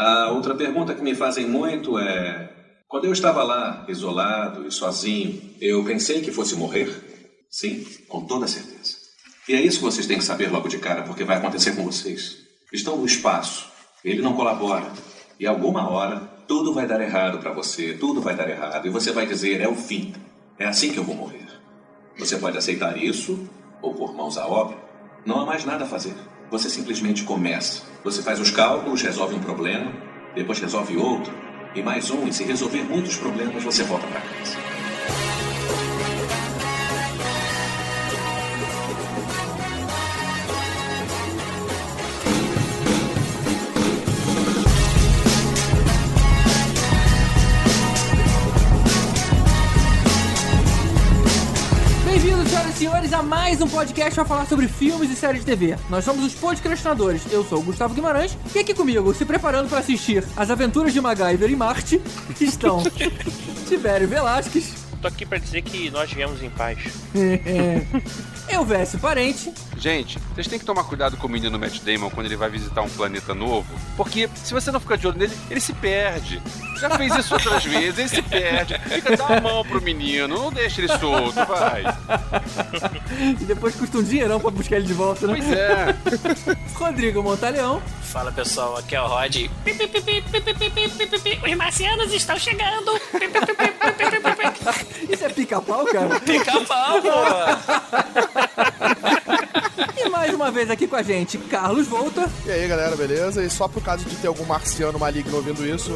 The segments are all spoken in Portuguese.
A outra pergunta que me fazem muito é: quando eu estava lá, isolado e sozinho, eu pensei que fosse morrer? Sim, com toda certeza. E é isso que vocês têm que saber logo de cara, porque vai acontecer com vocês. Estão no espaço, ele não colabora, e alguma hora tudo vai dar errado para você, tudo vai dar errado, e você vai dizer: é o fim, é assim que eu vou morrer. Você pode aceitar isso ou pôr mãos à obra. Não há mais nada a fazer. Você simplesmente começa. Você faz os cálculos, resolve um problema, depois resolve outro, e mais um, e se resolver muitos problemas, você volta para casa. Senhores, a mais um podcast para falar sobre filmes e séries de TV. Nós somos os podcastinadores. Eu sou o Gustavo Guimarães e aqui comigo, se preparando para assistir As Aventuras de MacGyver em Marte, estão Tibério Velasquez. Tô aqui para dizer que nós viemos em paz. Eu, Vécio Parente. Gente, vocês têm que tomar cuidado com o menino Matt Damon quando ele vai visitar um planeta novo, porque se você não ficar de olho nele, ele se perde. Já fez isso outras vezes, ele se perde. Fica, dá a mão pro menino, não deixa ele solto, vai. e depois custa um dinheirão pra buscar ele de volta, né? Pois é. Rodrigo Montalhão. Fala pessoal, aqui é o Rod. Os marcianos estão chegando. Isso é pica-pau, cara? Pica-pau, pô. E mais uma vez aqui com a gente, Carlos Volta. E aí, galera, beleza? E só por causa de ter algum marciano maligno ouvindo isso.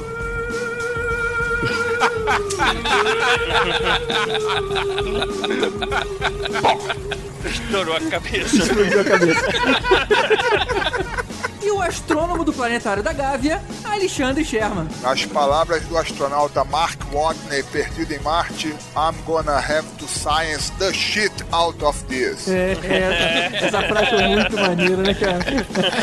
Estourou a cabeça. Explodiu a cabeça. e o astrônomo do planetário da Gávea, Alexandre Sherman. Nas palavras do astronauta Mark Watney, perdido em Marte, I'm gonna have to science the shit out of this. É, é essa frase foi muito maneira, né, cara?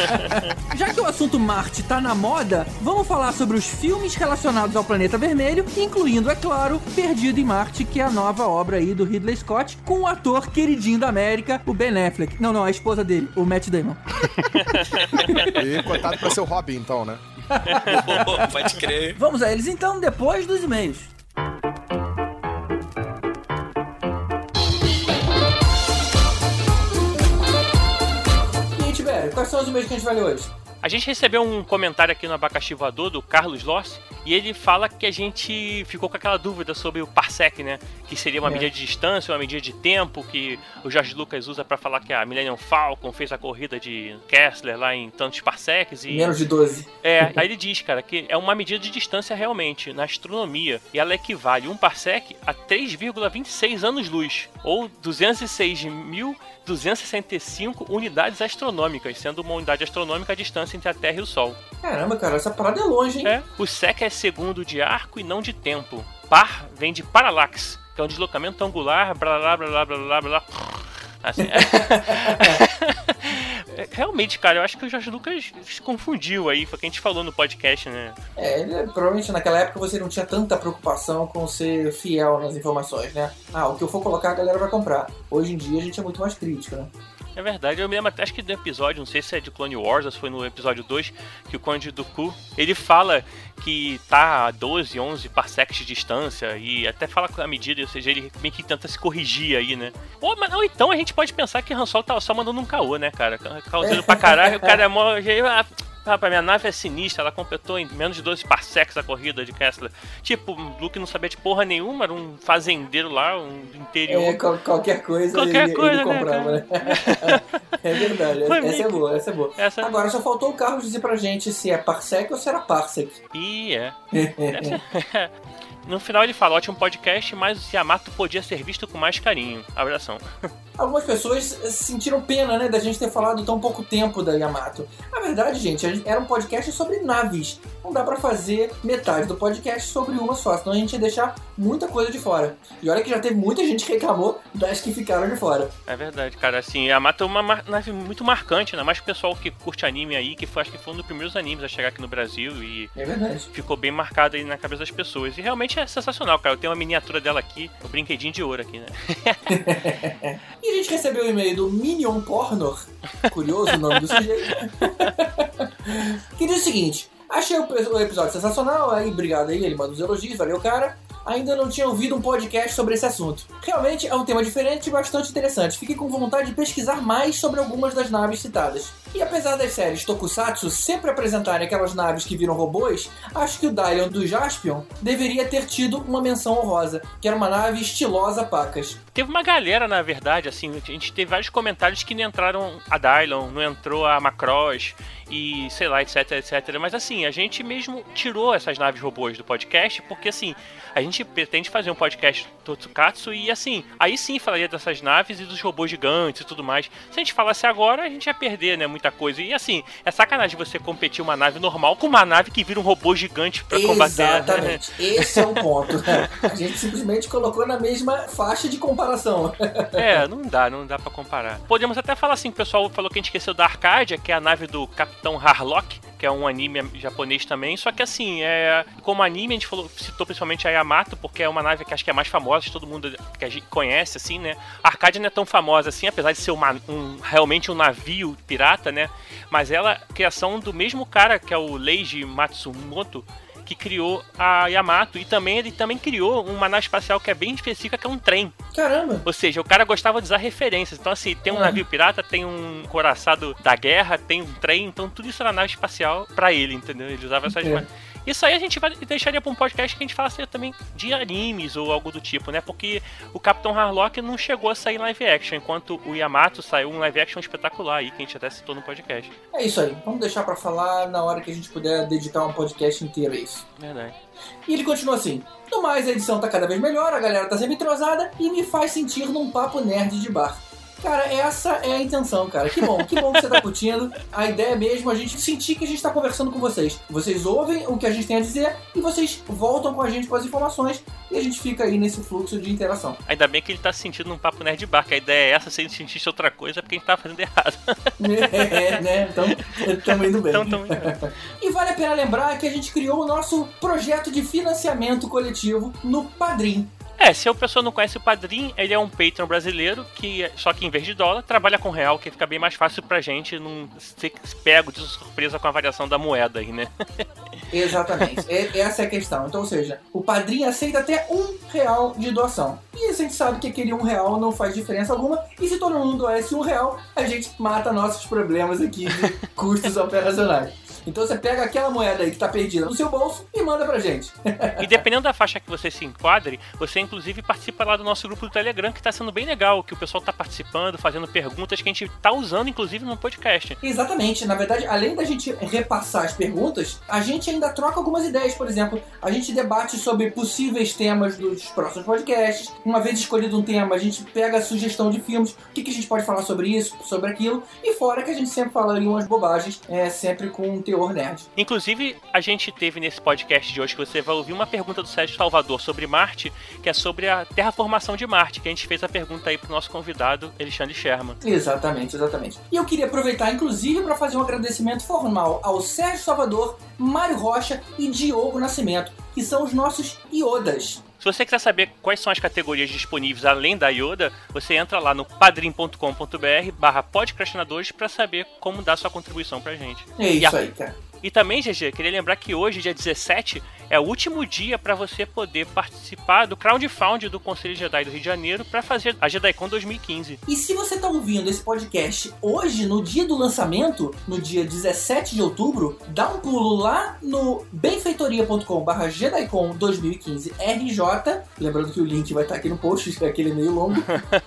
Já que o assunto Marte tá na moda, vamos falar sobre os filmes relacionados ao planeta vermelho, incluindo, é claro, Perdido em Marte, que é a nova obra aí do Ridley Scott, com o ator queridinho da América, o Ben Affleck. Não, não, a esposa dele, o Matt Damon. E contado pra ser o Robin, então, né? Pode crer. Vamos a eles então, depois dos e-mails. E aí, Tibério, quais são os e-mails que a gente vai ler hoje? A gente recebeu um comentário aqui no Abacaxi Voador do Carlos Loss e ele fala que a gente ficou com aquela dúvida sobre o parsec, né? Que seria uma É. medida de distância, uma medida de tempo que o Jorge Lucas usa pra falar que a Millennium Falcon fez a corrida de Kessler lá em tantos parsecs e Menos de 12. é, aí ele diz, cara, que é uma medida de distância realmente na astronomia e ela equivale um parsec a 3,26 anos-luz ou 206.265 unidades astronômicas, sendo uma unidade astronômica a distância entre a Terra e o Sol. Caramba, cara, essa parada é longe, hein? É, o sec é segundo de arco e não de tempo. Par vem de paralaxe, que é um deslocamento angular, blá blá blá blá blá blá blá. Assim, é. É, Realmente, cara, eu acho que o Jorge Lucas se confundiu aí, foi o que a gente falou no podcast, né? É, ele, provavelmente naquela época você não tinha tanta preocupação com ser fiel nas informações, né? Ah, o que eu for colocar a galera vai comprar. Hoje em dia a gente é muito mais crítico, né? É verdade, eu me lembro até acho que do episódio, não sei se é de Clone Wars ou se foi no episódio 2, que o Conde Dooku, ele fala que tá a 12, 11 parsecs de distância e até fala com a medida, ou seja, ele meio que tenta se corrigir aí, né? Ou, mas, ou então a gente pode pensar que Han Solo tava só mandando um caô, né, cara? Causando pra caralho, o cara é mó... Ah, Rapaz, minha nave é sinistra, ela completou em menos de 12 parsecs a corrida de Kessler. Tipo, o Luke não sabia de porra nenhuma, era um fazendeiro lá, um interior. É, qual- qualquer coisa Qualquer ele, coisa, ele né, comprava, né? é verdade, Foi essa meio é boa, essa é boa. Essa... Agora só faltou o Carlos dizer pra gente se é parsec ou se era parsec. Ih, é. No final ele fala, ótimo podcast, mas o Yamato podia ser visto com mais carinho. Abração. Algumas pessoas sentiram pena, né, da gente ter falado tão pouco tempo da Yamato. Na verdade, gente, era um podcast sobre naves. Não dá pra fazer metade do podcast sobre uma só, senão a gente ia deixar muita coisa de fora. E olha que já teve muita gente que reclamou das que ficaram de fora. É verdade, cara. Assim, Yamato é uma nave muito marcante, né? Mais o pessoal que curte anime aí, que foi, acho que foi um dos primeiros animes a chegar aqui no Brasil e É verdade. ficou bem marcado aí na cabeça das pessoas. E realmente é sensacional, cara. Eu tenho uma miniatura dela aqui, o brinquedinho de ouro aqui, né? E a gente recebeu o e-mail do Minion Pornor, curioso o nome do sujeito, que diz o seguinte: Achei o episódio sensacional, aí obrigado aí, ele manda os elogios, valeu cara. Ainda não tinha ouvido um podcast sobre esse assunto. Realmente é um tema diferente e bastante interessante. Fiquei com vontade de pesquisar mais sobre algumas das naves citadas. E apesar das séries Tokusatsu sempre apresentarem aquelas naves que viram robôs, acho que o Dylion do Jaspion deveria ter tido uma menção honrosa, que era uma nave estilosa pacas. Teve uma galera, na verdade, assim, a gente teve vários comentários que não entraram a Dylon, não entrou a Macross e sei lá, etc, etc. Mas assim, a gente mesmo tirou essas naves robôs do podcast, porque assim, a gente pretende fazer um podcast Totsukatsu e assim, aí sim falaria dessas naves e dos robôs gigantes e tudo mais. Se a gente falasse agora, a gente ia perder, né, muita coisa. E assim, é sacanagem você competir uma nave normal com uma nave que vira um robô gigante pra combater. Exatamente. Esse é o ponto. A gente simplesmente colocou na mesma faixa de comparação. É, não dá, não dá pra comparar. Podemos até falar assim, o pessoal falou que a gente esqueceu da Arcadia, que é a nave do Capitão Harlock, que é um anime japonês também. Só que assim, é, como anime, a gente falou, citou principalmente a Yamato, porque é uma nave que acho que é mais famosa, todo mundo que a gente conhece, assim, né? A Arcadia não é tão famosa assim, apesar de ser uma, um, realmente um navio pirata, né? Mas ela criação do mesmo cara que é o Leiji Matsumoto, que criou a Yamato e também ele também criou uma nave espacial que é bem específica, que é um trem. Caramba! Ou seja, o cara gostava de usar referências. Então, assim, tem um Ah. navio pirata, tem um coraçado da guerra, tem um trem, então tudo isso era nave espacial pra ele, entendeu? Ele usava essas. É. Isso aí a gente vai deixaria pra um podcast que a gente falasse também de animes ou algo do tipo, né? Porque o Capitão Harlock não chegou a sair live action, enquanto o Yamato saiu um live action espetacular aí, que a gente até citou no podcast. É isso aí. Vamos deixar pra falar na hora que a gente puder dedicar um podcast inteiro a isso. Verdade. E ele continua assim. No mais, a edição tá cada vez melhor, a galera tá sempre entrosada e me faz sentir num papo nerd de bar. Cara, essa é a intenção, cara. Que bom, que bom que você tá curtindo. A ideia é mesmo a gente sentir que a gente tá conversando com vocês. Vocês ouvem o que a gente tem a dizer e vocês voltam com a gente com as informações e a gente fica aí nesse fluxo de interação. Ainda bem que ele tá se sentindo num papo nerd de bar, que a ideia é essa, se ele sentisse outra coisa, é porque a gente tá fazendo errado. é, né? Então, estamos indo bem. Então, tamo indo bem. E vale a pena lembrar que a gente criou o nosso projeto de financiamento coletivo no Padrim. É, se a pessoa não conhece o Padrim, ele é um Patreon brasileiro que, só que em vez de dólar, trabalha com real, que fica bem mais fácil pra gente não ser pego de surpresa com a variação da moeda aí, né? Exatamente. Essa é a questão. Então, ou seja, o padrinho aceita até um real de doação. E a gente sabe que aquele um real não faz diferença alguma. E se todo mundo doasse um real, a gente mata nossos problemas aqui de custos operacionais. Então você pega aquela moeda aí que tá perdida no seu bolso e manda pra gente. E dependendo da faixa que você se enquadre, você inclusive participa lá do nosso grupo do Telegram, que tá sendo bem legal, que o pessoal tá participando, fazendo perguntas que a gente tá usando, inclusive, no podcast. Exatamente. Na verdade, além da gente repassar as perguntas, a gente ainda troca algumas ideias. Por exemplo, a gente debate sobre possíveis temas dos próximos podcasts. Uma vez escolhido um tema, a gente pega a sugestão de filmes. O que, que a gente pode falar sobre isso, sobre aquilo. E fora que a gente sempre fala ali umas bobagens, é, sempre com um teor nerd. Inclusive, a gente teve nesse podcast de hoje que você vai ouvir uma pergunta do Sérgio Salvador sobre Marte, que é sobre a terraformação de Marte, que a gente fez a pergunta aí pro nosso convidado, Alexandre Sherman. Exatamente, exatamente. E eu queria aproveitar, inclusive, para fazer um agradecimento formal ao Sérgio Salvador, Mário Rocha e Diogo Nascimento, que são os nossos iodas. Se você quiser saber quais são as categorias disponíveis além da Yoda, você entra lá no padrim.com.br barra podcrastinadores para saber como dar sua contribuição pra gente. É isso a- aí, cara. E também, GG, queria lembrar que hoje, dia 17, é o último dia para você poder participar do crowdfunding do Conselho Jedi do Rio de Janeiro para fazer a JediCon 2015. E se você está ouvindo esse podcast hoje, no dia do lançamento, no dia 17 de outubro, dá um pulo lá no benfeitoria.com.br JediCon 2015 RJ, lembrando que o link vai estar aqui no post, é aquele meio longo,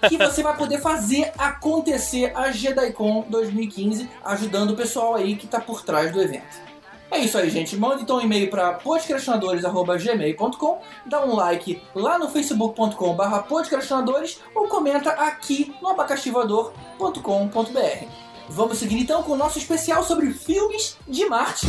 que você vai poder fazer acontecer a JediCon 2015, ajudando o pessoal aí que está por trás do evento. É isso aí, gente. Manda então um e-mail para podcastinadores.gmail.com, dá um like lá no facebook.com.br podcastinadores ou comenta aqui no abacaxivador.com.br. Vamos seguir então com o nosso especial sobre filmes de Marte.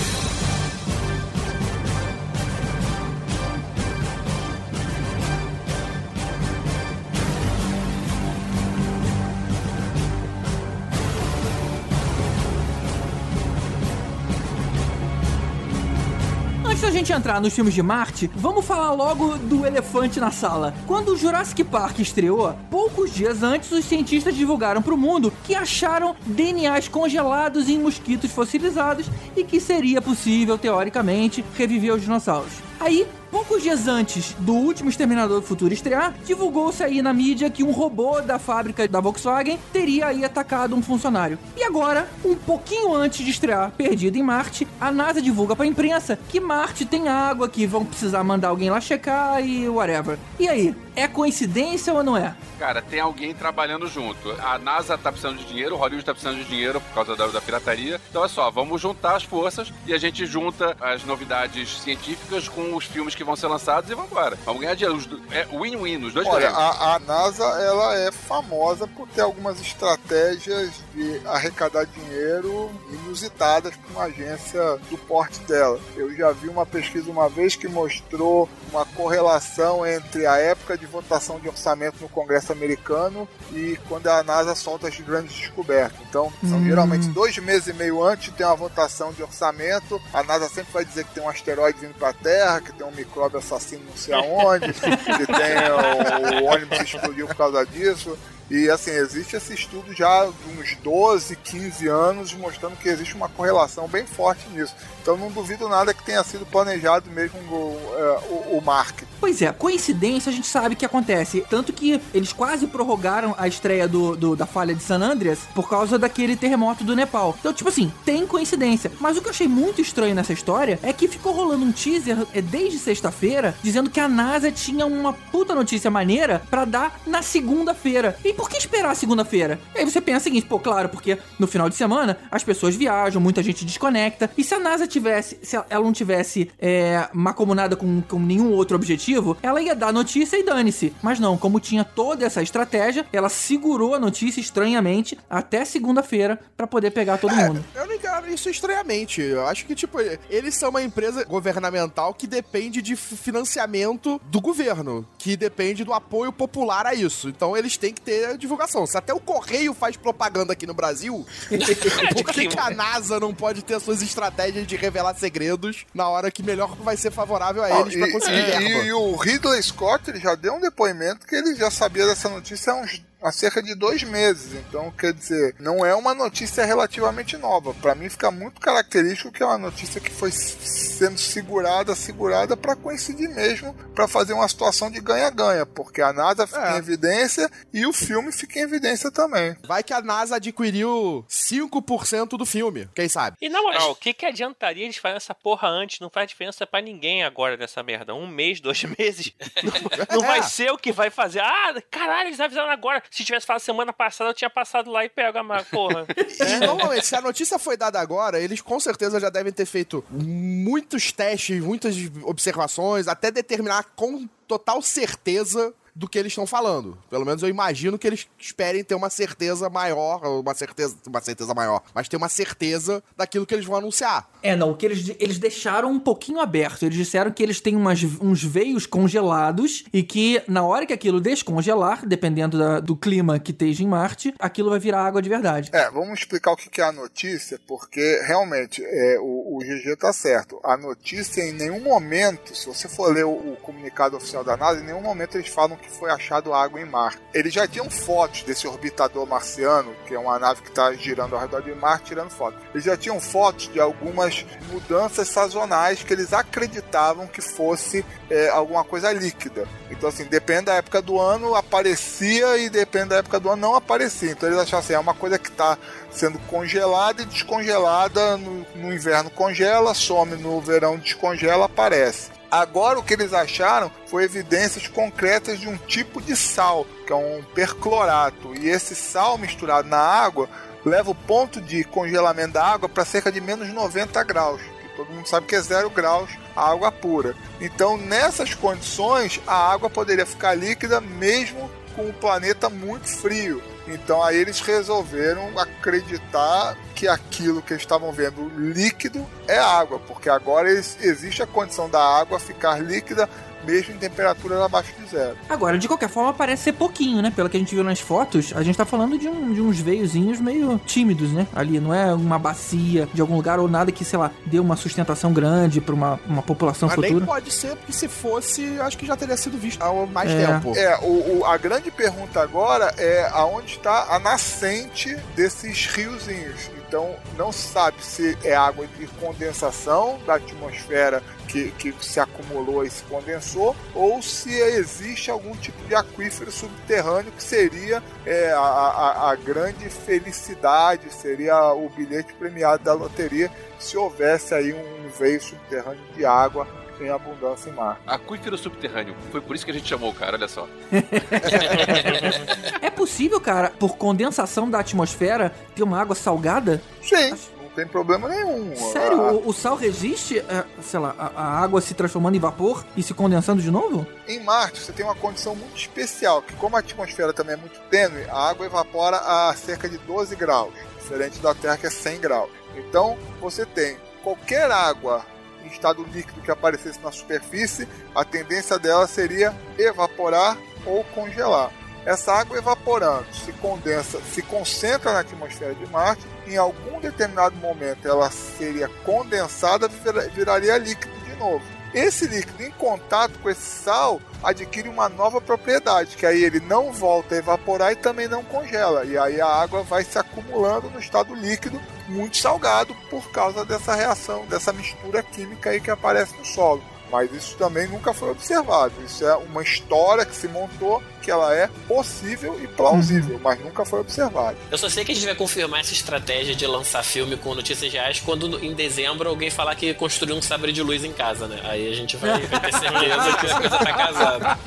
Gente entrar nos filmes de Marte, vamos falar logo do elefante na sala. Quando o Jurassic Park estreou, poucos dias antes os cientistas divulgaram para o mundo que acharam DNAs congelados em mosquitos fossilizados e que seria possível, teoricamente, reviver os dinossauros. Aí, poucos dias antes do último Exterminador do Futuro estrear, divulgou-se aí na mídia que um robô da fábrica da Volkswagen teria aí atacado um funcionário. E agora, um pouquinho antes de estrear Perdido em Marte, a NASA divulga pra imprensa que Marte tem água, que vão precisar mandar alguém lá checar e whatever. E aí, é coincidência ou não é? Cara, tem alguém trabalhando junto. A NASA tá precisando de dinheiro, o Hollywood tá precisando de dinheiro por causa da, da pirataria. Então é só, vamos juntar as forças e a gente junta as novidades científicas com os filmes que vão ser lançados e vamos embora. Vamos ganhar dinheiro. Os do- É win-win, os dois Olha, ganham. a, a NASA ela é famosa por ter algumas estratégias de arrecadar dinheiro inusitadas para uma agência do porte dela. Eu já vi uma pesquisa uma vez que mostrou uma correlação entre a época de votação de orçamento no Congresso americano e quando a NASA solta as grandes descobertas. Então, são Hum. geralmente dois meses e meio antes tem uma votação de orçamento. A NASA sempre vai dizer que tem um asteroide vindo para a Terra, que tem um micróbio assassino não sei aonde, que tem o, o ônibus explodiu por causa disso. E assim, existe esse estudo já de uns 12, 15 anos mostrando que existe uma correlação bem forte nisso. Então não duvido nada que tenha sido planejado mesmo o, é, o, o marketing. Pois é, coincidência a gente sabe que acontece. Tanto que eles quase prorrogaram a estreia do, do- da falha de San Andreas por causa daquele terremoto do Nepal. Então, tipo assim, tem coincidência. Mas o que eu achei muito estranho nessa história é que ficou rolando um teaser é, desde sexta-feira dizendo que a NASA tinha uma puta notícia maneira pra dar na segunda-feira. E por que esperar a segunda-feira? Aí você pensa o seguinte, pô, claro, porque no final de semana as pessoas viajam, muita gente desconecta. E se a NASA tivesse, se ela não tivesse é, macomunada com, com nenhum outro objetivo, ela ia dar notícia e dane-se. Mas não, como tinha toda essa estratégia, ela segurou a notícia estranhamente até segunda-feira pra poder pegar todo mundo. Eu não encaro isso estranhamente. Eu acho que, tipo, eles são uma empresa governamental que depende de financiamento do governo, que depende do apoio popular a isso. Então eles têm que ter divulgação. Se até o Correio faz propaganda aqui no Brasil, por que, que a NASA não pode ter suas estratégias de revelar segredos na hora que melhor vai ser favorável a eles pra e, conseguir e- verba? e o Ridley Scott ele já deu um depoimento que ele já sabia dessa notícia há, uns, há cerca de dois meses. Então, quer dizer, não é uma notícia relativamente nova. Para mim, fica muito característico que é uma notícia que foi sendo segurada, segurada para coincidir mesmo, para fazer uma situação de ganha-ganha, porque a NASA fica É. em evidência e o filme fica em evidência também. Vai que a NASA adquiriu 5% do filme, quem sabe? E na moral, o que, que adiantaria eles fazerem essa porra antes? Não faz diferença pra ninguém agora dessa merda. Um mês, dois meses. Não, não vai ser o que vai fazer. Ah, caralho, eles avisaram agora. Se tivesse falado semana passada, eu tinha passado lá e pego a ma- porra. E normalmente, se a notícia foi dada agora, eles com certeza já devem ter feito muitos testes, muitas observações, até determinar com total certeza do que eles estão falando. Pelo menos eu imagino que eles esperem ter uma certeza maior, ou uma certeza, uma certeza maior, mas ter uma certeza daquilo que eles vão anunciar. É, não, que eles, eles deixaram um pouquinho aberto. Eles disseram que eles têm umas, uns veios congelados e que na hora que aquilo descongelar, dependendo da- do clima que esteja em Marte, aquilo vai virar água de verdade. É, vamos explicar o que que é a notícia, porque realmente é, o, o GG tá certo. A notícia em nenhum momento, se você for ler o, o comunicado oficial da NASA, em nenhum momento eles falam que foi achado água em Marte. Eles já tinham fotos desse orbitador marciano, que é uma nave que está girando ao redor de Marte, tirando fotos. Eles já tinham fotos de algumas mudanças sazonais que eles acreditavam que fosse é, alguma coisa líquida. Então, assim, depende da época do ano, aparecia e depende da época do ano, não aparecia. Então, eles achavam assim, é uma coisa que está sendo congelada e descongelada no, no inverno congela, some no verão descongela, aparece. Agora o que eles acharam foi evidências concretas de um tipo de sal, que é um perclorato. E esse sal misturado na água leva o ponto de congelamento da água para cerca de menos 90 graus. Que todo mundo sabe que é zero graus a água pura. Então, nessas condições, a água poderia ficar líquida mesmo com o planeta muito frio. Então aí eles resolveram acreditar que aquilo que eles estavam vendo líquido é água, porque agora existe a condição da água ficar líquida mesmo em temperaturas abaixo de zero. Agora, de qualquer forma, parece ser pouquinho, né? Pelo que a gente viu nas fotos, a gente tá falando de, um- de uns veiozinhos meio tímidos, né? Ali, não é uma bacia de algum lugar ou nada que, sei lá, dê uma sustentação grande pra uma, uma população Mas nem futura. pode ser, porque se fosse, acho que já teria sido visto há mais É. tempo. É, o, o- a grande pergunta agora é aonde está a nascente desses riozinhos. Então não se sabe se é água de condensação da atmosfera que, que se acumulou e se condensou, ou se existe algum tipo de aquífero subterrâneo que seria é, a, a- a grande felicidade, seria o bilhete premiado da loteria se houvesse aí um veio subterrâneo de água em abundância em mar. Aquífero subterrâneo. Foi por isso que a gente chamou o cara, olha só. É possível, cara, por condensação da atmosfera, ter uma água salgada? Sim, não tem problema nenhum. Sério, A- o, o sal resiste, é, sei lá, a, a água se transformando em vapor e se condensando de novo? Em Marte, você tem uma condição muito especial, que como a atmosfera também é muito tênue, a água evapora a cerca de 12 graus, diferente da Terra que é 100 graus. Então, você tem qualquer água em estado líquido que aparecesse na superfície, a tendência dela seria evaporar ou congelar. Essa água evaporando se condensa, se concentra na atmosfera de Marte, em algum determinado momento ela seria condensada, vira- viraria líquido de novo. Esse líquido em contato com esse sal adquire uma nova propriedade, que aí ele não volta a evaporar e também não congela. E aí a água vai se acumulando no estado líquido, muito salgado, por causa dessa reação, dessa mistura química aí que aparece no solo. Mas isso também nunca foi observado. Isso é uma história que se montou, que ela é possível e plausível, mas nunca foi observado. Eu só sei que a gente vai confirmar essa estratégia de lançar filme com notícias reais quando em dezembro alguém falar que construiu um sabre de luz em casa, né? Aí a gente vai, vai ter certeza que a coisa tá casada.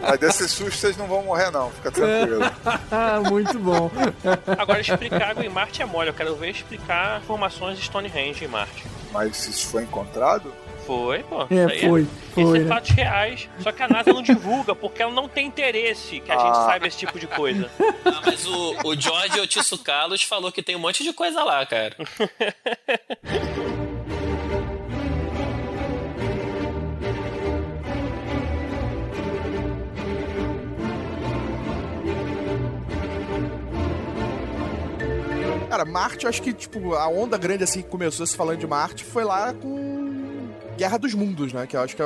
Mas desse susto vocês não vão morrer, não, fica tranquilo. Ah, muito bom. Agora, explicar água em Marte é mole. Eu quero ver explicar formações de Stonehenge em Marte. Mas se isso foi encontrado, Foi, pô. É, Isso aí foi, Isso foi, é né? fatos reais. Só que a NASA não divulga, porque ela não tem interesse que a gente Ah. saiba esse tipo de coisa. Ah, mas o, o George Otisso Carlos falou que tem um monte de coisa lá, cara. Cara, Marte, eu acho que, tipo, a onda grande, assim, que começou se falando de Marte foi lá com Guerra dos Mundos, né? Que eu acho que é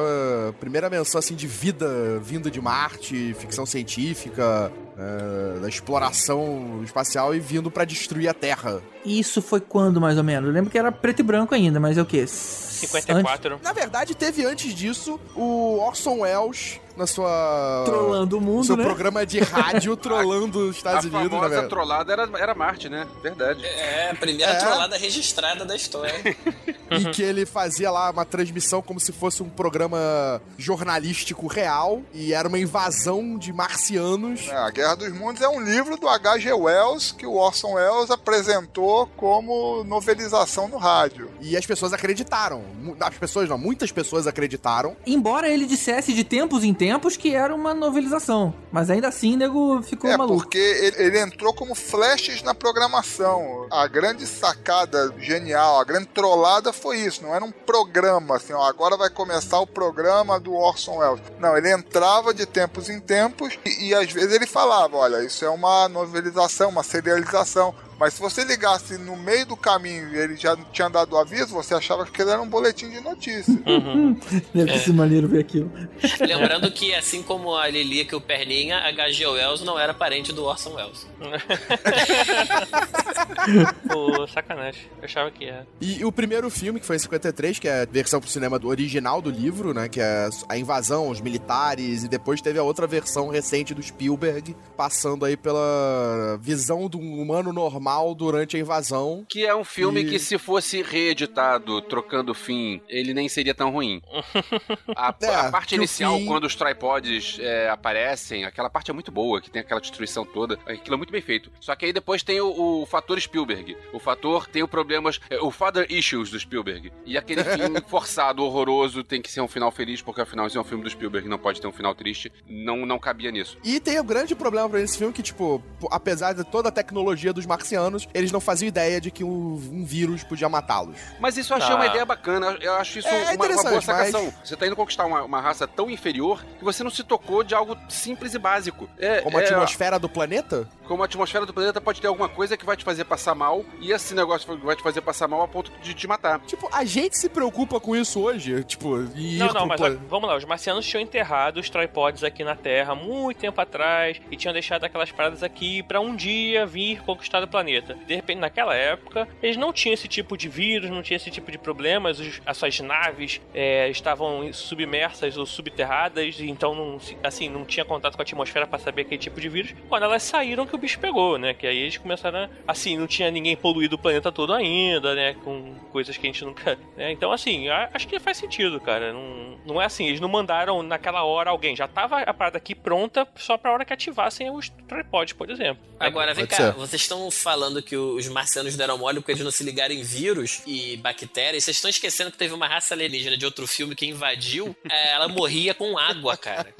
a primeira menção, assim, de vida vinda de Marte, ficção científica, é, da exploração espacial e vindo pra destruir a Terra. Isso foi quando, mais ou menos? Eu lembro que era preto e branco ainda, mas é o quê? 54. Na verdade, teve antes disso o Orson Welles na sua... Trolando o no mundo, seu né? programa de rádio, trolando os A Estados Unidos, né, famosa velho? trollada era, era Marte, né? Verdade. É, a primeira É. trollada registrada da história. E que ele fazia lá uma transmissão como se fosse um programa jornalístico real e era uma invasão de marcianos. É, a Guerra dos Mundos é um livro do H.G. Wells que o Orson Welles apresentou como novelização no rádio. E as pessoas acreditaram. As pessoas não, muitas pessoas acreditaram. Embora ele dissesse de tempos em tempos que era uma novelização. Mas ainda assim, nego ficou é, maluco. porque ele, ele entrou como flashes na programação. A grande sacada genial, a grande trollada foi isso. Não era um programa, assim, ó, agora vai começar o programa do Orson Welles. Não, ele entrava de tempos em tempos e, e às vezes ele falava, olha, isso é uma novelização, uma serialização. Mas se você ligasse no meio do caminho e ele já tinha dado o aviso, você achava que ele era um boletim de notícia. Deve ter sido maneiro ver aquilo. Lembrando que, assim como a Lilica e o Perninha, a H.G. Wells não era parente do Orson Welles. Pô, sacanagem. Eu achava que era. E o primeiro filme, que foi em 53, que é a versão pro cinema do original do livro, né? Que é a invasão, os militares, e depois teve a outra versão recente do Spielberg, passando aí pela visão de um humano normal mal durante a invasão. Que é um filme E- que, se fosse reeditado, trocando o fim, ele nem seria tão ruim. A, É, a parte inicial, fim- quando os tripods é, aparecem, aquela parte é muito boa, que tem aquela destruição toda. Aquilo é muito bem feito. Só que aí depois tem o, o fator Spielberg. O fator tem o problemas. é, o father issues do Spielberg. E aquele fim forçado, horroroso, tem que ser um final feliz, porque afinal isso é um filme do Spielberg, não pode ter um final triste. Não, não cabia nisso. E tem o grande problema pra esse filme que, tipo, apesar de toda a tecnologia dos marcianos, eles não faziam ideia de que um, um vírus podia matá-los. Mas isso eu achei Tá. uma ideia bacana. Eu acho isso É, uma, uma interessante, boa sacação. mas- Você tá indo conquistar uma, uma raça tão inferior que você não se tocou de algo simples e básico. É, Como a é, atmosfera do planeta? como a atmosfera do planeta pode ter alguma coisa que vai te fazer passar mal, e esse negócio vai te fazer passar mal a ponto de te matar. Tipo, a gente se preocupa com isso hoje, tipo, e Não, não, mas pla- ó, vamos lá, os marcianos tinham enterrado os tripods aqui na Terra muito tempo atrás e tinham deixado aquelas paradas aqui pra um dia vir conquistar o planeta. De repente, naquela época, eles não tinham esse tipo de vírus, não tinham esse tipo de problemas, os- as suas naves é, estavam submersas ou subterradas, então não, assim, não tinha contato com a atmosfera pra saber aquele tipo de vírus. Quando elas saíram que o bicho pegou, né? Que aí eles começaram a, assim, não tinha ninguém poluído o planeta todo ainda, né? Com coisas que a gente nunca. né? Então, assim, acho que faz sentido, cara. Não, não é assim, eles não mandaram naquela hora alguém. Já tava a parada aqui pronta só pra hora que ativassem os tripods, por exemplo. Agora, vem cá, vocês estão falando que os marcianos deram mole porque eles não se ligaram em vírus e bactérias. Vocês estão esquecendo que teve uma raça alienígena de outro filme que invadiu, é, ela morria com água, cara.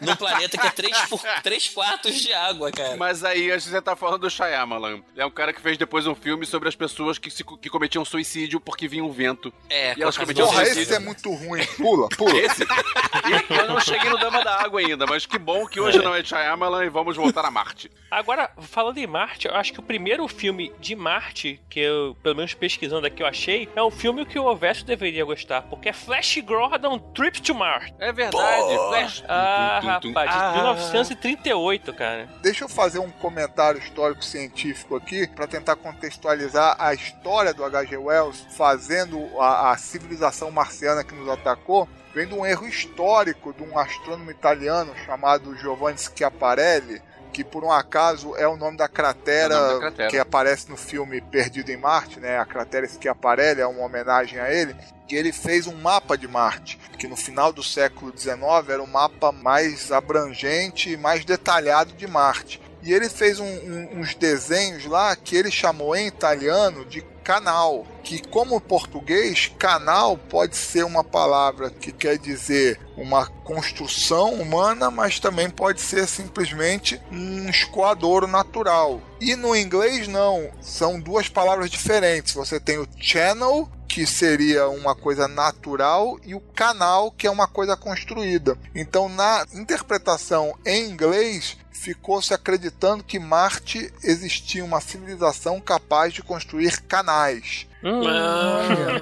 Num planeta que é 3, por, 3 quartos de água, cara. Mas aí a gente tá falando do Shyamalan. É um cara que fez depois um filme sobre as pessoas que, se- que cometiam suicídio porque vinha um vento. É, E elas cometiam Porra, suicídio. esse é muito ruim. Pula, pula. Esse? E eu não cheguei no Dama da Água ainda, mas que bom que hoje não é Shyamalan e vamos voltar a Marte. Agora, falando em Marte, eu acho que o primeiro filme de Marte, que eu, pelo menos pesquisando aqui, eu achei, é um filme que o Ovesso deveria gostar, porque é Flash Gordon Trip to Mars. É verdade. Flash. Ah, Tum, tum, tum, rapaz, de Ah. 1938, cara. Deixa eu fazer um comentário histórico científico aqui para tentar contextualizar a história do H.G. Wells fazendo a, a civilização marciana que nos atacou. Vem de um erro histórico de um astrônomo italiano chamado Giovanni Schiaparelli, que por um acaso é o nome da cratera, É nome da cratera. que aparece no filme Perdido em Marte, né? A cratera Schiaparelli é uma homenagem a ele. Que ele fez um mapa de Marte, que no final do século XIX era o mapa mais abrangente e mais detalhado de Marte. E ele fez um- um- uns desenhos lá que ele chamou em italiano de canal. Que, como português, canal pode ser uma palavra que quer dizer uma construção humana, mas também pode ser simplesmente um escoadouro natural. E no inglês, não. São duas palavras diferentes. Você tem o channel, que seria uma coisa natural, e o canal, que é uma coisa construída. Então, na interpretação em inglês, ficou se acreditando que Marte existia uma civilização capaz de construir canais. Hum.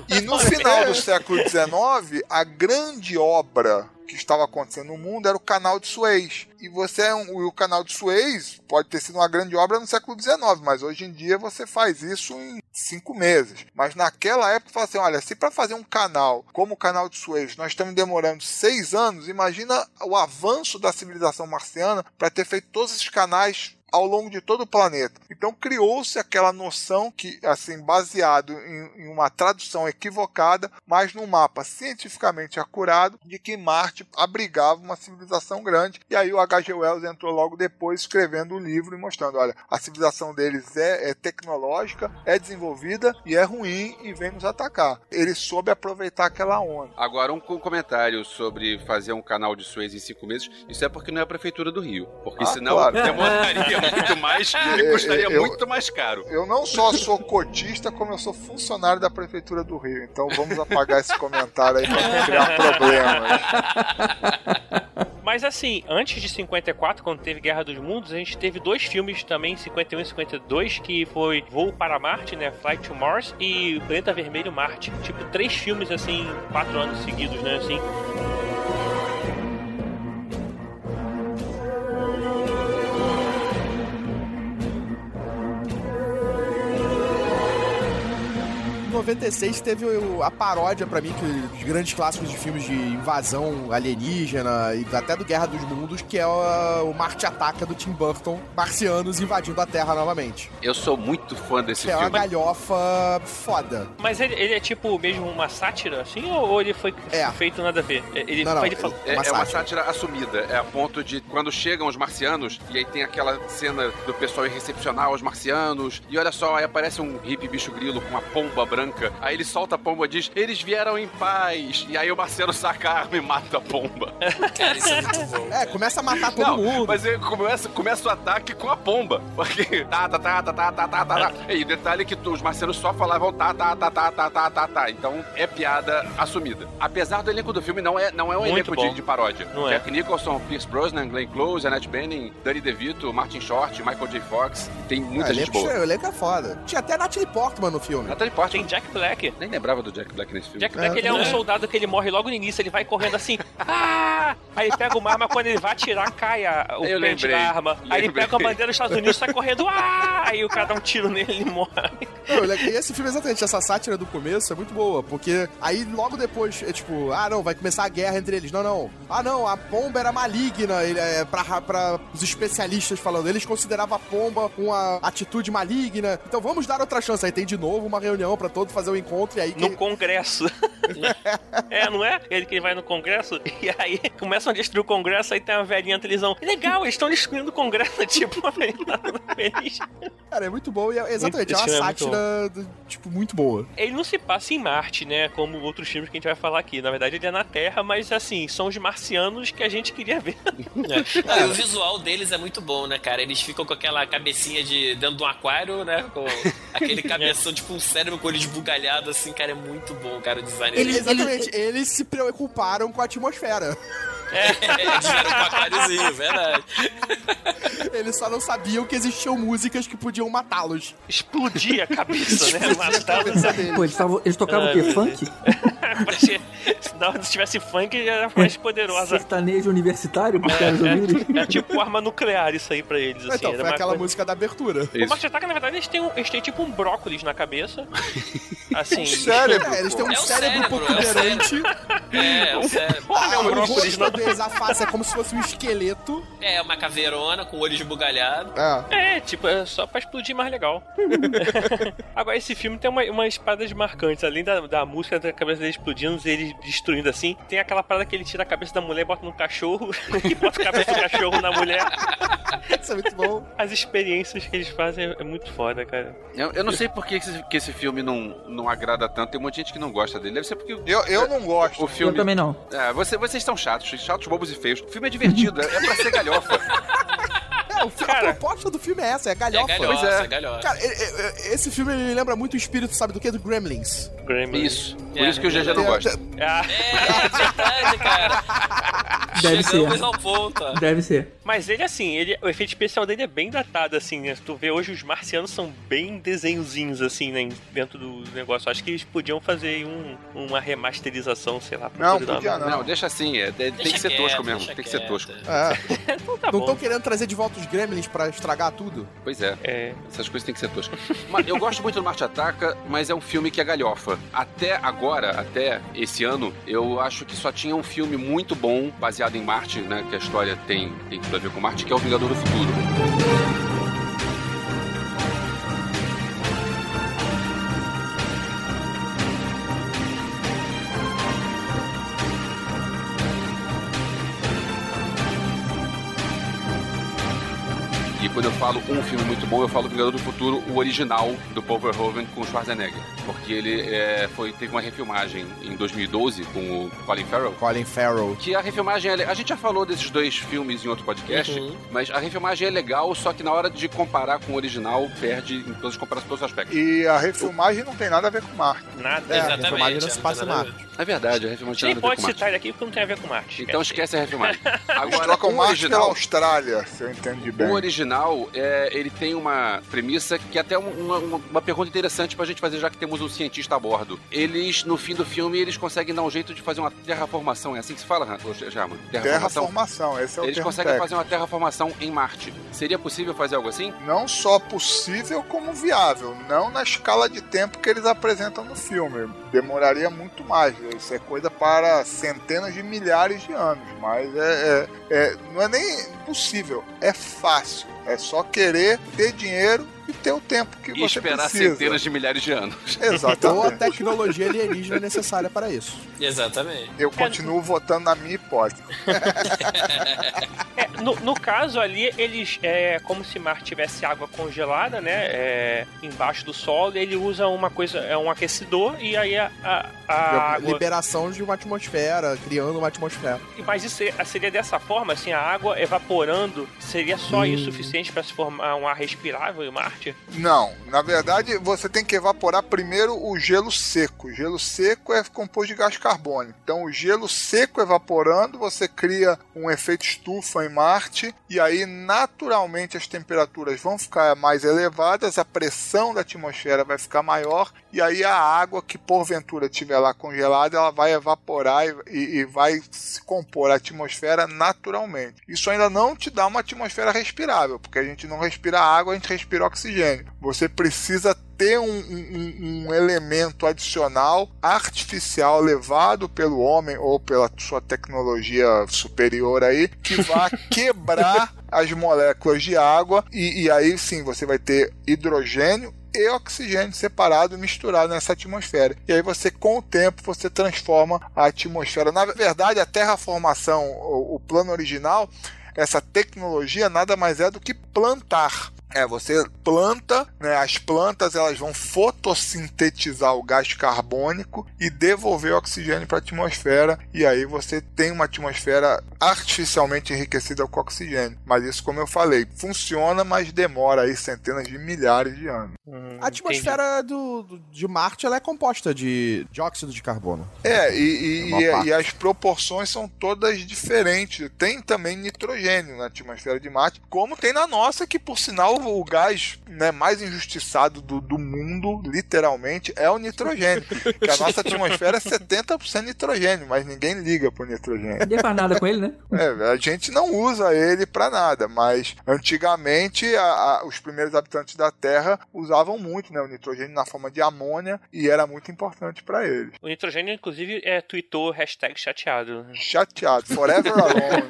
E no final do século XIX, a grande obra que estava acontecendo no mundo era o Canal de Suez. E você é o canal de Suez pode ter sido uma grande obra no século XIX, mas hoje em dia você faz isso em cinco meses. Mas naquela época fala assim, olha, se para fazer um canal como o canal de Suez nós estamos demorando seis anos, imagina o avanço da civilização marciana para ter feito todos esses canais ao longo de todo o planeta. Então criou-se aquela noção que, assim, baseado em, em uma tradução equivocada, mas num mapa cientificamente acurado, de que Marte abrigava uma civilização grande. E aí o H.G. Wells entrou logo depois escrevendo o livro e mostrando, olha, a civilização deles é, é tecnológica, é desenvolvida e é ruim e vem nos atacar. Ele soube aproveitar aquela onda. Agora, um co- comentário sobre fazer um canal de Suez em cinco meses. Isso é porque não é a Prefeitura do Rio. Porque Ah, senão claro. demoraria muito mais e custaria eu- muito mais caro. Eu não só sou cotista, como eu sou funcionário da Prefeitura do Rio. Então vamos apagar esse comentário aí para não criar problemas. Mas assim, antes de 54, quando teve Guerra dos Mundos, a gente teve dois filmes também, 51 e 52, que foi Voo para Marte, né? Flight to Mars e Planeta Vermelho Marte. Tipo, três filmes assim, quatro anos seguidos, né? Assim. 96 teve o- a paródia pra mim, que os grandes clássicos de filmes de invasão alienígena e até do Guerra dos Mundos, que é o, o Marte Ataca do Tim Burton, marcianos invadindo a Terra novamente. Eu sou muito fã desse Que é uma filme. galhofa foda. Mas ele, ele é tipo mesmo uma sátira, assim, ou, ele foi É. feito nada a ver? Ele, Não, não, ele É, Uma é uma sátira. sátira assumida. É a ponto de quando chegam os marcianos, e aí tem aquela cena do pessoal ir recepcionar os marcianos, e olha só, aí aparece um hippie bicho grilo com uma pomba branca, branca. Aí ele solta a pomba e diz: Eles vieram em paz. E aí o Marcelo saca a arma e mata a pomba. Cara, isso é muito bom. É, começa a matar todo Não, mundo. Mas ele começa, começa o ataque com a pomba. Porque tá, tá, tá, tá, tá, tá, tá, tá. E o detalhe é que os marcelos só falavam tá, tá, tá, tá, tá, tá, tá, tá. Então é piada assumida. Apesar do elenco do filme, não é, não é um elenco de, de, paródia. Não Jack é. Nicholson, Pierce Brosnan, Glenn Close, Annette Bening, Danny DeVito, Martin Short, Michael J. Fox. Tem muita gente boa. O elenco é foda. Tinha até Natalie Portman no filme. Natalie Portman. Tem Jack Black. Nem lembrava do Jack Black nesse filme. Jack Black, ele é um soldado que ele morre logo no início, ele vai correndo assim, ah! Aí ele pega uma arma, quando ele vai atirar, cai a, o Eu pente lembrei, da arma. Aí ele lembrei. pega a bandeira dos Estados Unidos, sai correndo, ah! Aí o cara dá um tiro nele e ele morre. Não, e esse filme, exatamente, essa sátira do começo é muito boa, porque aí logo depois é tipo, ah não, vai começar a guerra entre eles. Não, não. Ah não, a pomba era maligna, ele, é, pra, pra os especialistas falando. Eles consideravam a pomba uma atitude maligna. Então vamos dar outra chance. Aí tem de novo uma reunião pra fazer o encontro e aí. No quem- Congresso. é, não é? Ele que vai no Congresso e aí começam a destruir o Congresso, aí tem uma velhinha na televisão. Legal, eles estão destruindo o Congresso, tipo, uma velhinha feliz. Cara, é muito bom e é, exatamente, é Esse uma filme é muito sátira, do- tipo, muito boa. Ele não se passa em Marte, né? Como outros filmes que a gente vai falar aqui. Na verdade, ele é na Terra, mas assim, são os marcianos que a gente queria ver. É. E o visual deles é muito bom, né, cara? Eles ficam com aquela cabecinha de dentro de um aquário, né? Com aquele cabeção, tipo um cérebro com olho esbugalhado, assim, cara, é muito bom, cara, o design. Exatamente, eles se preocuparam com a atmosfera. É, eles vieram com um aquáriozinho, verdade. Eles só não sabiam que existiam músicas que podiam matá-los. Explodir a cabeça, né? Deles. Pô, eles, tavam- eles tocavam o quê? Funk? Parecia- Se se tivesse funk, era mais poderosa. Sertanejo universitário, pros caras ouvirem? É tipo arma nuclear isso aí pra eles, assim. então, era foi aquela coisa- música da abertura. O Marte Ataca, na verdade, eles têm, um- eles têm tipo um brócolis na cabeça. Assim. Cérebro. É, eles têm um É cérebro, cérebro, protuberante. É, o cérebro. É um o brócolis, rosto a face é como se fosse um esqueleto. É, uma caveirona com olho esbugalhado. É. É, tipo, é só pra explodir mais legal. Agora, esse filme tem uma, umas paradas marcantes. Além da, da música da cabeça dele explodindo, ele destruindo assim, tem aquela parada que ele tira a cabeça da mulher e bota no cachorro, e bota a cabeça do cachorro na mulher. Isso é muito bom. As experiências que eles fazem é, muito foda, cara. Eu, eu não sei por que esse, que esse filme não, não agrada tanto. Tem um monte de gente que não gosta dele. Deve ser porque Eu, eu não gosto. o filme... Eu também não. É, você, vocês são chatos, chatos, bobos e feios. O filme é divertido, é, é pra ser galhofa. É, o Cara. a proposta do filme é essa, é É galhofa. galhofa, Pois é. é galhofa. Cara, esse filme me lembra muito o espírito, sabe do que? Do Gremlins. Gremlin. Isso. Por É, isso que o GG não gosta. Ah, É, verdade, cara. Deve Chegamos ser. ao ponto. Deve ser. Mas ele, assim, ele, o efeito especial dele é bem datado, assim, né? Tu vê hoje os marcianos são bem desenhozinhos, assim, né? Dentro do negócio. Acho que eles podiam fazer aí um, uma remasterização, sei lá. pra Não, podia não. Não, deixa assim, é, tem Deixa que ser quieto, tosco mesmo, tem que ser tosco. É. Então tá Não bom. estão querendo trazer de volta os Gremlins pra estragar tudo? Pois é. É, Essas coisas têm que ser toscas. Eu gosto muito do Marte Ataca, mas é um filme que é galhofa. Até agora, até esse ano, eu acho que só tinha um filme muito bom, baseado em Marte, né? Que a história tem, tem tudo com Marte, que é O Vingador do Futuro. E quando eu falo um filme muito bom, eu falo Vingador do Futuro, o original do Paul Verhoeven com Schwarzenegger. Porque ele é, foi, teve uma refilmagem em 2012 com o Colin Farrell. Colin Farrell. Que a refilmagem, é a gente já falou desses dois filmes em outro podcast, Uhum. mas a refilmagem é legal, só que na hora de comparar com o original, perde em todas as comparações, todos os aspectos. E a refilmagem não tem nada a ver com Marte. nada. É, a Exatamente, refilmagem não se não passa nada a Marte. É verdade, a A refilmagem gente tem nada a ver pode com Marte. citar ele aqui porque não tem a ver com Marte. Então esquece a refilmagem. Agora, trocam o Marte pela original, Austrália, se eu entendi bem. o original é, ele tem uma premissa que é até uma, uma, uma pergunta interessante pra gente fazer, já que temos um cientista a bordo. Eles, no fim do filme, eles conseguem dar um jeito de fazer uma terraformação. É assim que se fala, German? Terraformação, esse é o Eles conseguem técnico. fazer uma terraformação em Marte. Seria possível fazer algo assim? Não só possível como viável, não na escala de tempo que eles apresentam no filme. Demoraria muito mais. Isso é coisa para centenas de milhares de anos. Mas é, é- é- não é nem possível, é fácil. É só querer ter dinheiro ter o tempo que E você esperar precisa. centenas de milhares de anos. Ou a Exatamente. tecnologia alienígena necessária para isso. Exatamente. Eu continuo votando na minha hipótese. É, no, no caso ali, eles. É como se Marte tivesse água congelada, né? é, embaixo do solo, ele usa uma coisa, é um aquecedor, e aí a, a, a água. Liberação de uma atmosfera, criando uma atmosfera. Mas isso seria- seria dessa forma, assim, a água evaporando, seria só isso suficiente para se formar um ar respirável em Marte? Não, na verdade você tem que evaporar primeiro o gelo seco. O gelo seco é composto de gás carbônico. Então o gelo seco evaporando, você cria um efeito estufa em Marte e aí naturalmente as temperaturas vão ficar mais elevadas, a pressão da atmosfera vai ficar maior e aí a água que porventura estiver lá congelada, ela vai evaporar e- e vai se compor a atmosfera naturalmente. Isso ainda não te dá uma atmosfera respirável, porque a gente não respira água, a gente respira oxigênio. Você precisa ter um, um- um- elemento adicional artificial levado pelo homem ou pela sua tecnologia superior aí que vá quebrar as moléculas de água e, e aí sim você vai ter hidrogênio e oxigênio separado e misturado nessa atmosfera. E aí você, com o tempo, você transforma a atmosfera. Na verdade, a terraformação, o, o plano original, essa tecnologia nada mais é do que plantar. É, você planta, né, as plantas elas vão fotossintetizar o gás carbônico e devolver o oxigênio para a atmosfera e aí você tem uma atmosfera artificialmente enriquecida com oxigênio. Mas isso, como eu falei, funciona, mas demora aí centenas de milhares de anos. Hum, A atmosfera do, do- de Marte ela é composta de dióxido de carbono. É, e, e- Uma e- e as proporções são todas diferentes. Tem também nitrogênio na atmosfera de Marte, como tem na nossa, que por sinal o gás né, mais injustiçado do, do mundo, literalmente, é o nitrogênio. que a nossa atmosfera é 70% nitrogênio, mas ninguém liga pro nitrogênio. Ninguém faz nada com ele, né? É, a gente não usa ele para nada, mas antigamente a- a- os primeiros habitantes da Terra usavam muito né, o nitrogênio na forma de amônia e era muito importante para eles. O nitrogênio, inclusive, é tweetou hashtag chateado. Chateado, forever alone.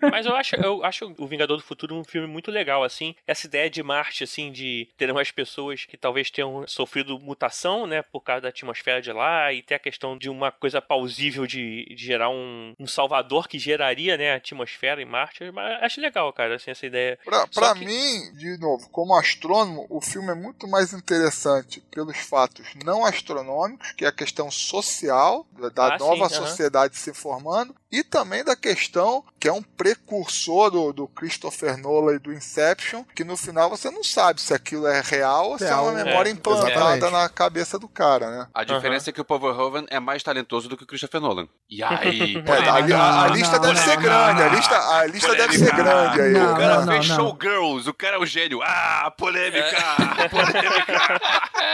Mas eu acho, eu acho o Vingador do Futuro um filme muito legal, assim. Essa ideia de Marte, assim, de ter umas pessoas que talvez tenham sofrido mutação, né, por causa da atmosfera de lá, e ter a questão de uma coisa plausível de, de gerar um, um salvador que geraria, né, a atmosfera em Marte. Mas acho legal, cara, assim, essa ideia. Pra, pra que- mim, de novo, como astrônomo, o filme é muito mais interessante pelos fatos não astronômicos, que é a questão social, da, Ah, sim, nova aham. sociedade se formando, e também da questão que é um precursor do, do Christopher Nolan e do Inception, que no final você não sabe se aquilo é real ou se é uma memória é, implantada exatamente. na cabeça do cara, né? A diferença é que o Paul Verhoeven é mais talentoso do que o Christopher Nolan. E aí, É, a, a- a não, lista não, deve não, ser não, grande, a lista, a lista deve ser grande aí. Não, O cara não, fez não. Showgirls, o cara é o gênio. Ah, polêmica! polêmica!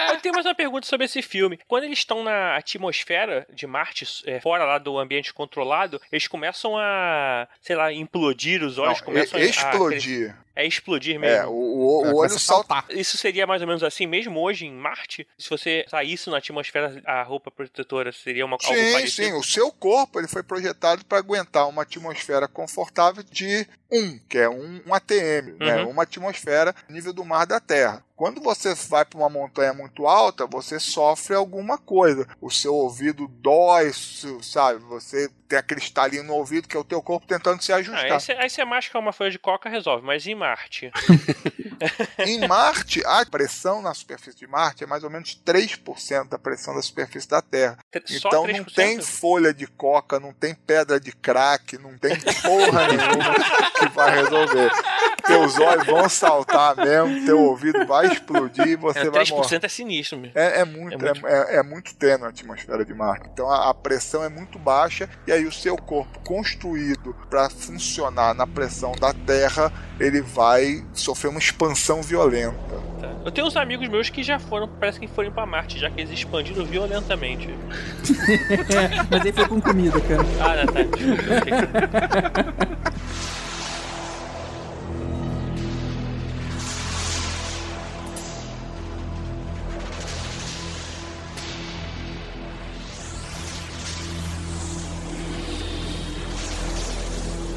Eu tenho mais uma pergunta sobre esse filme. Quando eles estão na atmosfera de Marte, é, fora lá do ambiente controlado, eles começam a, sei lá, implodir os olhos, Não, começam e- a- explodir. A, é explodir mesmo. É, o, o, É, o começa olho a salta. saltar. Isso seria mais ou menos assim, mesmo hoje em Marte? Se você saísse na atmosfera, a roupa protetora seria uma, algo Sim, parecido? sim. O seu corpo ele foi projetado para aguentar uma atmosfera confortável de 1, que é um, um ATM, né? Uhum. uma atmosfera nível do mar da Terra. Quando você vai para uma montanha muito alta, você sofre alguma coisa. O seu ouvido dói, sabe? Você tem aquele estalinho no ouvido que é o teu corpo tentando se Ah, ajustar. aí, você, aí você masca uma folha de coca resolve, mas em Marte? Em Marte, a pressão na superfície de Marte é mais ou menos 3% da pressão da superfície da Terra. Só Então 3%? não tem folha de coca, não tem pedra de crack, não tem porra nenhuma que vai resolver. teus olhos vão saltar mesmo, teu ouvido vai explodir e você É, vai 3% morrer. é sinistro mesmo. É, é muito, é, muito. é- é muito tênue a atmosfera de Marte. Então a, a pressão é muito baixa e aí o seu corpo construído para funcionar na pressão da Terra, ele vai sofrer uma expansão violenta. Tá. Eu tenho uns amigos meus que já foram, parece que foram pra Marte, já que eles expandiram violentamente. É, mas aí foi com comida, cara. Ah, tá. Desculpa.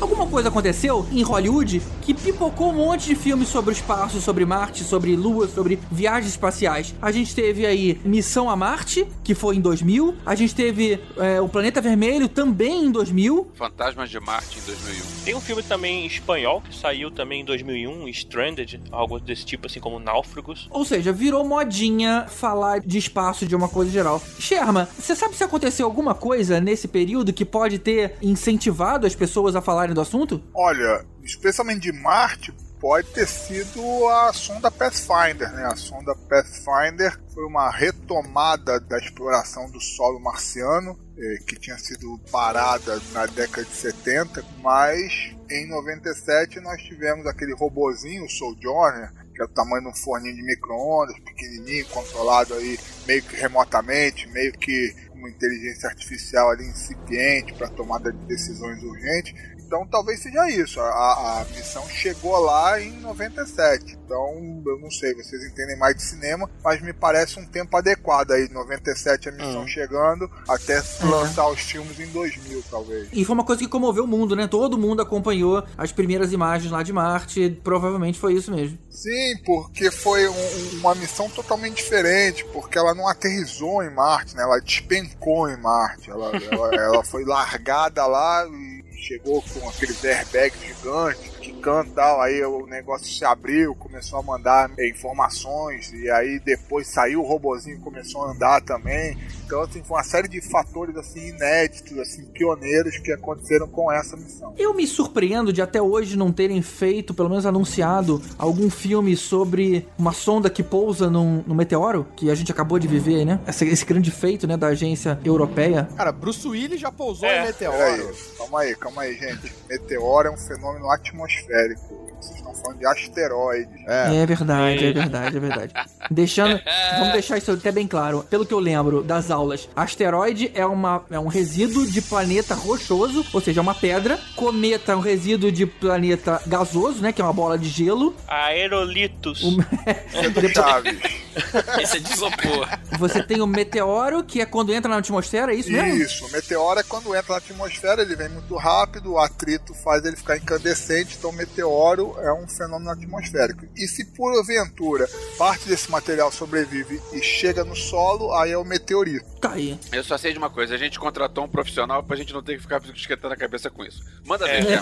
Alguma coisa aconteceu em Hollywood que pipocou um monte de filmes sobre o espaço, sobre Marte, sobre Lua, sobre viagens espaciais. A gente teve aí Missão a Marte, que foi em 2000. A gente teve é, O Planeta Vermelho, também em 2000. Fantasmas de Marte em 2001. Tem um filme também espanhol que saiu também em 2001, Stranded, algo desse tipo, assim como Náufragos. Ou seja, virou modinha falar de espaço de uma coisa geral. Sherma, você sabe se aconteceu alguma coisa nesse período que pode ter incentivado as pessoas a falarem do assunto? Olha, especialmente de Marte, pode ter sido a sonda Pathfinder, né? A sonda Pathfinder foi uma retomada da exploração do solo marciano, eh, que tinha sido parada na década de 70, mas em 97 nós tivemos aquele robozinho, o Sojourner, que é o tamanho de um forninho de micro-ondas, pequenininho, controlado aí meio que remotamente, meio que uma inteligência artificial ali incipiente para tomada de decisões urgentes. Então talvez seja isso. A, a- missão chegou lá em 97. Então eu não sei, vocês entendem mais de cinema, mas me parece um tempo adequado aí. 97 a missão chegando, até lançar os filmes em 2000, talvez. E foi uma coisa que comoveu o mundo, né? Todo mundo acompanhou as primeiras imagens lá de Marte. Provavelmente foi isso mesmo. Sim, porque foi um- uma missão totalmente diferente, porque ela não aterrizou em Marte, né? Ela despencou em Marte. Ela, ela, ela foi largada lá e chegou com aqueles airbags gigantes, quicando e tal, aí o negócio se abriu, começou a mandar informações, e aí depois saiu o robozinho e começou a andar também. Então, assim, foi uma série de fatores, assim, inéditos, assim, pioneiros que aconteceram com essa missão. Eu me surpreendo de até hoje não terem feito, pelo menos anunciado, algum filme sobre uma sonda que pousa num, num meteoro, que a gente acabou de viver, né? Esse, esse grande feito, né, da agência europeia. Cara, Bruce Willis já pousou É, em meteoro. calma aí, calma aí, gente. Meteoro é um fenômeno atmosférico. Vocês estão falando de asteroides. É. É verdade, é verdade, é verdade. Deixando, vamos deixar isso até bem claro. Pelo que eu lembro das aulas, asteroide é, uma, é um resíduo de planeta rochoso, ou seja, é uma pedra. Cometa é um resíduo de planeta gasoso, né, que é uma bola de gelo. Aerolitos. É do Chaves. Esse é de isopor. Você tem o meteoro, que é quando entra na atmosfera, é isso mesmo? Isso, o meteoro é quando entra na atmosfera, ele vem muito rápido, o atrito faz ele ficar incandescente, então o meteoro é um fenômeno atmosférico. E se porventura parte desse material sobrevive e chega no solo, aí é o meteorito. Tá aí. Eu só sei de uma coisa, a gente contratou um profissional pra gente não ter que ficar esquentando a cabeça com isso. Manda ver, É.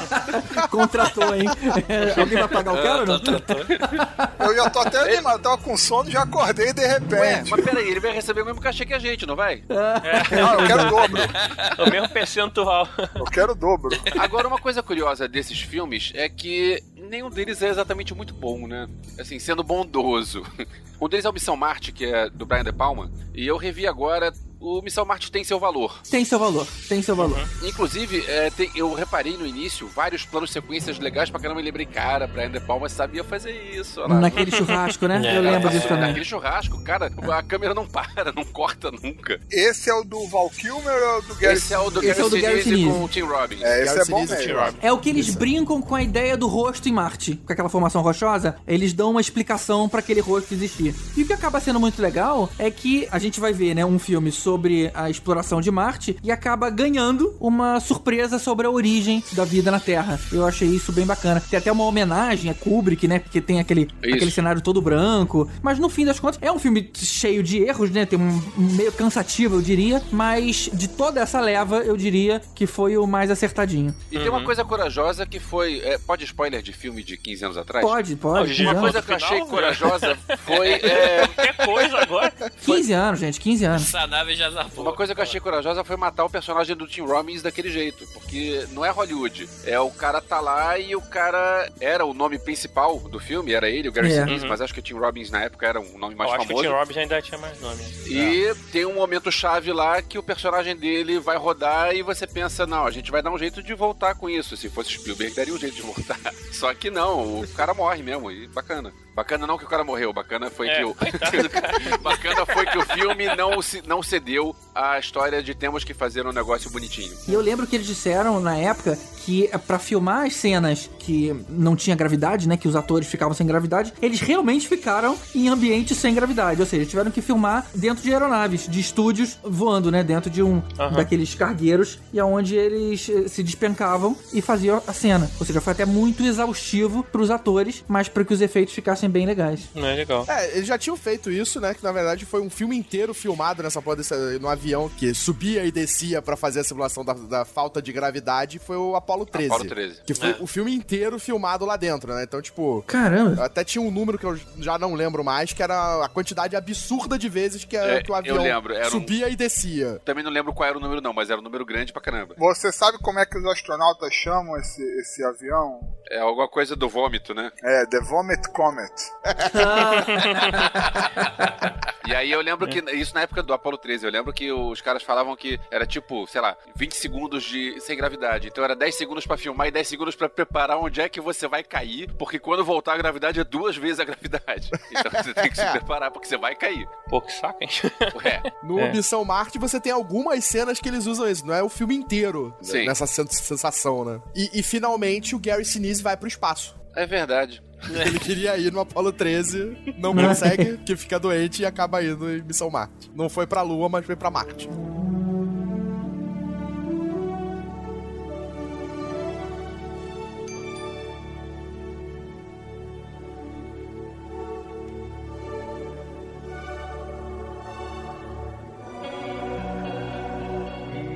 Contratou, hein? Alguém vai pagar o cara ou não? Eu já tô até animado, eu tava com sono e já acordei de Ué, repente. mas peraí, ele vai receber o mesmo cachê que a gente, não vai? Não, eu quero o dobro. O mesmo percentual. Eu quero o dobro. Agora, uma coisa curiosa desses filmes é que nenhum deles é exatamente muito bom, né? Assim, sendo bondoso. Um deles é o Missão Marte, que é do Brian De Palma, e eu revi agora. O Missão Marte tem seu valor. Tem seu valor, tem seu valor. Inclusive, é, tem- eu reparei no início vários planos sequências legais pra caramba. Eu lembrei, cara, Brian De Palma sabia fazer isso. lá. Naquele churrasco, né? É, Eu lembro disso também. Naquele churrasco, cara, a câmera não para, não corta nunca. Esse é o do Val Kilmer ou é o do Gary Esse é o do Esse Gary é o do Gary Sinise Sinise. com o Tim Robbins. É, esse Gary é bom mesmo. Robbins. É o que eles Isso. brincam com a ideia do rosto em Marte. Com aquela formação rochosa, eles dão uma explicação pra aquele rosto existir. E o que acaba sendo muito legal é que a gente vai ver, né, um filme sobre a exploração de Marte e acaba ganhando uma surpresa sobre a origem da vida na Terra. Eu achei isso bem bacana. Tem até uma homenagem a Kubrick, né, porque tem aquele, Isso. aquele cenário todo branco. Mas no fim das contas, é um filme cheio de erros, né, tem um meio cansativo, eu diria. Mas de toda essa leva, eu diria que foi o mais acertadinho. E tem uma coisa corajosa que foi. é, pode spoiler de filme de 15 anos atrás? Pode, pode. Não, 15 Uma coisa que eu achei né? corajosa foi. é, Qualquer coisa agora. 15 anos, gente, 15 anos. Essa nave zarpou. Uma coisa que eu achei corajosa foi matar o personagem do Tim Robbins daquele jeito, porque não é Hollywood. É o cara tá lá e o cara era o nome principal do filme, era ele, o Gary É. Sinise, Uhum. mas acho que o Tim Robbins na época era um nome mais eu acho que o famoso. Tim Robbins ainda tinha mais nome. E tem um momento chave lá que o personagem dele vai rodar e você pensa, não, a gente vai dar um jeito de voltar com isso. Se fosse Spielberg, daria um jeito de voltar. Só que não, o cara morre mesmo, e bacana. Bacana não que o cara morreu, bacana foi É, que o. bacana foi que o filme não, se- não cedeu à história de temos que fazer um negócio bonitinho. E eu lembro que eles disseram na época que eh, pra filmar as cenas que não tinha gravidade, né, que os atores ficavam sem gravidade, eles realmente ficaram em ambiente sem gravidade, ou seja, tiveram que filmar dentro de aeronaves, de estúdios voando, né, dentro de um Aham. daqueles cargueiros e aonde eles eh, se despencavam e faziam a cena. Ou seja, foi até muito exaustivo pros atores, mas para que os efeitos ficassem bem legais. Não é legal. É, eles já tinham feito isso, né? Que na verdade foi um filme inteiro filmado nessa porra desse, no avião que subia e descia pra fazer a simulação da, da falta de gravidade. Foi o Apollo 13. Apollo 13. Que foi É. o filme inteiro filmado lá dentro, né? Então, tipo. Caramba. Até tinha um número que eu já não lembro mais, que era a quantidade absurda de vezes que, a- É, que o eu avião lembro, era um- subia e descia. Também não lembro qual era o número, não, mas era um número grande pra caramba. Você sabe como é que os astronautas chamam esse, esse avião? É alguma coisa do vômito, né? É, The Vomit Comet. E aí eu lembro que isso na época do Apollo 13, eu lembro que os caras falavam que era tipo, sei lá, 20 segundos de sem gravidade. Então era 10 segundos pra filmar e 10 segundos pra preparar onde é que você vai cair, porque quando voltar a gravidade é duas vezes a gravidade. Então você tem que se preparar porque você vai cair. Pô, que saco, hein? Ué, No É. Missão Marte você tem algumas cenas que eles usam isso, não é o filme inteiro Sim. nessa sen- sensação, né? E, e, finalmente o Gary Sinise vai pro espaço. é verdade. Ele queria ir no Apollo 13, não consegue, que fica doente e acaba indo em Missão Marte. Não foi pra Lua, mas foi pra Marte.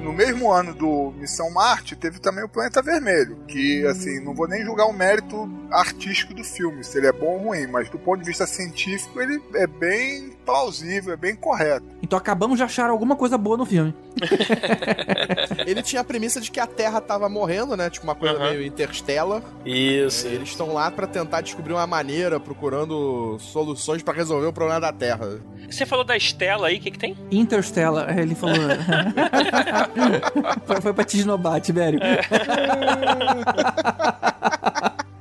No mesmo ano do Missão Marte, teve também o Planeta Vermelho, que, assim, não vou nem julgar o mérito artístico do filme, se ele é bom ou ruim, mas do ponto de vista científico, ele é bem plausível, é bem correto. Então acabamos de achar alguma coisa boa no filme. Ele tinha a premissa de que a Terra tava morrendo, né? Tipo uma coisa Aham. meio interstellar. Isso. E eles estão lá pra tentar descobrir uma maneira, procurando soluções pra resolver o problema da Terra. Você falou da Estela aí, o que, que tem? Interstellar, ele falou. foi, foi pra te esnobar, Tibério.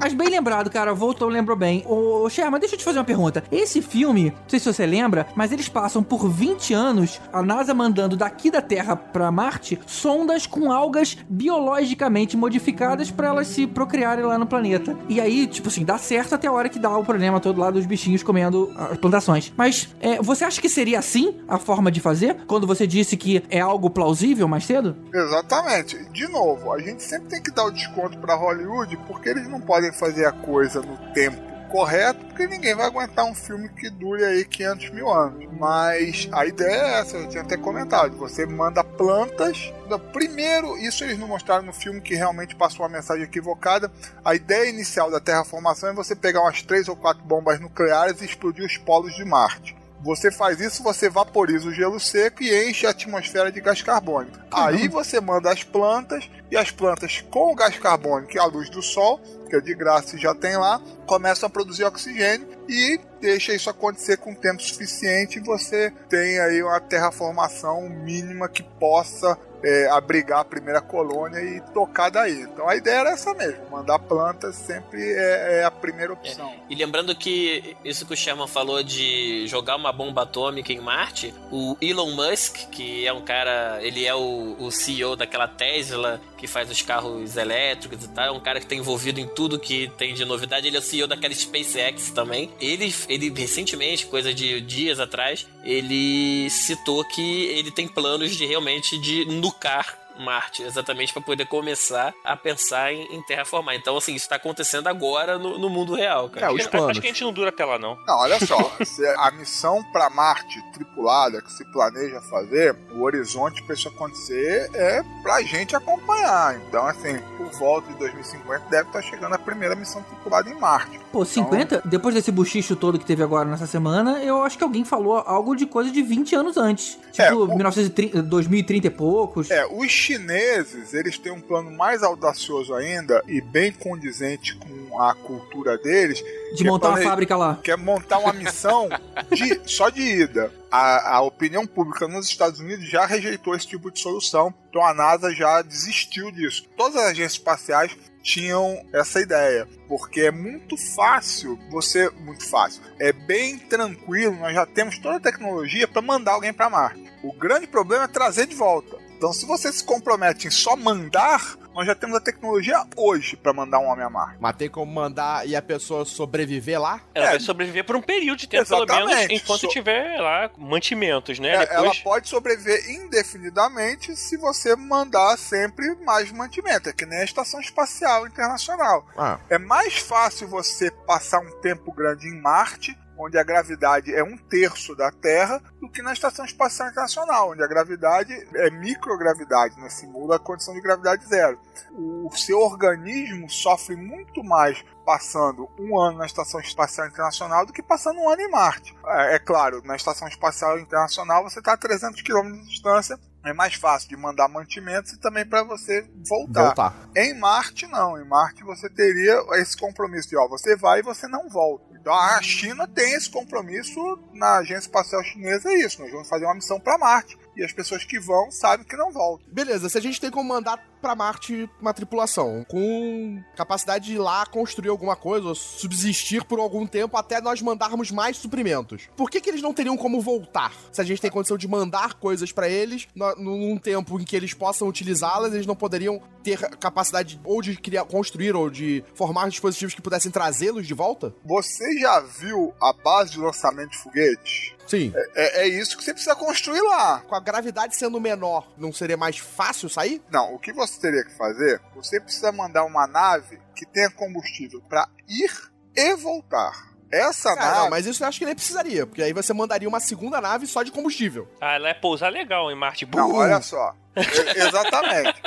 Mas bem lembrado, cara, voltou, lembrou bem. Ô, Sherman, deixa eu te fazer uma pergunta. Esse filme, não sei se você lembra, mas eles passam por 20 anos, a NASA mandando daqui da Terra pra Marte, sondas com algas biologicamente modificadas pra elas se procriarem lá no planeta. E aí, tipo assim, dá certo até a hora que dá o problema todo lá dos bichinhos comendo as plantações. Mas é, você acha que seria assim a forma de fazer? Quando você disse que é algo plausível mais cedo? Exatamente. De novo, a gente sempre tem que dar o desconto pra Hollywood, porque eles não podem fazer a coisa no tempo correto, porque ninguém vai aguentar um filme que dure aí 500 mil anos. Mas a ideia é essa, eu tinha até comentado. Você manda plantas. Primeiro, isso eles não mostraram no filme que realmente passou uma mensagem equivocada. A ideia inicial da terraformação é você pegar umas três ou quatro bombas nucleares e explodir os polos de Marte. Você faz isso, você vaporiza o gelo seco e enche a atmosfera de gás carbônico. Aí você manda as plantas e as plantas com o gás carbônico e a luz do sol, que é de graça e já tem lá, começam a produzir oxigênio e deixa isso acontecer com tempo suficiente e você tem aí uma terraformação mínima que possa é, abrigar a primeira colônia e tocar daí. Então a ideia era essa mesmo, mandar plantas sempre é, é a primeira opção. E lembrando que isso que o Sherman falou de jogar uma bomba atômica em Marte, o Elon Musk, que é um cara, ele é o, o CEO daquela Tesla que faz os carros elétricos e tal, é um cara que está envolvido em tudo que tem de novidade. Ele é o CEO daquela SpaceX também. Ele, ele recentemente, coisa de dias atrás, ele citou que ele tem planos de realmente de nucar Marte, exatamente para poder começar a pensar em, em terraformar. Então, assim, isso tá acontecendo agora no, no mundo real, cara. É, os Acho planos. que a gente não dura até lá, não. Não, olha só, se a missão para Marte tripulada que se planeja fazer, o horizonte para isso acontecer é pra gente acompanhar. Então, assim, por volta de 2050 deve estar chegando a primeira missão tripulada em Marte. Pô, 50? Depois desse buchicho todo que teve agora nessa semana, eu acho que alguém falou algo de coisa de 20 anos antes. Tipo, É, o- 1930, 2030 e poucos. É, os chineses, eles têm um plano mais audacioso ainda e bem condizente com a cultura deles, de é montar uma fábrica lá. que é montar uma missão de, só de ida. A, a opinião pública nos Estados Unidos já rejeitou esse tipo de solução, então a NASA já desistiu disso. Todas as agências espaciais tinham essa ideia, porque é muito fácil, você muito fácil, é bem tranquilo, nós já temos toda a tecnologia para mandar alguém para Marte. O grande problema é trazer de volta. Então, se você se compromete em só mandar, nós já temos a tecnologia hoje para mandar um homem a Marte. Mas tem como mandar e a pessoa sobreviver lá? Ela É. vai sobreviver por um período de tempo, pelo menos, Exatamente. enquanto So- tiver lá mantimentos, né? É, Ela Depois. pode sobreviver indefinidamente se você mandar sempre mais mantimento. É que nem a Estação Espacial Internacional. Ah, É mais fácil você passar um tempo grande em Marte, onde a gravidade é um terço da Terra, do que na Estação Espacial Internacional, onde a gravidade é microgravidade, né? simula a condição de gravidade zero. O seu organismo sofre muito mais passando um ano na Estação Espacial Internacional do que passando um ano em Marte. É, é claro, na Estação Espacial Internacional você está a 300 km de distância, é mais fácil de mandar mantimentos e também para você voltar. voltar. Em Marte, não. Em Marte você teria esse compromisso de, ó, você vai e você não volta. Então a China tem esse compromisso na Agência Espacial Chinesa, é isso. Nós vamos fazer uma missão para Marte. E as pessoas que vão sabem que não voltam. Beleza, se a gente tem como mandar pra Marte uma tripulação com capacidade de ir lá construir alguma coisa, ou subsistir por algum tempo até nós mandarmos mais suprimentos. Por que, que eles não teriam como voltar? Se a gente tem condição de mandar coisas pra eles, no- num tempo em que eles possam utilizá-las, eles não poderiam ter capacidade ou de criar, construir ou de formar dispositivos que pudessem trazê-los de volta? Você já viu a base de lançamento de foguetes? Sim. É, é isso que você precisa construir lá. Com a gravidade sendo menor, não seria mais fácil sair? Não, o que você teria que fazer? Você precisa mandar uma nave que tenha combustível para ir e voltar. Essa Ah, nave. não, mas isso eu acho que nem precisaria, porque aí você mandaria uma segunda nave só de combustível. Ah, ela é pousar legal em Marte. Não, olha só. Exatamente.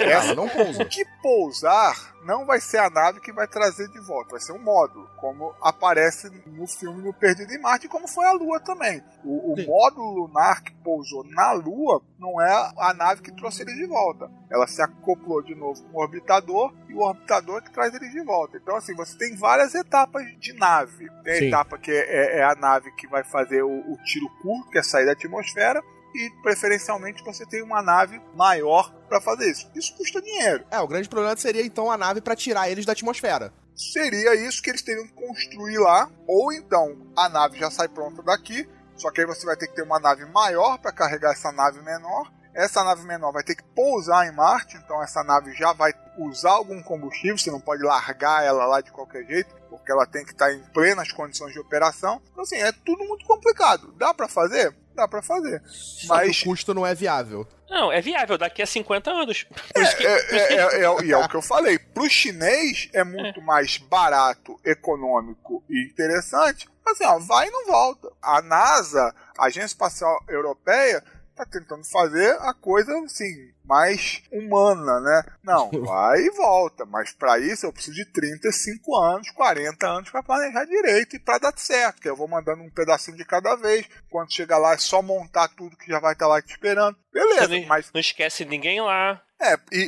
Ela não pousa. que pousar não vai ser a nave que vai trazer de volta, vai ser um módulo, como aparece no filme No Perdido em Marte, como foi a Lua também. O, o módulo lunar que pousou na Lua não é a nave que trouxe ele de volta. Ela se acoplou de novo com o orbitador e o orbitador que traz ele de volta. Então, assim, você tem várias etapas de nave. Tem a Sim. etapa que é, é- é a nave que vai fazer o, o tiro curto, que é sair da atmosfera, e preferencialmente você tem uma nave maior para fazer isso. Isso custa dinheiro. É, o grande problema seria então a nave pra tirar eles da atmosfera. Seria isso que eles teriam que construir lá, ou então a nave já sai pronta daqui, só que aí você vai ter que ter uma nave maior para carregar essa nave menor. Essa nave menor vai ter que pousar em Marte, então essa nave já vai usar algum combustível, você não pode largar ela lá de qualquer jeito, porque ela tem que estar em plenas condições de operação. Então assim, é tudo muito complicado. Dá para fazer? Dá para fazer. Só Mas que o custo não é viável. Não, é viável daqui a 50 anos. É, que- é, é, é, e é o que eu falei. Pro chinês é muito mais barato, econômico e interessante. Mas assim, ó, vai e não volta. A NASA, a Agência Espacial Europeia, tá tentando fazer a coisa assim, mais humana, né? Não, vai e volta. Mas para isso eu preciso de 35 anos, 40 anos para planejar direito e para dar certo. Que eu vou mandando um pedacinho de cada vez. Quando chegar lá é só montar tudo que já vai estar lá te esperando. Beleza, não, mas não esquece ninguém lá. é, e, e-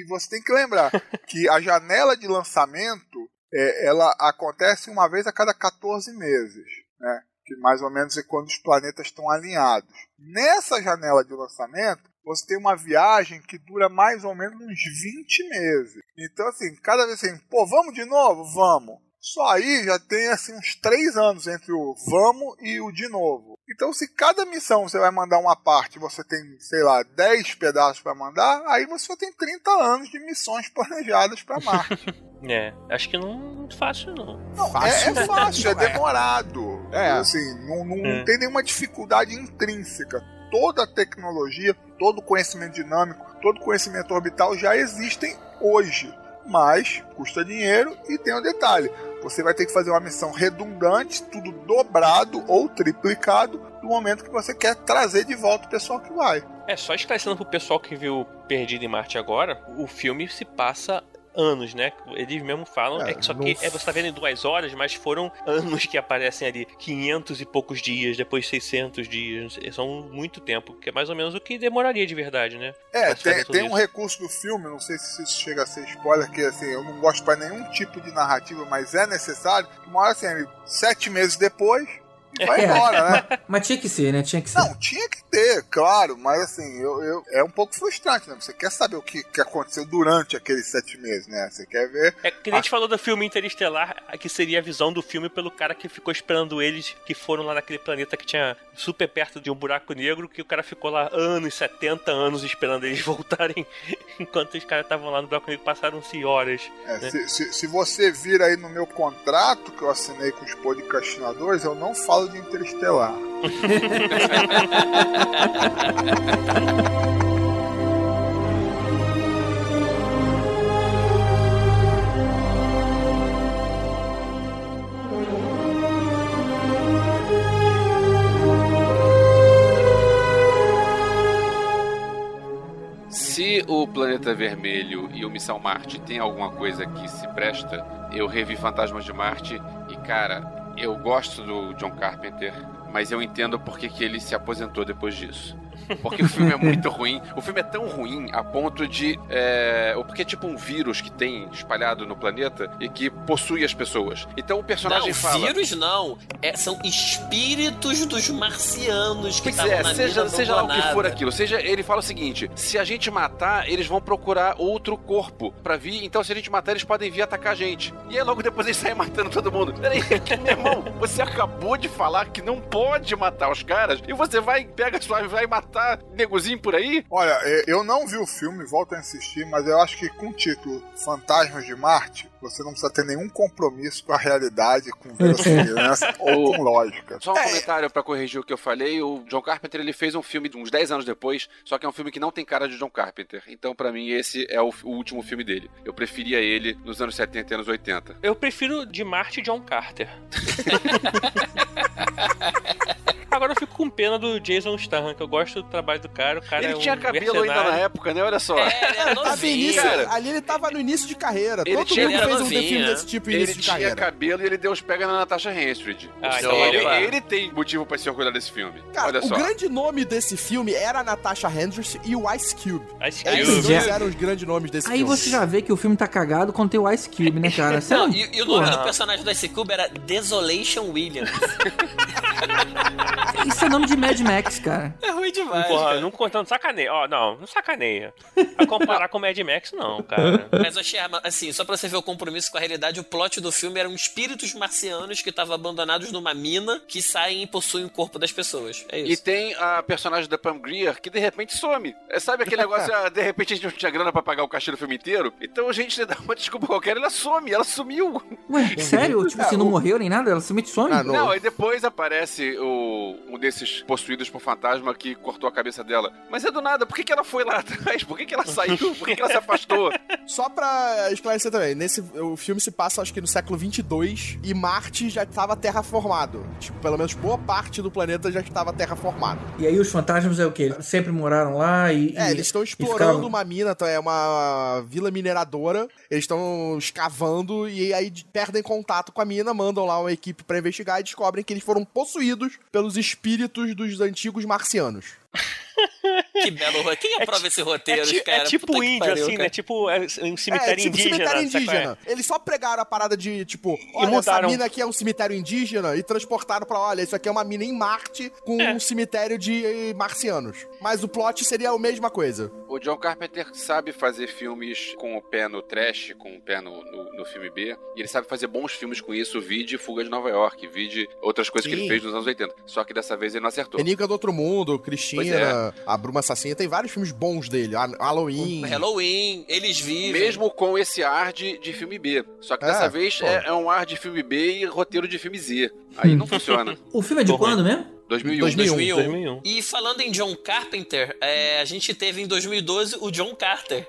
e- e você tem que lembrar que a janela de lançamento é, ela acontece uma vez a cada 14 meses, né? Que mais ou menos é quando os planetas estão alinhados. Nessa janela de lançamento, você tem uma viagem que dura mais ou menos uns 20 meses. Então, assim, cada vez assim, pô, vamos de novo? Vamos. Só aí já tem assim uns 3 anos entre o vamos e o de novo. Então, se cada missão você vai mandar uma parte, você tem, sei lá, 10 pedaços para mandar, aí você só tem 30 anos de missões planejadas para Marte. É, acho que não é muito fácil, não. Não, Fácil? É, é fácil, é é. demorado. É. Assim, não, não- não É. tem nenhuma dificuldade intrínseca. toda a tecnologia, todo o conhecimento dinâmico, todo o conhecimento orbital já existem hoje. Mas custa dinheiro e tem um detalhe: você vai ter que fazer uma missão redundante, tudo dobrado ou triplicado no momento que você quer trazer de volta o pessoal que vai. É, só esclarecendo pro pessoal que viu Perdido em Marte agora, o filme se passa anos, né? Eles mesmo falam, é, É, que só que é, você tá vendo em duas horas, mas foram anos que aparecem ali. 500 e poucos dias, depois 600 dias. São muito tempo, que é mais ou menos o que demoraria de verdade, né? É, tem, tem um recurso do filme, não sei se isso chega a ser spoiler, que assim, eu não gosto pra nenhum tipo de narrativa, mas é necessário. Uma hora assim, sete meses depois, vai É. embora, né? Mas tinha que ser, né? Tinha que ser. Não, tinha que ter, claro, mas assim, eu, eu- é um pouco frustrante, né? Você quer saber o que, que aconteceu durante aqueles sete meses, né? Você quer ver. É que a gente falou do filme Interestelar, que seria a visão do filme pelo cara que ficou esperando eles, que foram lá naquele planeta que tinha super perto de um buraco negro, que o cara ficou lá anos, 70 anos esperando eles voltarem, enquanto os caras estavam lá no buraco negro, passaram-se horas. é, né? se, se, se você vir aí no meu contrato que eu assinei com os podcastinadores, eu não falo de Interestelar. Se o Planeta Vermelho e o Missão Marte tem alguma coisa que se presta, eu revi Fantasmas de Marte e, cara, eu gosto do John Carpenter, mas eu entendo por que ele se aposentou depois disso. Porque o filme é muito ruim. O filme é tão ruim a ponto de. É, porque é tipo um vírus que tem espalhado no planeta e que possui as pessoas. Então o personagem Não, fala. vírus não. É, são espíritos dos marcianos que Pois estavam é, na seja, seja lá o que for aquilo. Seja, ele fala o seguinte: se a gente matar, eles vão procurar outro corpo pra vir. Então, se a gente matar, eles podem vir atacar a gente. E aí, logo depois, eles saem matando todo mundo. Peraí, meu irmão, você acabou de falar que não pode matar os caras e você vai, pega sua e vai matar negozinho por aí? Olha, é, eu não vi o filme, volto a insistir, mas eu acho que com o título Fantasmas de Marte, você não precisa ter nenhum compromisso com a realidade, com verossimilhança ou com lógica. Só um comentário pra corrigir o que eu falei. O John Carpenter ele fez um filme uns 10 anos depois, só que é um filme que não tem cara de John Carpenter. Então, pra mim, esse é o, o último filme dele. Eu preferia ele nos anos 70 e anos 80. Eu prefiro de Marte John Carter. Agora eu fico com pena do Jason Statham, que eu gosto do trabalho do cara. O cara ele é um tinha cabelo ainda na época, né? Olha só. É, ele novinho, início, cara. ali ele tava no início de carreira. Ele Todo tinha- mundo ele fez um filme desse tipo Ele início de tinha carreira. cabelo e ele deu os pega na Natasha Henstridge. Ah, então ele, ele tem motivo pra se orgulhar desse filme. Cara, Olha o só. grande nome desse filme era a Natasha Hendricks e o Ice Cube. Ice Esses Cube. dois eram os grandes nomes desse Aí filme. você já vê que o filme tá cagado quando tem o Ice Cube, né, cara? Não, não- e, e o nome do personagem do Ice Cube era Desolation Williams. Isso é nome de Mad Max, cara. É ruim demais. Porra, cara. não contando sacaneia. Ó, não, não sacaneia. A comparar com o Mad Max, não, cara. Mas, ô Sherman, assim, só pra você ver o compromisso com a realidade, o plot do filme eram espíritos marcianos que estavam abandonados numa mina que saem e possuem o corpo das pessoas. É E isso. tem a personagem da Pam Grier que de repente some. É, sabe aquele negócio, ah, de repente a gente não tinha grana pra pagar o cachê do filme inteiro? Então a gente dá uma desculpa qualquer, ela some, ela sumiu. Ué, sério? Tipo, você não morreu nem nada? Ela simplesmente some? Ah, não. Não, aí depois aparece o, um desses possuídos por fantasma que cortou a cabeça dela. Mas é do nada, por que, que ela foi lá atrás? Por que, que ela saiu? Por que, que ela se afastou? Só pra esclarecer também, nesse, o filme se passa acho que no século 22 e Marte já estava terraformado. Tipo, pelo menos boa parte do planeta já estava terraformado. E aí os fantasmas é o quê? Eles sempre moraram lá e. É, e- eles estão explorando uma mina, então é uma vila mineradora. Eles estão escavando e aí de- perdem contato com a mina, mandam lá uma equipe pra investigar e descobrem que eles foram possuídos pelos espíritos dos antigos marcianos. Que belo roteiro. Quem aprova esse É, roteiro, ti- cara? é tipo Puta que índio, pariu, assim, cara. né? Tipo é, um cemitério é, tipo indígena. cemitério é? indígena. Eles só pregaram a parada de, tipo, olha, mudaram. essa mina aqui é um cemitério indígena e transportaram pra, olha, isso aqui é uma mina em Marte com É. um cemitério de eh, marcianos. Mas o plot seria a mesma coisa. O John Carpenter sabe fazer filmes com o pé no trash, com o pé no, no, no filme B, e ele sabe fazer bons filmes com isso, vide Fuga de Nova York, vide outras coisas que Sim. ele fez nos anos 80. Só que dessa vez ele não acertou. Enigma do Outro Mundo, Pois A Bruma Assassina, tem vários filmes bons dele. Ha- Halloween. Halloween, eles vivem. Mesmo com esse ar de, de filme B. Só que É, dessa vez é, é um ar de filme B e roteiro de filme Z. Aí não funciona. O filme é de Tô ruim. quando mesmo? 2001. 2001. 2001. E falando em John Carpenter, é, a gente teve em 2012 o John Carter,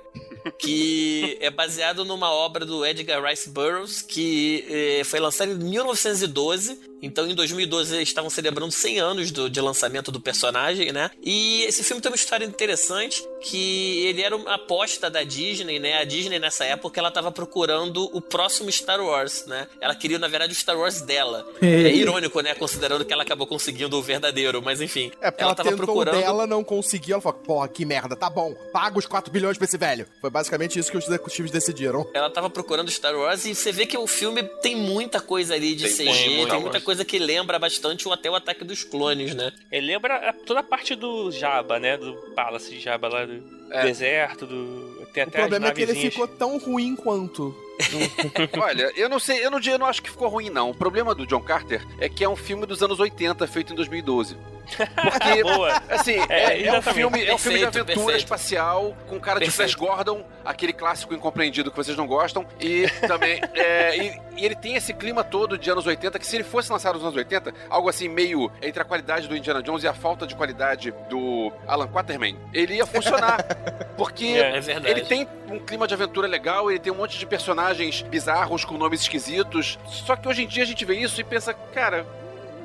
que é baseado numa obra do Edgar Rice Burroughs, que é, foi lançado em 1912. Então, em 2012, eles estavam celebrando 100 anos do- de lançamento do personagem, né? E esse filme tem uma história interessante, que ele era uma aposta da Disney, né? A Disney, nessa época, ela estava procurando o próximo Star Wars, né? Ela queria, na verdade, o Star Wars dela. É irônico, né? Considerando que ela acabou conseguindo o verdadeiro, mas enfim. É, porque ela, tava tentou procurando. dela, não conseguiu. Ela falou, porra, que merda, tá bom. Paga os 4 bilhões pra esse velho. Foi basicamente isso que os executivos decidiram. Ela tava procurando Star Wars e você vê que o filme tem muita coisa ali de Tem CG, muita tem coisa. muita coisa que lembra bastante o até o ataque dos clones, né? Ele lembra a- toda a parte do Jabba, né? Do Palace de Jabba lá do É. deserto, do. Tem O até as problema é que ele ficou tão ruim quanto. Olha, eu não sei, eu não, eu não acho que ficou ruim, não. O problema do John Carter é que é um filme dos anos 80, feito em 2012. Porque, Boa. assim, É, é, é um filme, é um filme de aventura perfeito. espacial com cara de Perfeito. Flash Gordon, aquele clássico incompreendido que vocês não gostam. E também, é, e, e ele tem esse clima todo de anos 80, que se ele fosse lançado nos anos 80, algo assim meio entre a qualidade do Indiana Jones e a falta de qualidade do Alan Quatermain, ele ia funcionar. Porque É, É ele tem um clima de aventura legal, ele tem um monte de personagens bizarros com nomes esquisitos. Só que hoje em dia a gente vê isso e pensa, cara,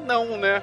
não, né?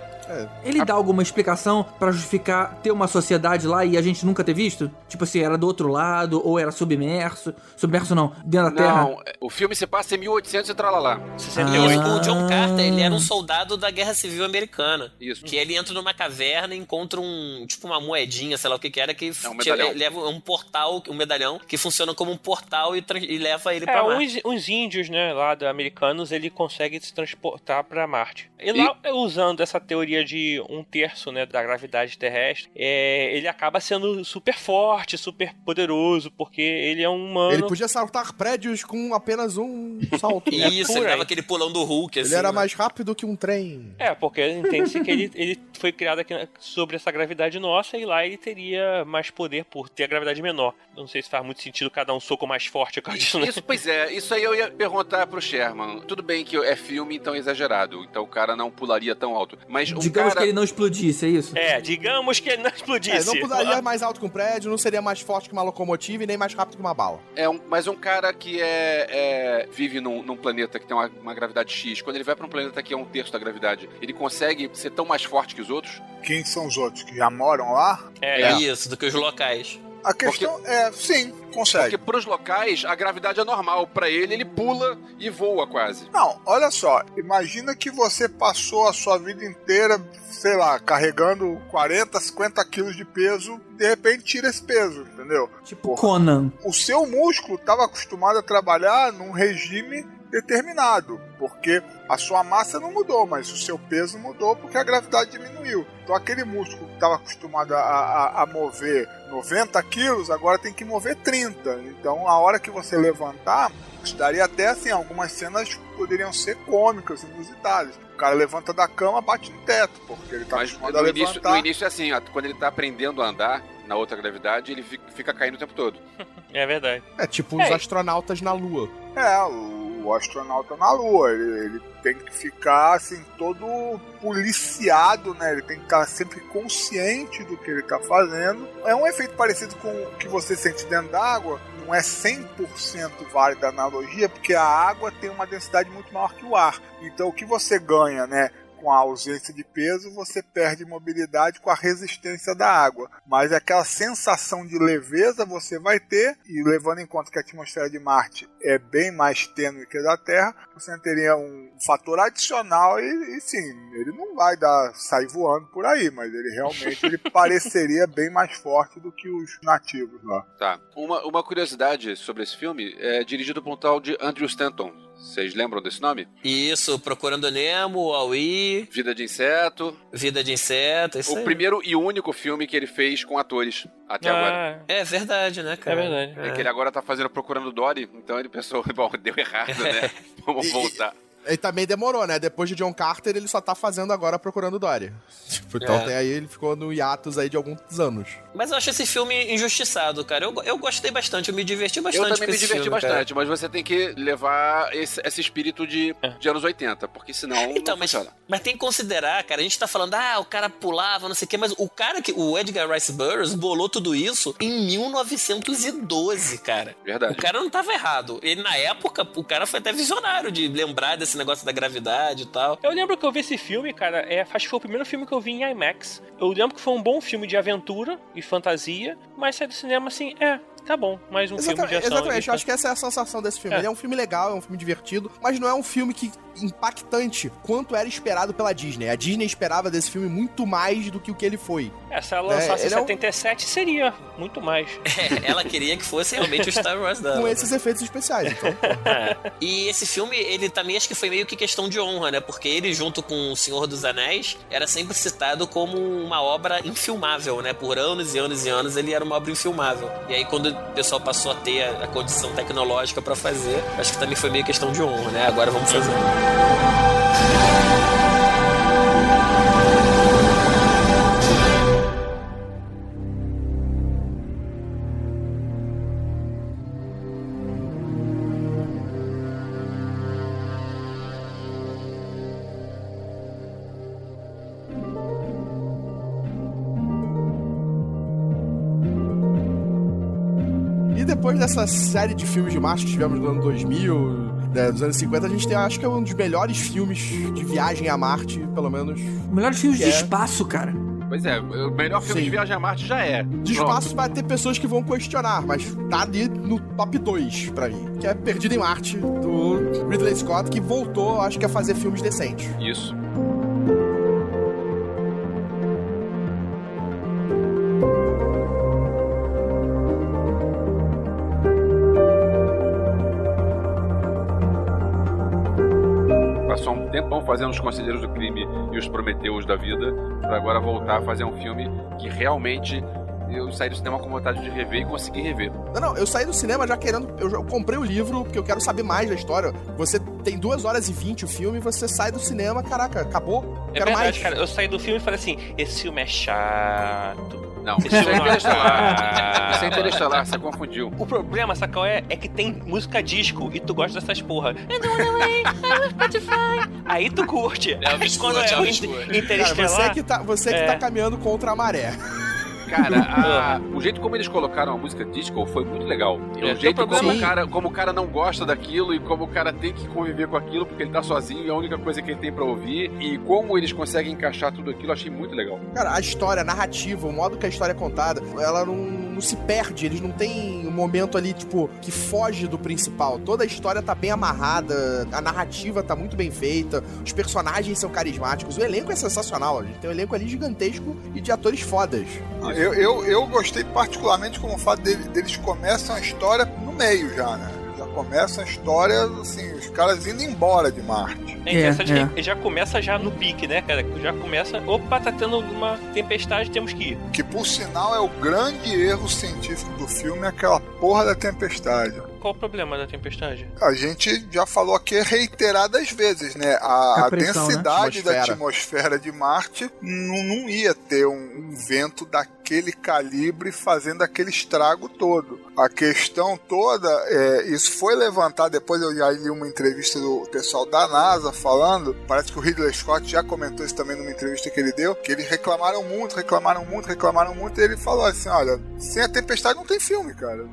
Ele dá alguma explicação pra justificar ter uma sociedade lá e a gente nunca ter visto? Tipo assim, era do outro lado ou era submerso? Submerso não, dentro da Terra? Não, o filme se passa em 1800 e tralalá. 68. Ah. O John Carter, ele era um soldado da Guerra Civil Americana. Isso. Que ele entra numa caverna e encontra um, tipo uma moedinha, sei lá o que que era, que É um medalhão. leva um portal, um medalhão, que funciona como um portal e, e leva ele pra É, lá. uns, índios, né, lá americanos, ele consegue se transportar pra Marte. E lá, usando essa teoria de um terço, né, da gravidade terrestre, é, ele acaba sendo super forte, super poderoso, porque ele é um humano. Ele podia saltar prédios com apenas um salto. Isso, por ele aí. dava aquele pulão do Hulk, assim. Ele era né? mais rápido que um trem. É, porque entende-se que ele, ele foi criado aqui sobre essa gravidade nossa e lá ele teria mais poder por ter a gravidade menor. Não sei se faz muito sentido cada um soco mais forte disso, né? Isso, pois é, isso aí eu ia perguntar pro Sherman. Tudo bem que é filme, então é exagerado. Então o cara não pularia tão alto. Mas o Digamos cara... que ele não explodisse, é isso? É, digamos que ele não É, explodisse. não pularia mais alto que um prédio, não seria mais forte que uma locomotiva e nem mais rápido que uma bala. É um, mas um cara que é, é- vive num, num planeta que tem uma, uma gravidade X, quando ele vai pra um planeta que é um terço da gravidade, ele consegue ser tão mais forte que os outros? Quem são os outros que já moram lá? É, É isso, do que os locais. A questão é, sim, consegue. Porque pros locais, a gravidade é normal. Pra ele, ele pula e voa quase. Não, olha só, imagina que você passou a sua vida inteira, sei lá, carregando 40, 50 quilos de peso, de repente tira esse peso, entendeu? Tipo Conan. O seu músculo estava acostumado a trabalhar num regime determinado, porque a sua massa não mudou, mas o seu peso mudou porque a gravidade diminuiu. Então aquele músculo que estava acostumado a, a- a mover 90 quilos, agora tem que mover 30. Então a hora que você levantar, estaria até assim, algumas cenas poderiam ser cômicas, inusitadas. O cara levanta da cama, bate no teto, porque ele está acostumado a no início, levantar. no início é assim, ó, quando ele tá aprendendo a andar na outra gravidade, ele fi- fica caindo o tempo todo. é verdade. É tipo os É. astronautas na Lua. É, o, o astronauta na Lua, ele, ele tem que ficar assim, todo policiado, né? Ele tem que estar sempre consciente do que ele está fazendo. É um efeito parecido com o que você sente dentro d'água, não é 100% válida a analogia, porque a água tem uma densidade muito maior que o ar. Então o que você ganha, né? Com a ausência de peso, você perde mobilidade com a resistência da água. Mas aquela sensação de leveza você vai ter, e levando em conta que a atmosfera de Marte é bem mais tênue que a da Terra, você teria um fator adicional e, e sim, ele não vai dar sair voando por aí, mas ele realmente ele pareceria bem mais forte do que os nativos lá. Tá. Uma, uma curiosidade sobre esse filme é dirigido por um tal de Andrew Stanton. Vocês lembram desse nome? Isso, Procurando Nemo, Aui, Vida de Inseto. Vida de Inseto, isso O aí. primeiro e único filme que ele fez com atores até agora. Ah, É verdade, né, cara? É verdade. É que ele agora tá fazendo Procurando Dory, então ele pensou, bom, deu errado, né? Vamos E- voltar. Ele também demorou, né? Depois de John Carter, ele só tá fazendo agora Procurando Dory. Tipo, então É. tem aí, ele ficou no hiatus aí de alguns anos. Mas eu acho esse filme injustiçado, cara. Eu, eu gostei bastante, eu me diverti bastante Eu também com me esse diverti filme, cara. bastante, mas você tem que levar esse, esse espírito de, de anos 80, porque senão Então, não mas, funciona. mas tem que considerar, cara, a gente tá falando, ah, o cara pulava, não sei o quê, mas o cara que, o Edgar Rice Burroughs bolou tudo isso em 1912, cara. Verdade. O cara não tava errado. Ele, na época, o cara foi até visionário de lembrar desse negócio da gravidade e tal. Eu lembro que eu vi esse filme, cara, é, acho que foi o primeiro filme que eu vi em IMAX. Eu lembro que foi um bom filme de aventura e fantasia, mas saí do cinema assim, é, tá bom, mais um filme de Exatamente, ação. exatamente. eu acho que essa é a sensação desse filme. É. Ele é um filme legal, é um filme divertido, mas não é um filme que impactante quanto era esperado pela Disney. A Disney esperava desse filme muito mais do que o que ele foi. É, se ela lançasse É, em ele é um- 77, seria muito mais. É, ela queria que fosse realmente o Star Wars dela. Com esses efeitos especiais. Então, E esse filme, ele também acho que foi meio que questão de honra, né? Porque ele, junto com O Senhor dos Anéis, era sempre citado como uma obra infilmável, né? Por anos e anos e anos ele era uma obra infilmável. E aí, quando o pessoal passou a ter a, a condição tecnológica pra fazer, acho que também foi meio questão de honra, né? Agora vamos fazer. E depois dessa série de filmes de marcha que tivemos no ano 2000, né, dos anos 50, a gente tem, acho que é um dos melhores filmes de viagem a Marte, pelo menos. Melhores filmes de É. espaço, cara. Pois é, o melhor filme Sim. de Viagem a Marte já é. De espaço vai ter pessoas que vão questionar, mas tá ali no top 2 pra mim. Que é Perdido em Marte, do Ridley Scott, que voltou, acho que, a fazer filmes decentes. Isso. Tempão fazendo os Conselheiros do Crime e os Prometeus da vida, pra agora voltar a fazer um filme que realmente eu saí do cinema com vontade de rever e consegui rever. Não, não, eu saí do cinema já querendo. Eu, já- eu comprei o livro porque eu quero saber mais da história. Você tem 2 horas e 20 o filme, você sai do cinema, caraca, acabou. É quero verdade, mais. cara. Eu saí do filme e falei assim: esse filme é chato. Não, Esse é filme não interestelar. é- Isso é interestelar, você confundiu. O problema, sabe qual é? É que tem música disco e tu gosta dessas porra. Aí tu curte. É, o Aí quando é é o o Biscoito. inter- Cara, interestelar... você que, tá, você que É. tá caminhando contra a maré. Cara, a- o jeito como eles colocaram a música disco foi muito legal. E É, o jeito como o, cara, como o cara não gosta daquilo e como o cara tem que conviver com aquilo porque ele tá sozinho e é a única coisa que ele tem pra ouvir. E como eles conseguem encaixar tudo aquilo, eu achei muito legal. Cara, a história, a narrativa, o modo que a história é contada, ela não, não se perde. Eles não tem um momento ali, tipo, que foge do principal. Toda a história tá bem amarrada, a narrativa tá muito bem feita, os personagens são carismáticos, o elenco é sensacional. A gente tem um elenco ali gigantesco e de atores fodas. Eu, eu, eu gostei particularmente como o fato dele- deles começam a história no meio já, né? Já começam a história, assim, os caras indo embora de Marte. É interessante É, que já começa já no pique, né, cara? Já começa, opa, tá tendo uma tempestade, temos que ir. Que por sinal é o grande erro científico do filme, aquela porra da tempestade. Qual o problema da tempestade? A gente já falou aqui reiteradas vezes, né? A, A a pressão, né? densidade da Atmosfera. de Marte não, não ia ter um, um vento daquele calibre fazendo aquele estrago todo. A questão toda, é, isso foi levantado depois eu já li uma entrevista do pessoal da NASA falando, parece que o Ridley Scott já comentou isso também numa entrevista que ele deu, que eles reclamaram muito, reclamaram muito, reclamaram muito, e ele falou assim, olha, sem a tempestade não tem filme, cara.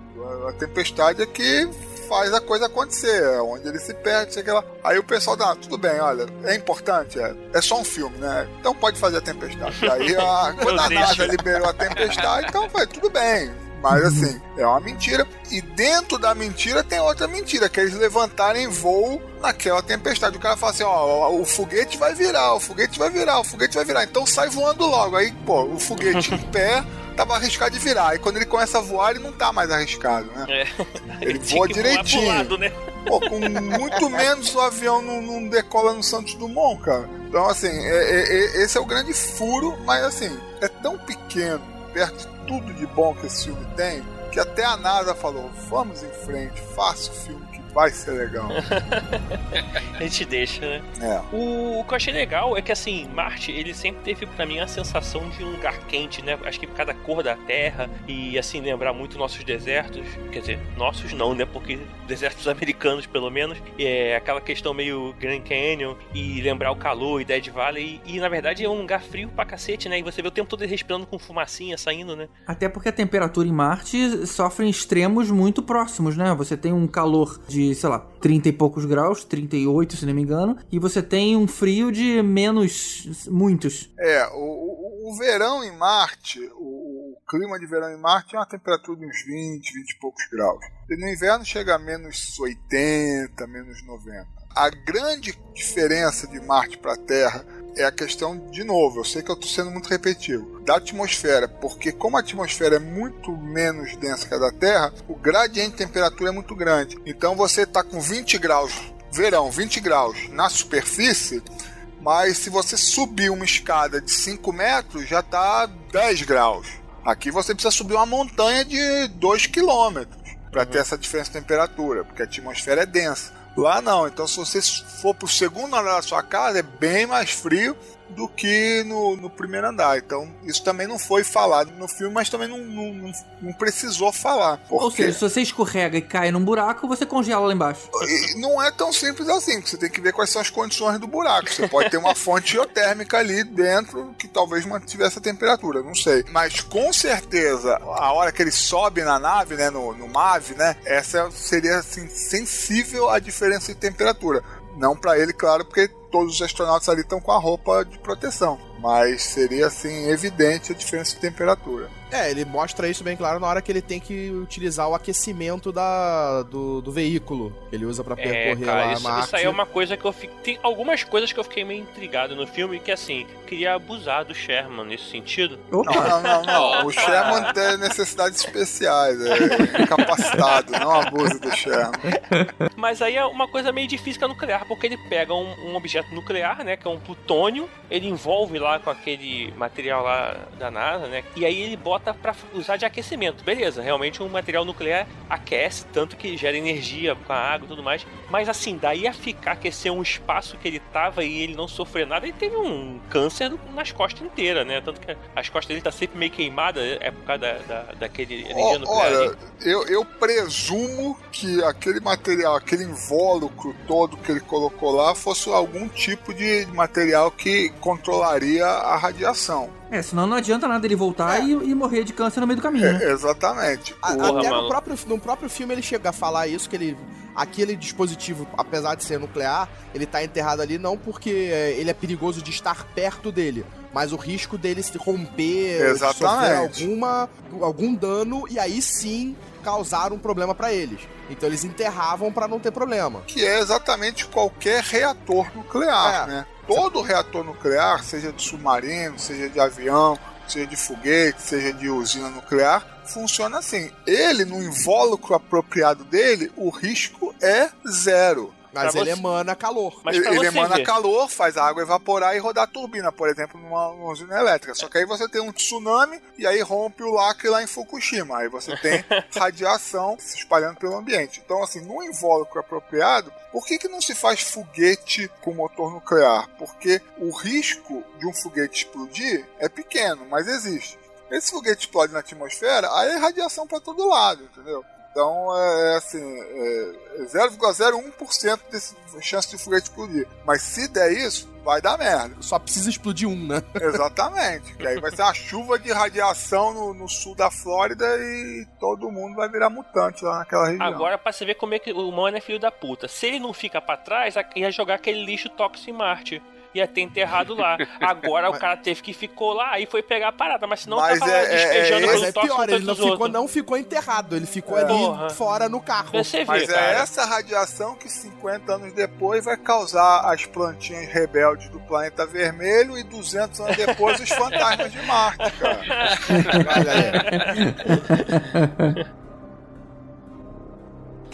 A- tempestade é que faz a coisa acontecer, é onde ele se perde, sei lá. Aí o pessoal dá, tudo bem, olha, é importante, é, é só um filme, né? Então pode fazer a tempestade. E aí, a, quando a NASA liberou a tempestade, então foi, tudo bem. Mas assim, é uma mentira. E dentro da mentira tem outra mentira, que é eles levantarem voo naquela tempestade. O cara fala assim, ó, o foguete vai virar, o foguete vai virar, o foguete vai virar. Então sai voando logo. Aí, pô, o foguete em pé tava arriscado de virar. E quando ele começa a voar, ele não tá mais arriscado, né? É. Ele tinha voa direitinho. lado, né? Pô, com muito menos o avião não, não decola no Santos Dumont, cara. Então, assim, é- é- é- esse é o grande furo, mas assim, é tão pequeno, perto de tudo de bom que esse filme tem, que até a NASA falou: vamos em frente, faça o filme Vai ser legal. A gente deixa, né? É. O, o que eu achei legal é que, assim, Marte, ele sempre teve pra mim a sensação de um lugar quente, né? Acho que por causa da cor da terra e, assim, lembrar muito nossos desertos. Quer dizer, nossos não, né? Porque desertos americanos, pelo menos. É aquela questão meio Grand Canyon e lembrar o calor e Dead Valley. E, e, na verdade, é um lugar frio pra cacete, né? E você vê o tempo todo ele respirando com fumacinha saindo, né? Até porque a temperatura em Marte sofre em extremos muito próximos, né? Você tem um calor de, sei lá, 30 e poucos graus, 38 se não me engano, e você tem um frio de menos muitos. É, o, o, verão em Marte, o, o, clima de verão em Marte é uma temperatura de uns 20, 20 e poucos graus. E no inverno chega a menos 80, menos 90. A grande diferença de Marte para a Terra é a questão, de novo, eu sei que eu estou sendo muito repetitivo, da atmosfera, porque como a atmosfera é muito menos densa que a da Terra, o gradiente de temperatura é muito grande. Então você está com 20 graus, verão, 20 graus na superfície, mas se você subir uma escada de 5 metros, já está 10 graus. Aqui você precisa subir uma montanha de 2 quilômetros para ter essa diferença de temperatura, porque a atmosfera é densa. Lá não, então se você for pro segundo andar da sua casa, é bem mais frio do que no, no, primeiro andar. Então, isso também não foi falado no filme, mas também não, não, não precisou falar. Porque... Ou seja, se você escorrega e cai num buraco, você congela lá embaixo. E não é tão simples assim, você tem que ver quais são as condições do buraco. Você pode ter uma fonte geotérmica ali dentro que talvez mantivesse a temperatura, não sei. Mas com certeza, a hora que ele sobe na nave, né, no, no MAV, né, essa seria assim, sensível à diferença de temperatura. Não para ele, claro, porque todos os astronautas ali estão com a roupa de proteção. Mas seria assim evidente a diferença de temperatura. É, ele mostra isso bem claro na hora que ele tem que utilizar o aquecimento da, do, do veículo que ele usa para é, percorrer é, cara, lá isso, Marte. Isso aí é uma coisa que eu fiquei. Tem algumas coisas que eu fiquei meio intrigado no filme, que assim, queria abusar do Sherman nesse sentido. Não, não, não, não. O Sherman tem necessidades especiais, é incapacitado, não abusa do Sherman. Mas aí é uma coisa meio de física nuclear, porque ele pega um, um objeto nuclear, né? Que é um plutônio, ele envolve lá com aquele material lá da NASA, né? E aí ele bota para usar de aquecimento. Beleza, realmente um material nuclear aquece, tanto que gera energia com a água e tudo mais. Mas assim, daí a ficar aquecer um espaço que ele tava e ele não sofrer nada, ele teve um câncer nas costas inteiras, né? Tanto que as costas dele tá sempre meio queimada, é por causa da, da, daquele energia nuclear. Olha, eu, eu presumo que aquele material, aquele invólucro todo que ele colocou lá fosse algum tipo de material que controlaria a radiação. É, senão não adianta nada ele voltar é. e, e, morrer de câncer no meio do caminho, né? É, exatamente. A, até no próprio, no próprio filme ele chega a falar isso, que ele aquele dispositivo, apesar de ser nuclear, ele tá enterrado ali não porque é, ele é perigoso de estar perto dele, mas o risco dele se romper, Exatamente. sofrer alguma, algum dano e aí sim causar um problema para eles. Então eles enterravam para não ter problema. Que é exatamente qualquer reator nuclear, é. né? Todo reator nuclear, seja de submarino, seja de avião, seja de foguete, seja de usina nuclear, funciona assim. Ele, no invólucro apropriado dele, o risco é zero. Mas pra ele você... emana calor. Mas ele, ele emana ver. calor, faz a água evaporar e rodar a turbina, por exemplo, numa, numa usina elétrica. Só que aí você tem um tsunami e aí rompe o lacre lá em Fukushima. Aí você tem radiação se espalhando pelo ambiente. Então, assim, no invólucro apropriado, por que, que não se faz foguete com motor nuclear? Porque o risco de um foguete explodir é pequeno, mas existe. Esse foguete explode na atmosfera, aí é radiação para todo lado, entendeu? Então é, é assim, é 0,01% de chance de foguete explodir. Mas se der isso, vai dar merda. Só precisa explodir um, né? Exatamente. que aí vai ser uma chuva de radiação no, no, sul da Flórida e todo mundo vai virar mutante lá naquela região. Agora, pra você ver como é que o humano é filho da puta. Se ele não fica para trás, ia jogar aquele lixo tóxico em Marte ia ter enterrado lá. Agora o cara teve que ficou lá e foi pegar a parada, mas senão mas tava é, despejando é, é, é pior, ele não ficou, não ficou enterrado, ele ficou é. ali Porra. fora no carro. Você mas é essa radiação que 50 anos depois vai causar as plantinhas rebeldes do planeta vermelho e 200 anos depois os fantasmas de Marte, cara. Olha aí.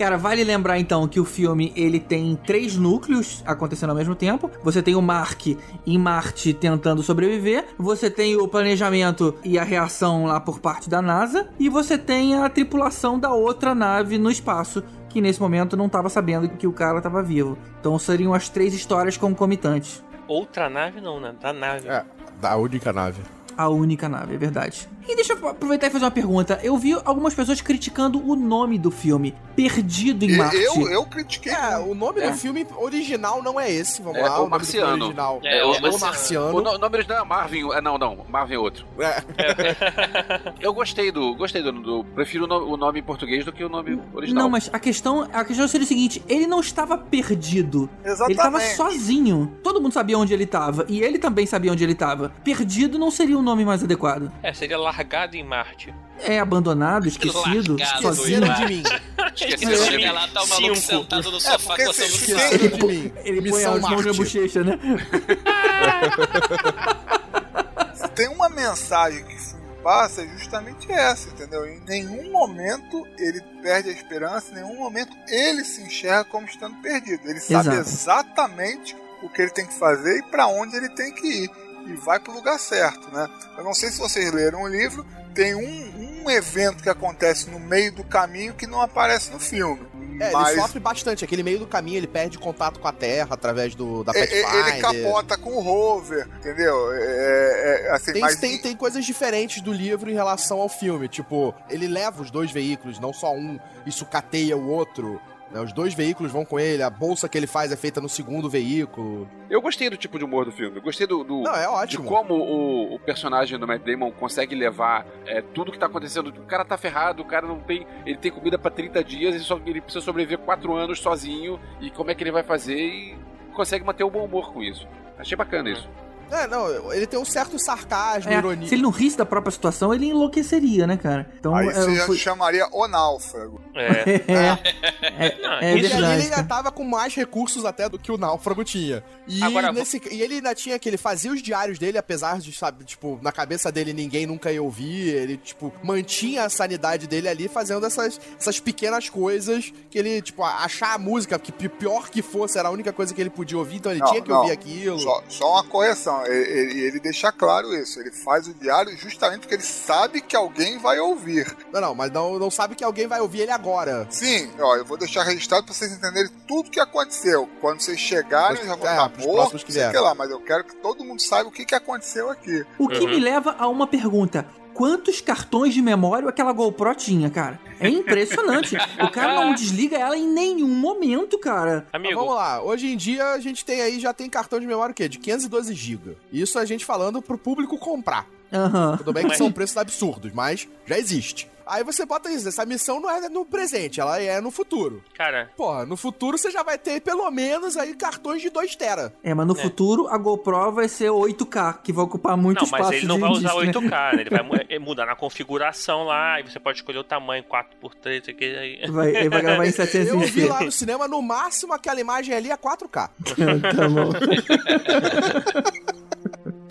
Cara, vale lembrar então que o filme ele tem três núcleos acontecendo ao mesmo tempo. Você tem o Mark em Marte tentando sobreviver, você tem o planejamento e a reação lá por parte da NASA, e você tem a tripulação da outra nave no espaço que nesse momento não tava sabendo que o cara tava vivo. Então seriam as três histórias concomitantes. Outra nave não, né? Da nave. É, da única nave. A única nave, é verdade. E deixa eu aproveitar e fazer uma pergunta. Eu vi algumas pessoas criticando o nome do filme, Perdido em Marte. Eu, eu critiquei. É, o nome É. do filme original não é esse, vamos É lá. O filme Marciano. original É, é, o o Marciano. O, no- o nome original é Marvin. É, não, não. Marvin é outro. É. Eu gostei do. Gostei do. do- prefiro o nome, o em português do que o nome original. Não, mas a questão, a questão seria o seguinte: ele não estava perdido. Exatamente. Ele tava sozinho. Todo mundo sabia onde ele tava. E ele também sabia onde ele tava. Perdido não seria o nome mais adequado. É, seria largado em Marte. É abandonado, esquecido, Largado, sozinho. De mim. Esqueci Chega de mim. lá, tá o maluco Cinco. sentado no É, sofá porque coçando o se- saco. Esqueceram de mim. Ele põe as mãos na bochecha, né? Se tem uma mensagem que o filme passa, é justamente essa, entendeu? Em nenhum momento ele perde a esperança, em nenhum momento ele se enxerga como estando perdido. Ele sabe Exato. exatamente o que ele tem que fazer e para onde ele tem que ir. E vai pro lugar certo, né? Eu não sei se vocês leram o livro, tem um, um evento que acontece no meio do caminho que não aparece no filme. É, ele mas sofre bastante. Aquele meio do caminho, ele perde contato com a Terra através do, da é- é- Pathfinder. ele capota com o rover, entendeu? É, é, é, assim, Tem, mas tem, tem coisas diferentes do livro em relação ao filme. Tipo, ele leva os dois veículos, não só um, e sucateia o outro. Né? Os dois veículos vão com ele, a bolsa que ele faz é feita no segundo veículo. Eu gostei do tipo de humor do filme. Eu gostei do. do- Não, é de ótimo. como o, o personagem do Matt Damon consegue levar é, tudo que tá acontecendo. O cara tá ferrado, o cara não tem. Ele tem comida pra 30 dias, ele, só, ele precisa sobreviver 4 anos sozinho. E como é que ele vai fazer? E consegue manter o bom humor com isso. Achei bacana isso. É, não, ele tem um certo sarcasmo, É, ironia. se ele não risse da própria situação, ele enlouqueceria, né, cara? Então, aí é, você já foi- chamaria o náufrago. É. é, Não, é isso- ali ele verdade. ainda tava com mais recursos até do que o Náufrago tinha. E, Agora, nesse, e ele ainda tinha que ele fazia os diários dele, apesar de, sabe, tipo, na cabeça dele ninguém nunca ia ouvir. Ele, tipo, mantinha a sanidade dele ali fazendo essas, essas pequenas coisas que ele, tipo, achar a música, que pi- pior que fosse, era a única coisa que ele podia ouvir, então ele Não, tinha que não. ouvir aquilo. Só, só uma correção, ele, ele- ele deixa claro isso. Ele faz o diário justamente porque ele sabe que alguém vai ouvir. Não, não, mas não, não sabe que alguém vai ouvir ele agora. Sim, ó, eu vou deixar registrado pra vocês entenderem tudo que aconteceu. Quando vocês chegarem, eu já vou É, que sei que lá, mas eu quero que todo mundo saiba o que, que aconteceu aqui. O que Uhum. me leva a uma pergunta. Quantos cartões de memória aquela GoPro tinha, cara? É impressionante. o cara não desliga ela em nenhum momento, cara. Mas Amigo, vamos lá, hoje em dia a gente tem aí, já tem cartão de memória o quê? De 512 GB. Isso a gente falando pro público comprar. Aham. Tudo bem que Mas- são preços absurdos, mas já existe. Aí você bota isso, essa missão não é no presente, ela é no futuro. cara, Porra, no futuro você já vai ter pelo menos aí cartões de 2 tera. É, mas no futuro a GoPro vai ser 8K, que vai ocupar muito não, espaço mas ele não vai usar disco, né? 8K, né? Ele vai mu- é, mudar na configuração lá, e você pode escolher o tamanho 4x3, aqui, aí. Vai, ele vai gravar em Eu vi 720p. lá no cinema, no máximo aquela imagem ali é 4K. tá bom.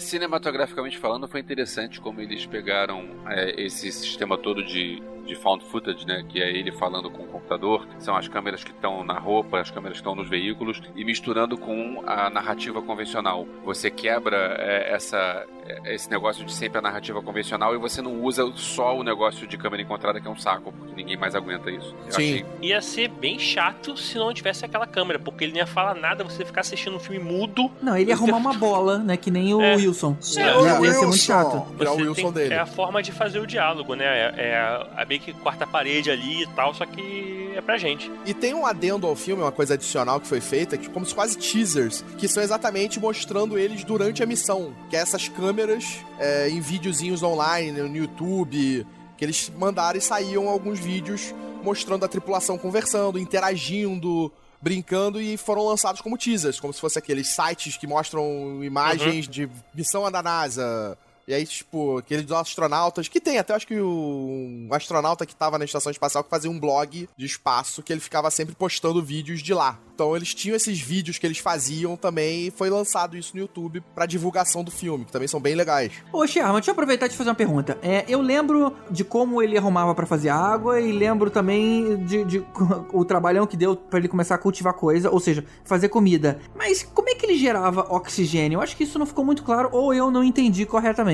Cinematograficamente falando, foi interessante como eles pegaram é, esse sistema todo de, de found footage, né? Que é ele falando com o computador, são as câmeras que estão na roupa, as câmeras que estão nos veículos, e misturando com a narrativa convencional. Você quebra é, essa, é, esse negócio de sempre a narrativa convencional e você não usa só o negócio de câmera encontrada, que é um saco, porque ninguém mais aguenta isso. Eu Sim. achei Ia ser bem chato se não tivesse aquela câmera, porque ele não ia falar nada, você ficar assistindo um filme mudo. Não, ele ia arrumar uma bola, né? Que nem o É. Wilson. É, ia, o ia ser muito chato. Virar o Você Wilson tem- dele. É a forma de fazer o diálogo, né? É, é a meio que quarta parede ali e tal, só que é pra gente. E tem um adendo ao filme, uma coisa adicional que foi feita, que como se quase teasers, que são exatamente mostrando eles durante a missão. Que é essas câmeras é, em videozinhos online, no YouTube, que eles mandaram e saíam alguns vídeos mostrando a tripulação conversando, interagindo, brincando e foram lançados como teasers, como se fosse aqueles sites que mostram imagens de missão da NASA. E aí, tipo, aqueles astronautas, que tem até, acho que o, um astronauta que tava na estação espacial que fazia um blog de espaço que ele ficava sempre postando vídeos de lá. Então eles tinham esses vídeos que eles faziam também e foi lançado isso no YouTube pra divulgação do filme, que também são bem legais. Ô, Sherman, deixa eu aproveitar e te fazer uma pergunta. É, eu lembro de como ele arrumava pra fazer água e lembro também de, de o trabalhão que deu pra ele começar a cultivar coisa, ou seja, fazer comida. Mas como é que ele gerava oxigênio? Eu acho que isso não ficou muito claro ou eu não entendi corretamente.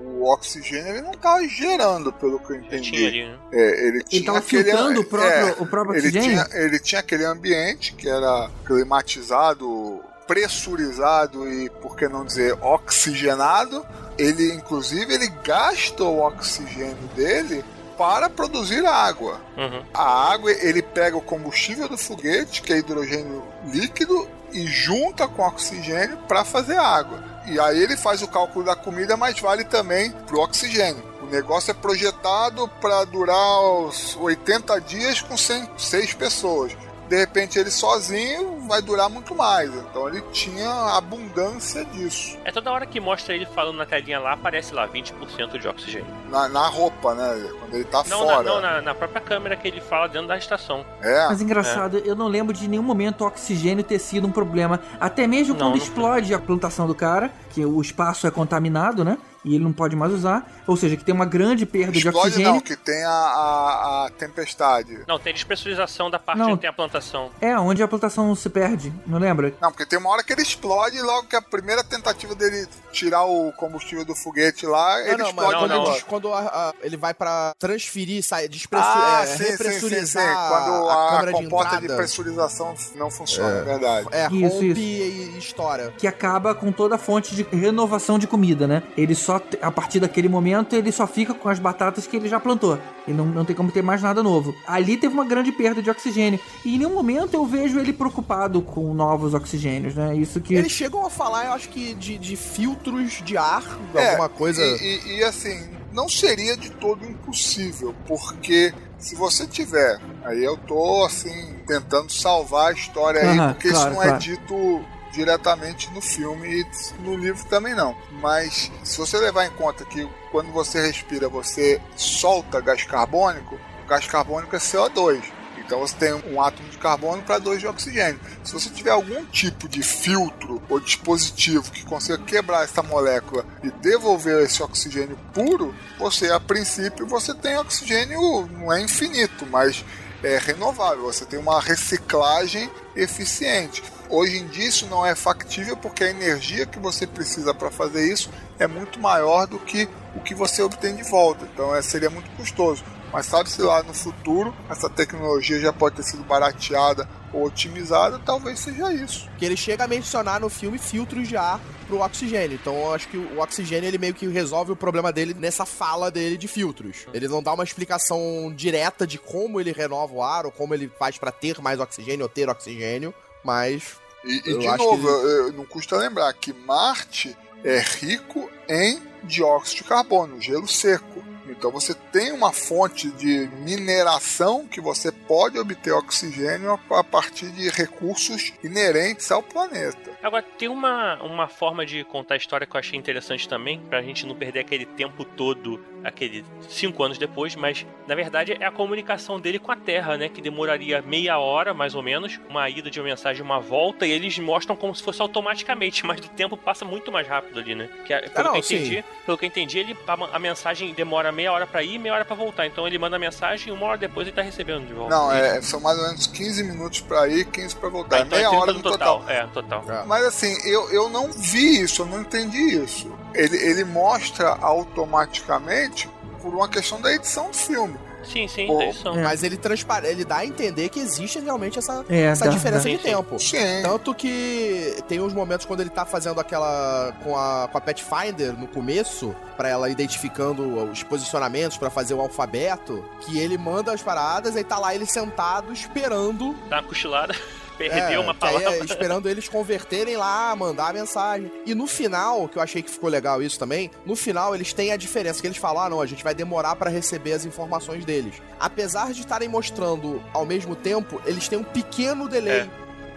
O o oxigênio ele não estava gerando, pelo que eu entendi. tinha ali, né? É, ele tinha Ele tava aquele, filtrando o próprio, é, o próprio ele oxigênio? tinha, ele tinha aquele ambiente que era climatizado, pressurizado e, por que não dizer, oxigenado. Ele, inclusive, ele gasta o oxigênio dele para produzir água. Uhum. A água, ele pega o combustível do foguete, que é hidrogênio líquido, e junta com oxigênio para fazer água. E aí ele faz o cálculo da comida, mas vale também para o oxigênio. O negócio é projetado para durar os 80 dias com 100, 6 pessoas. De repente ele sozinho vai durar muito mais. Então ele tinha abundância disso. É toda hora que mostra ele falando na telinha lá, aparece lá 20% de oxigênio. Na, na roupa, né? Quando ele tá Não, na, fora. não na, na própria câmera que ele fala dentro da estação. É. Mas engraçado, eu não lembro de nenhum momento o oxigênio ter sido um problema. Até mesmo Não, quando não explode a plantação do cara, que o espaço é contaminado, né? E ele não pode mais usar. Ou seja, que tem uma grande perda de Explode oxigênio. não, que tem a, a, a tempestade. Não, tem despressurização da parte Não. onde tem a plantação. É, onde a plantação se perde, não lembra? Não, porque tem uma hora que ele explode e logo que a primeira tentativa dele tirar o combustível do foguete lá, ele Não, não, mas explode quando, não, ele, não. quando a- a- ele vai pra transferir, sai, despressu- Ah, é, sim, sim, sim, sim. Quando a, a, câmera de comporta de, entrada, pressurização não funciona, é, verdade. é, Isso, rompe isso. e, e estoura. Que acaba com toda a fonte de renovação de comida, né? Ele só, te- a partir daquele momento, ele só fica com as batatas que ele já plantou. E não, não tem como ter mais nada novo. Ali teve uma grande perda de oxigênio. E em nenhum momento eu vejo ele preocupado com novos oxigênios, né? Isso que. Eles chegam a falar, eu acho que, de, de filtros de ar, É, alguma coisa. E, e- e, assim, não seria de todo impossível, porque se você tiver, aí eu tô assim, tentando salvar a história aí, Aham, porque claro, isso não é claro. dito diretamente no filme e no livro também não. Mas se você levar em conta que quando você respira você solta gás carbônico, o gás carbônico é CO2. Então você tem um átomo de carbono para dois de oxigênio. Se você tiver algum tipo de filtro ou dispositivo que consiga quebrar essa molécula e devolver esse oxigênio puro, você a princípio você tem oxigênio não é infinito, mas é renovável. Você tem uma reciclagem eficiente. Hoje em dia isso não é factível porque a energia que você precisa para fazer isso é muito maior do que o que você obtém de volta. Então é, seria muito custoso. Mas sabe-se lá no futuro essa tecnologia já pode ter sido barateada ou otimizada, talvez seja isso. Que ele chega a mencionar no filme filtros de ar pro oxigênio. Então eu acho que o oxigênio ele meio que resolve o problema dele nessa fala dele de filtros. Ele não dá uma explicação direta de como ele renova o ar ou como ele faz pra ter mais oxigênio ou ter oxigênio, mas E, e de novo, que eu- eu- não custa lembrar que Marte é rico em dióxido de carbono, gelo seco. Então você tem uma fonte de mineração que você pode obter oxigênio a- a partir de recursos inerentes ao planeta. Agora, tem uma, uma forma de contar a história que eu achei interessante também, pra gente não perder aquele tempo todo, aquele cinco anos depois, mas na verdade é a comunicação dele com a Terra, né? Que demoraria meia hora, mais ou menos, uma ida de uma mensagem, uma volta, e eles mostram como se fosse automaticamente, mas o tempo passa muito mais rápido ali, né? Que, a- pelo, não, que entendi, pelo que eu entendi, ele, a, a mensagem demora meia hora pra ir e meia hora pra voltar. Então ele manda a mensagem e uma hora depois ele tá recebendo de volta. Não, é, são mais ou menos 15 minutos para ir, 15 para voltar. Ah, É então é meia 30 hora no no total. É, total. Mas assim, eu, eu não vi isso, eu não entendi isso. Ele, ele mostra automaticamente por uma questão da edição do filme. Sim, sim, Pô, é isso. mas ele transpare... ele dá a entender que existe realmente essa, É, essa dá- diferença dá. de Sim, tempo. Sim. Tanto que tem uns momentos quando ele tá fazendo aquela com a, com a Pathfinder no começo, pra ela identificando os posicionamentos pra fazer o alfabeto, que ele manda as paradas e tá lá ele sentado esperando. Dá uma cochilada, perdeu é, uma é palavra. esperando eles converterem lá, mandar a mensagem. E no final, que eu achei que ficou legal isso também, no final eles têm a diferença, que eles falam, ah, não, a gente vai demorar pra receber as informações deles. Apesar de estarem mostrando ao mesmo tempo, eles têm um pequeno delay. É.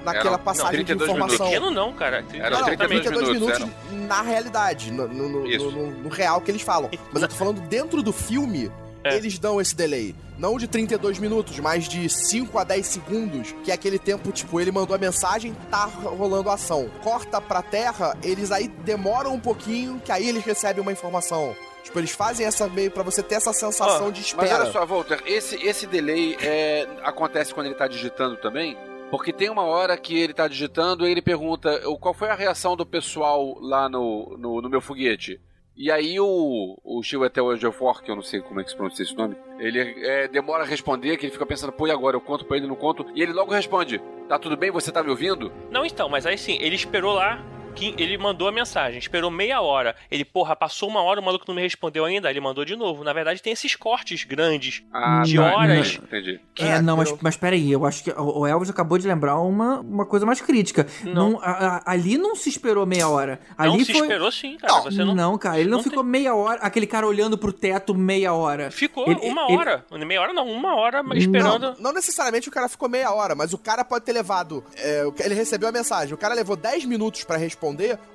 Naquela Eram- passagem não, de 32 informação. Pequeno não, cara. Era Não, não, 32 32 minutos, minutos, na realidade, no, no- no- no- no real que eles falam. Mas eu tô falando dentro do filme, É. eles dão esse delay. Não de 32 minutos, mas de 5 a 10 segundos, que é aquele tempo, tipo, ele mandou a mensagem, tá rolando a ação. Corta pra terra, eles aí demoram um pouquinho, que aí eles recebem uma informação. Tipo, eles fazem essa meio pra você ter essa sensação Ó, de Mas espera. olha só, Walter, esse, esse delay é, acontece quando ele tá digitando também? Porque tem uma hora que ele tá digitando e ele pergunta "O- qual foi a reação do pessoal lá no, no, no meu foguete. E aí o, o Chiwetel Ejiofor, que eu não sei como é que se pronuncia esse nome, ele é, demora a responder, que ele fica pensando, pô, e agora? Eu conto pra ele, não conto? E ele logo responde, tá tudo bem? Você tá me ouvindo? Não, então, mas aí sim, ele esperou lá. Ele mandou a mensagem, esperou meia hora. Ele, porra, passou uma hora, o maluco não me respondeu ainda. Ele mandou de novo. Na verdade, tem esses cortes grandes Ah, de tá, horas. Entendi. É, É, não, mas, mas peraí, eu acho que o Elvis acabou de lembrar uma, uma coisa mais crítica. Não. Não, a- a- ali não se esperou meia hora. Não, Ali se foi. esperou sim, cara. Não, Você não. Não, cara, ele não, não ficou meia hora, aquele cara olhando pro teto meia hora. Ficou Ele- uma ele- hora. Meia hora não, uma hora esperando. Não, não necessariamente o cara ficou meia hora, mas o cara pode ter levado. é, ele recebeu a mensagem, o cara levou 10 minutos pra responder,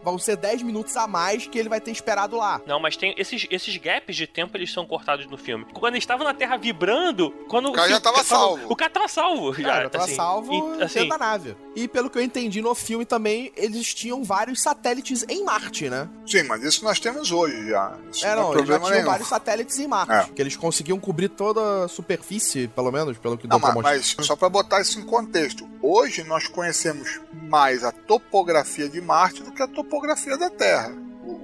vão ser 10 minutos a mais que ele vai ter esperado lá. Não, mas tem esses, esses gaps de tempo eles são cortados no filme. Quando eles estavam na Terra vibrando, quando O cara já tava quando- salvo. O cara tava salvo já. Cara, já tava assim. salvo E, assim, dentro da nave. E pelo que eu entendi no filme também, eles tinham vários satélites em Marte, né? Sim, mas isso nós temos hoje já. Isso É, não, não, é eles já problema tinham nenhum. vários satélites em Marte. É. Que eles conseguiam cobrir toda a superfície, pelo menos, pelo que Não, deu pra mas, mostrar. mas só para botar isso em contexto, hoje nós conhecemos mais a topografia de Marte do que a topografia da Terra.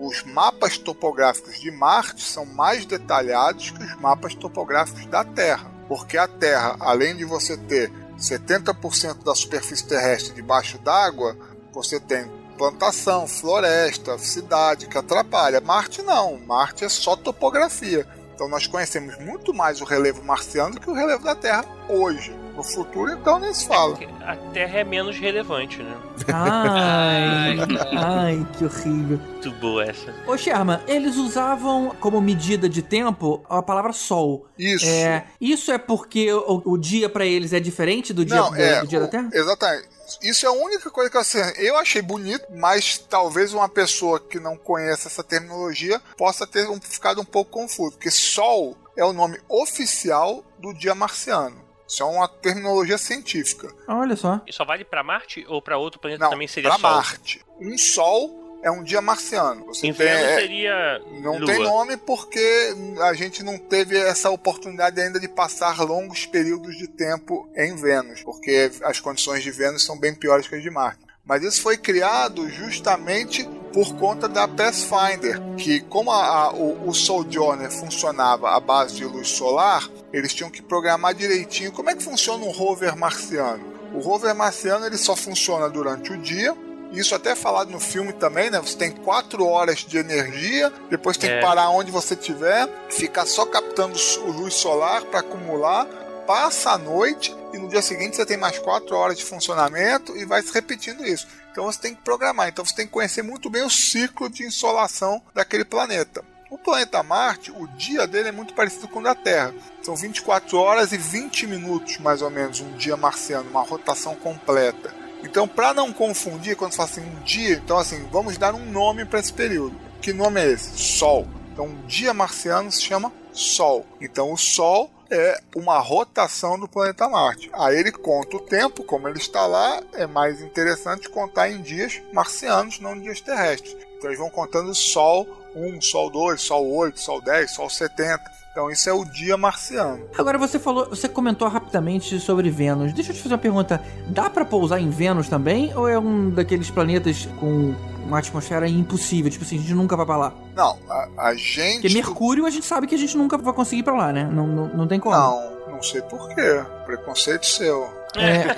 Os mapas topográficos de Marte são mais detalhados que os mapas topográficos da Terra, porque a Terra, além de você ter 70% da superfície terrestre debaixo d'água, você tem plantação, floresta, cidade que atrapalha. Marte não, Marte é só topografia. Então nós conhecemos muito mais o relevo marciano do que o relevo da Terra hoje. No futuro, então, nem se fala. A Terra é menos relevante, né? Ai, Ai, que horrível. Muito boa essa. Ô, Sherman, eles usavam como medida de tempo a palavra sol. Isso. É, isso é porque o, o dia pra eles é diferente do dia, Não, do, é. do dia o- da Terra? Exatamente. Isso é a única coisa que eu, assim, eu achei bonito, mas talvez uma pessoa que não conhece essa terminologia possa ter um- ficado um pouco confuso, porque Sol é o nome oficial do dia marciano. Isso é uma terminologia científica. Olha só. E só vale pra Marte ou pra outro planeta Não, também seria para Sol? Marte. Um Sol é um dia marciano. Você Em tem, Vênus é- seria não Lua. tem nome porque a gente não teve essa oportunidade ainda de passar longos períodos de tempo em Vênus, porque as condições de Vênus são bem piores que as de Marte. Mas isso foi criado justamente por conta da Pathfinder, que como a- a- o, o Sojourner funcionava à base de luz solar, eles tinham que programar direitinho como é que funciona um rover marciano. O rover marciano ele só funciona durante o dia, isso até é falado no filme também, né? Você tem quatro horas de energia, depois tem É. que parar onde você estiver, ficar só captando luz solar para acumular, passa a noite e no dia seguinte você tem mais quatro horas de funcionamento e vai se repetindo isso. Então você tem que programar, então você tem que conhecer muito bem o ciclo de insolação daquele planeta. O planeta Marte, o dia dele é muito parecido com o da Terra. São 24 horas e 20 minutos, mais ou menos, um dia marciano, uma rotação completa. Então, para não confundir, quando você fala assim, um dia, então assim, vamos dar um nome para esse período. Que nome é esse? Sol. Então, um dia marciano se chama Sol. Então, o Sol é uma rotação do planeta Marte. Aí ele conta o tempo, como ele está lá, é mais interessante contar em dias marcianos, não em dias terrestres. Então, eles vão contando Sol 1, Sol 2, Sol 8, Sol 10, Sol 70. Então, isso é o dia marciano. Agora você falou, você comentou rapidamente sobre Vênus. Deixa eu te fazer uma pergunta. Dá pra pousar em Vênus também? Ou é um daqueles planetas com uma atmosfera impossível? Tipo assim, a gente nunca vai pra lá. Não, a, a gente. Porque Mercúrio a gente sabe que a gente nunca vai conseguir ir pra lá, né? Não, não, não tem como. Não, não sei porquê. Preconceito seu. É,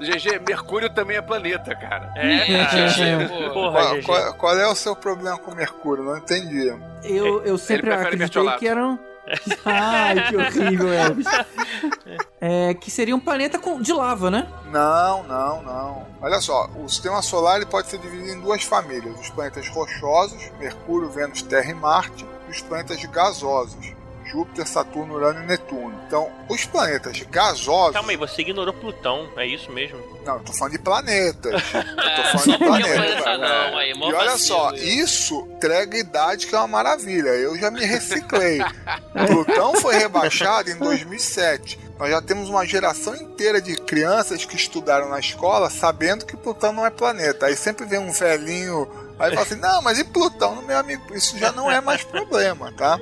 GG, Mercúrio também é planeta, cara. É, cara. É. Porra, Qual, GG. qual- qual é o seu problema com Mercúrio? Não entendi. eu, eu sempre acreditei que eram. Ai, que horrível, Elvis. É, que seria um planeta com, de lava, né? Não, não, não. Olha só, o sistema solar ele pode ser dividido em duas famílias: os planetas rochosos, Mercúrio, Vênus, Terra e Marte, e os planetas gasosos, Júpiter, Saturno, Urano e Netuno. Então, os planetas gasosos. Calma aí, você ignorou Plutão, é isso mesmo? Não, eu tô falando de planetas. Eu tô É, falando de planetas. não, aí, mó E olha vacilo, só, isso entrega idade que é uma maravilha. Eu já me reciclei. Plutão foi rebaixado em 2007. Nós já temos uma geração inteira de crianças que estudaram na escola sabendo que Plutão não é planeta. Aí sempre vem um velhinho. Aí fala assim: não, mas e Plutão? Meu amigo, isso já não é mais problema, tá?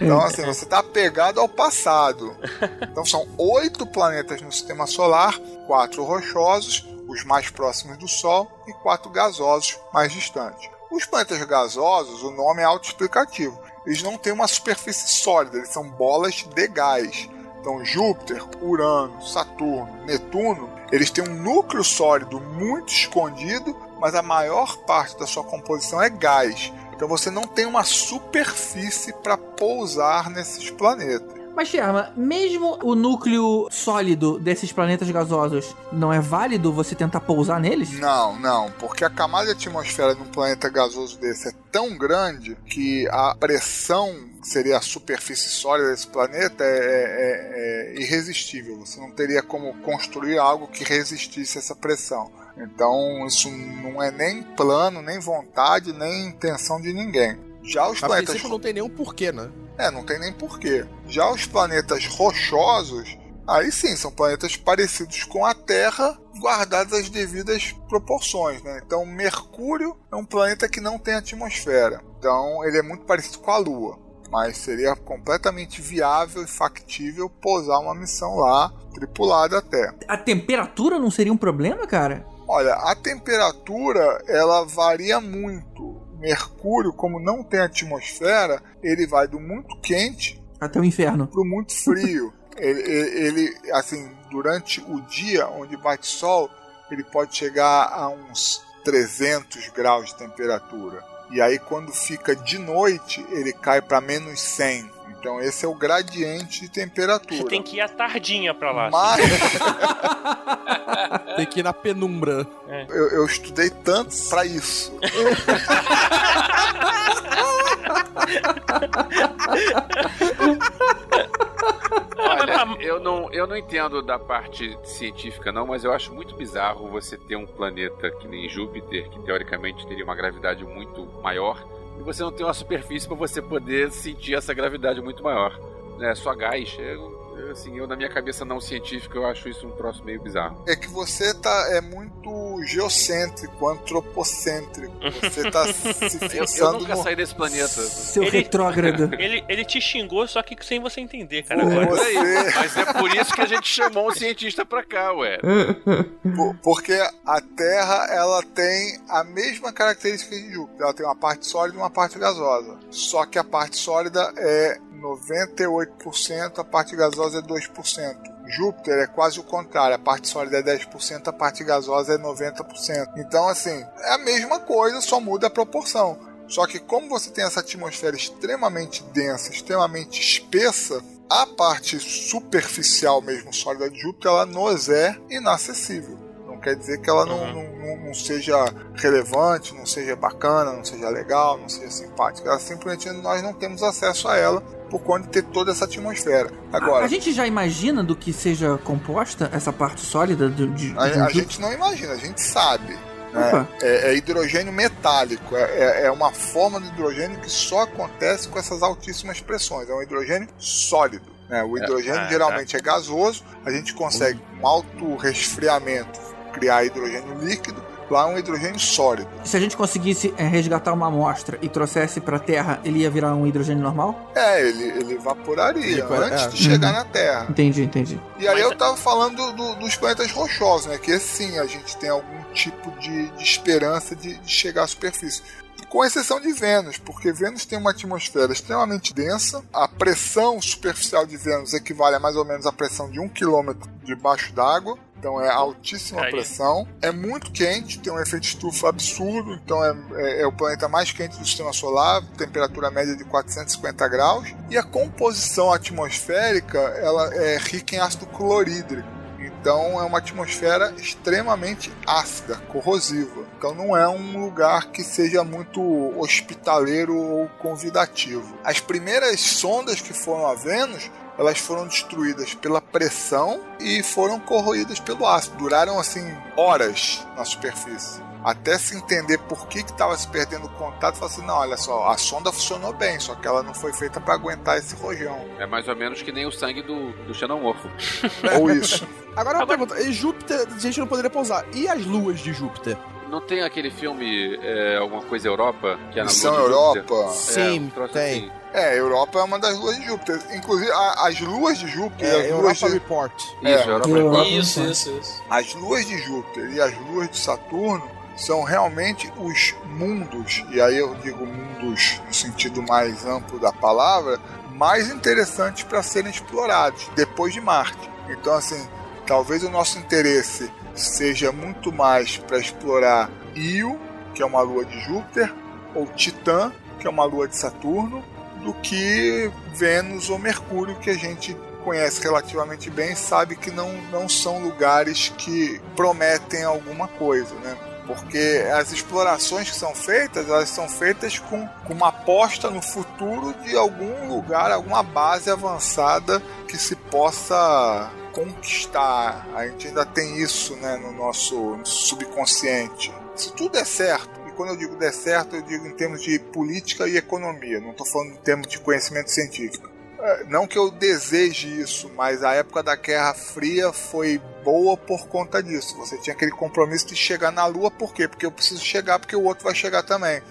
Então, assim, você está apegado ao passado. Então, são oito planetas no sistema solar, quatro rochosos. os mais próximos do Sol, e quatro gasosos mais distantes. Os planetas gasosos, o nome é autoexplicativo. Eles não têm uma superfície sólida, eles são bolas de gás. Então, Júpiter, Urano, Saturno, Netuno, eles têm um núcleo sólido muito escondido, mas a maior parte da sua composição é gás. Então, você não tem uma superfície para pousar nesses planetas. Mas, Sherma, mesmo o núcleo sólido desses planetas gasosos não é válido você tentar pousar neles? Não, não, porque a camada de atmosfera de um planeta gasoso desse é tão grande que a pressão que seria a superfície sólida desse planeta é, é, é irresistível. Você não teria como construir algo que resistisse a essa pressão. Então, isso não é nem plano, nem vontade, nem intenção de ninguém. Já os A planetas não tem nenhum porquê, né? é, não tem nem porquê. Já os planetas rochosos, aí sim, são planetas parecidos com a Terra, guardadas as devidas proporções. Né? Então, Mercúrio é um planeta que não tem atmosfera. Então, ele é muito parecido com a Lua. Mas seria completamente viável e factível pousar uma missão lá, tripulada até. A temperatura não seria um problema, cara? Olha, a temperatura ela varia muito. Mercúrio, como não tem atmosfera, ele vai do muito quente Até o inferno. pro muito frio. ele, ele- ele, assim, durante o dia onde bate sol, ele pode chegar a uns 300 graus de temperatura. E aí, quando fica de noite, ele cai para menos 100. Então, esse é o gradiente de temperatura. Você tem que ir à tardinha pra lá. Mas Tem que ir na penumbra. eu, eu estudei tanto para isso. Olha, eu não, eu não entendo da parte científica, não, mas eu acho muito bizarro você ter um planeta que nem Júpiter, que teoricamente teria uma gravidade muito maior, e você não ter uma superfície para você poder sentir essa gravidade muito maior. É só gás. Eu, eu, assim, eu, na minha cabeça não científica, eu acho isso um troço meio bizarro. É que você tá é muito geocêntrico, antropocêntrico. Você tá se Eu, eu fixando nunca no saí desse planeta. Seu Ele- retrógrado. Ele, ele te xingou, só que sem você entender, cara. Você, Mas é por isso que a gente chamou um cientista pra cá, ué. Por- Porque a Terra ela tem a mesma característica de Júpiter. Ela tem uma parte sólida e uma parte gasosa. Só que a parte sólida é 98%, a parte gasosa é 2%. Júpiter é quase o contrário, a parte sólida é 10%, a parte gasosa é 90%. Então, assim, é a mesma coisa, só muda a proporção. Só que como você tem essa atmosfera extremamente densa, extremamente espessa, a parte superficial mesmo sólida de Júpiter, ela nos é inacessível. Não quer dizer que ela não, não, não- não seja relevante, não seja bacana, não seja legal, não seja simpática. Ela simplesmente nós não temos acesso a ela por conta de ter toda essa atmosfera. A, Agora, a gente já imagina do que seja composta essa parte sólida do, de, de a, um a gente não imagina, a gente sabe. né? É, é hidrogênio metálico, é, é- é uma forma de hidrogênio que só acontece com essas altíssimas pressões. É um hidrogênio sólido. né? O hidrogênio ah, geralmente é gasoso, a gente consegue, com alto resfriamento, criar hidrogênio líquido. Lá é um hidrogênio sólido. Se a gente conseguisse é, resgatar uma amostra e trouxesse pra Terra, ele ia virar um hidrogênio normal? É, ele, ele evaporaria Ele antes é. de chegar Uhum. na Terra. Entendi, entendi. E aí Mas- eu tava falando do- dos planetas rochosos, né? Que sim, a gente tem algum tipo de, de esperança de, de chegar à superfície. Com exceção de Vênus, porque Vênus tem uma atmosfera extremamente densa. A pressão superficial de Vênus equivale a mais ou menos a pressão de um quilômetro debaixo d'água. Então é altíssima Aí. pressão. É muito quente, tem um efeito estufa absurdo. Então é, é- é o planeta mais quente do sistema solar, temperatura média de 450 graus. E a composição atmosférica ela é rica em ácido clorídrico. Então é uma atmosfera extremamente ácida, corrosiva. Então não é um lugar que seja muito hospitaleiro ou convidativo. As primeiras sondas que foram a Vênus, elas foram destruídas pela pressão e foram corroídas pelo ácido. Duraram assim horas na superfície. Até se entender por que estava se perdendo o contato, falar assim, não, olha só, a sonda funcionou bem, só que ela não foi feita para aguentar esse rojão. É mais ou menos que nem o sangue do, do xenomorfo. Ou isso. Agora uma pergunta: e Júpiter, a gente não poderia pousar. E as luas de Júpiter? Não tem aquele filme, é, alguma coisa Europa, que é na Missão Lua de Júpiter? Europa. Sim, um troço tem. assim. É, a Europa é uma das luas de Júpiter. Inclusive, a- as luas de Júpiter, É, as, luas Europa de, Report. Isso, É. Europa Eu- Report. Isso, isso, isso. as luas de Júpiter e as luas de Saturno são realmente os mundos, e aí eu digo mundos no sentido mais amplo da palavra, mais interessantes para serem explorados depois de Marte. Então, assim, talvez o nosso interesse seja muito mais para explorar Io, que é uma lua de Júpiter, ou Titã, que é uma lua de Saturno, do que Vênus ou Mercúrio, que a gente conhece relativamente bem e sabe que não, não são lugares que prometem alguma coisa, né? Porque as explorações que são feitas, elas são feitas com, com uma aposta no futuro de algum lugar, alguma base avançada que se possa conquistar. A gente ainda tem isso né, no nosso subconsciente. Se tudo der certo, e quando eu digo der certo, eu digo em termos de política e economia, não estou falando em termos de conhecimento científico. É, Não que eu deseje isso, mas a época da Guerra Fria foi boa por conta disso. Você tinha aquele compromisso de chegar na Lua, por quê? Porque eu preciso chegar, porque o outro vai chegar também.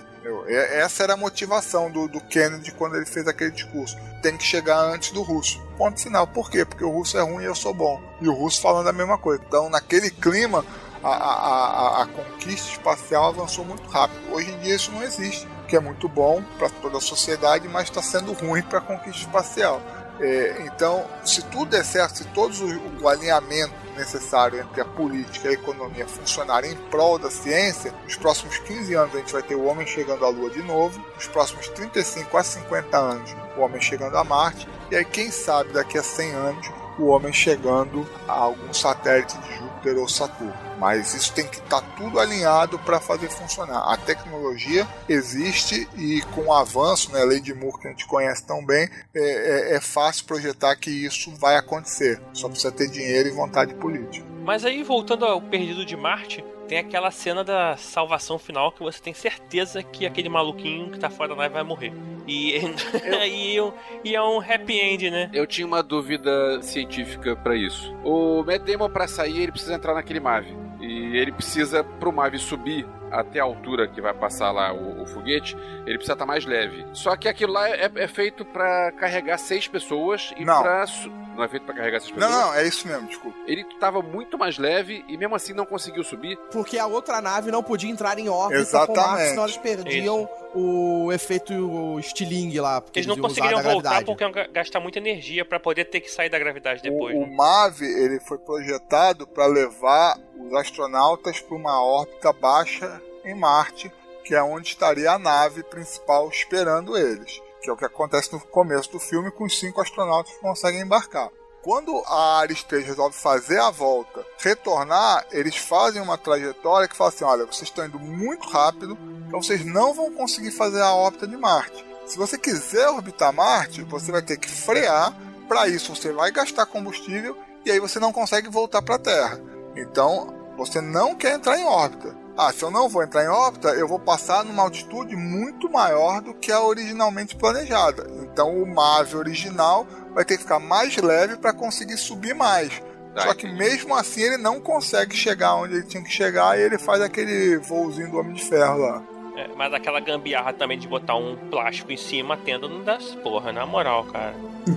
Essa era a motivação do, do Kennedy quando ele fez aquele discurso. Tem que chegar antes do russo. Ponto final. Por quê? Porque o russo é ruim e eu sou bom. E o russo falando a mesma coisa. Então, naquele clima, a, a, a, a conquista espacial avançou muito rápido. Hoje em dia isso não existe, que é muito bom para toda a sociedade, mas está sendo ruim para a conquista espacial. É, então, se tudo der certo, se todos o, o alinhamento necessário entre a política e a economia funcionarem em prol da ciência, nos próximos 15 anos a gente vai ter o homem chegando à Lua de novo, nos próximos 35 a 50 anos o homem chegando a Marte, e aí quem sabe daqui a 100 anos o homem chegando a algum satélite de Júpiter ou Saturno. Mas isso tem que estar tudo alinhado para fazer funcionar. A tecnologia existe e com o avanço, né, a lei de Moore que a gente conhece tão bem, é, é- é fácil projetar que isso vai acontecer. Só precisa ter dinheiro e vontade política. Mas aí, voltando ao Perdido de Marte, tem aquela cena da salvação final que você tem certeza que aquele maluquinho que tá fora da nave vai morrer. E, e, e é um happy end, né? Eu tinha uma dúvida científica pra isso. O Matt Damon, pra sair, ele precisa entrar naquele MAVE. E ele precisa, pro MAVE subir até a altura que vai passar lá o, o foguete, ele precisa estar mais leve. Só que aquilo lá é, é feito pra carregar seis pessoas e Não. pra. su- Não é feito pra carregar seis Não, pessoas? não, é isso mesmo, desculpa. Ele tava muito mais leve e mesmo assim não conseguiu subir. Porque a outra nave não podia entrar em órbita com o Marte, Exatamente. senão eles perdiam o efeito estilingue lá. Porque Eles não iam usar conseguiriam voltar gravidade. porque iam ga- gastar muita energia pra poder ter que sair da gravidade depois. O, né? o MAVE ele foi projetado para levar os astronautas para uma órbita baixa em Marte, que é onde estaria a nave principal esperando eles. Que é o que acontece no começo do filme com os cinco astronautas que conseguem embarcar. Quando a Ares 3 resolve fazer a volta, retornar, eles fazem uma trajetória que fala assim: olha, vocês estão indo muito rápido, então vocês não vão conseguir fazer a órbita de Marte. Se você quiser orbitar Marte, você vai ter que frear. Para isso, você vai gastar combustível e aí você não consegue voltar para a Terra. Então, você não quer entrar em órbita. Ah, se eu não vou entrar em órbita, eu vou passar numa altitude muito maior do que a originalmente planejada. Então, o MAVE original vai ter que ficar mais leve para conseguir subir mais. Tá, Só que entendi. mesmo assim ele não consegue chegar onde ele tinha que chegar e ele faz aquele voozinho do Homem de Ferro lá. É, mas aquela gambiarra também de botar um plástico em cima, tenda, não dá porra, na moral, cara.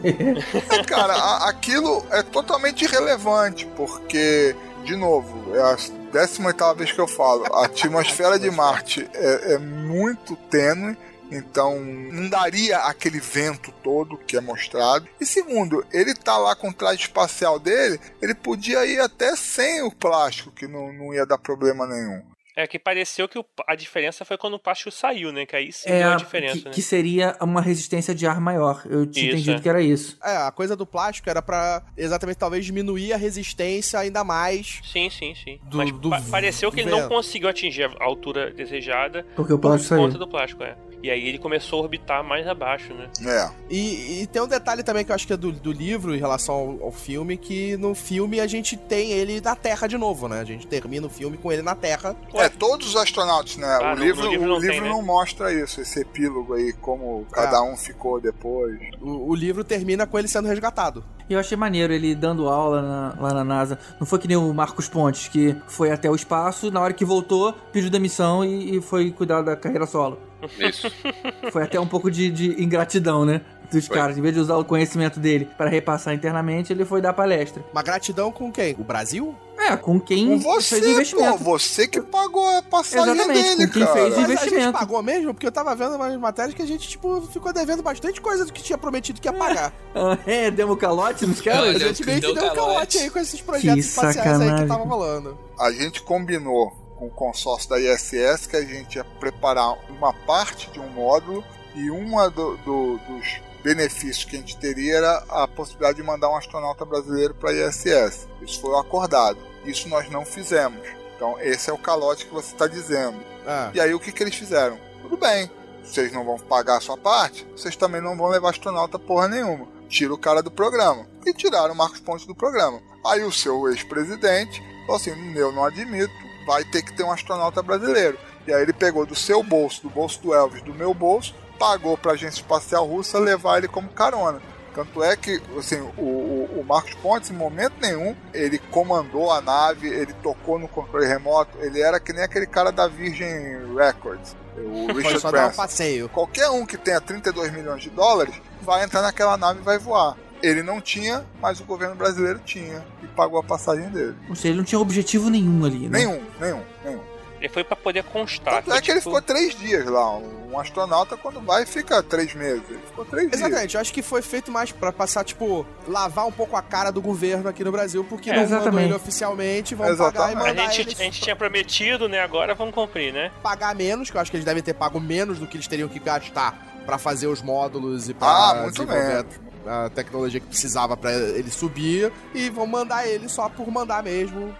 É, cara, a- aquilo é totalmente irrelevante, porque, de novo, é a 18 vez que eu falo, a atmosfera de Marte é, é muito tênue, então não daria aquele vento todo que é mostrado. E segundo, ele tá lá com o traje espacial dele, ele podia ir até sem o plástico, que não, não ia dar problema nenhum. É que pareceu que o- a diferença foi quando o plástico saiu, né? Que aí sim É, deu a diferença, que, né? que seria uma resistência de ar maior. Eu tinha Isso, entendido é. que era isso. É, a coisa do plástico era pra exatamente talvez diminuir a resistência ainda mais. Sim, sim, sim. Do- Mas do pa- pareceu que ele não vento. conseguiu atingir a altura desejada Porque o por plástico saiu. conta do plástico, é. E aí ele começou a orbitar mais abaixo, né? É. E, e tem um detalhe também que eu acho que é do, do livro em relação ao, ao filme, que no filme a gente tem ele na Terra de novo, né? A gente termina o filme com ele na Terra. É, todos os astronautas, né? Ah, o no- livro, livro o não livro tem, né? não mostra isso, esse epílogo aí, como cada um ficou depois. O, o livro termina com ele sendo resgatado. E eu achei maneiro ele dando aula na- lá na NASA. Não foi que nem o Marcos Pontes, que foi até o espaço, na hora que voltou, pediu demissão e, e foi cuidar da carreira solo. Isso. Foi até um pouco de, de ingratidão, né? Dos Foi. caras. Em vez de usar o conhecimento dele para repassar internamente, ele foi dar palestra. Uma gratidão com quem? O Brasil? É, com quem Com você, fez o pô, investimento. você que pagou a passagem Exatamente, dele, com quem cara. fez o Mas a gente investimento. pagou mesmo? Porque eu tava vendo umas matérias que a gente, tipo, ficou devendo bastante coisa do que tinha prometido que ia pagar. Ah, é, demos calote nos a caras? Olha, gente meio que deu deu um calote. calote aí com esses projetos Que espaciais aí que tava rolando. A gente combinou com o consórcio da ISS que a gente ia preparar uma parte de um módulo e uma do- do- dos benefícios que a gente teria era a possibilidade de mandar um astronauta brasileiro para a ISS. Isso foi acordado. Isso nós não fizemos. Então esse é o calote que você está dizendo. Ah, E aí o que, que eles fizeram? Tudo bem, vocês não vão pagar a sua parte, vocês também não vão levar astronauta porra nenhuma. Tira o cara do programa. E tiraram o Marcos Pontes do programa. Aí o seu ex-presidente falou assim: eu não admito, vai ter que ter um astronauta brasileiro. E aí ele pegou do seu bolso, do bolso do Elvis, do meu bolso, pagou para a Agência Espacial Russa levar ele como carona. Tanto é que assim, o, o, o Marcos Pontes, em momento nenhum, ele comandou a nave, ele tocou no controle remoto, ele era que nem aquele cara da Virgin Records, o foi Richard só dar um passeio. Qualquer um que tenha 32 milhões de dólares vai entrar naquela nave e vai voar. Ele não tinha, mas o governo brasileiro tinha e pagou a passagem dele. Ou seja, ele não tinha objetivo nenhum ali, né? Nenhum, nenhum, nenhum. Ele foi pra poder constar. Tanto é que ele tipo, ficou três dias lá. Um astronauta, quando vai, fica três meses. Ele ficou três dias. Exatamente, eu acho que foi feito mais pra passar, tipo, lavar um pouco a cara do governo aqui no Brasil, porque É, não mandou exatamente. ele oficialmente, vão pagar e Exatamente. A mandar gente, eles a gente tinha prometido, né? Agora vamos cumprir, né? pagar menos, que eu acho que eles devem ter pago menos do que eles teriam que gastar pra fazer os módulos e pra Ah, muito desenvolver menos. A tecnologia que precisava pra ele subir e vão mandar ele só por mandar mesmo.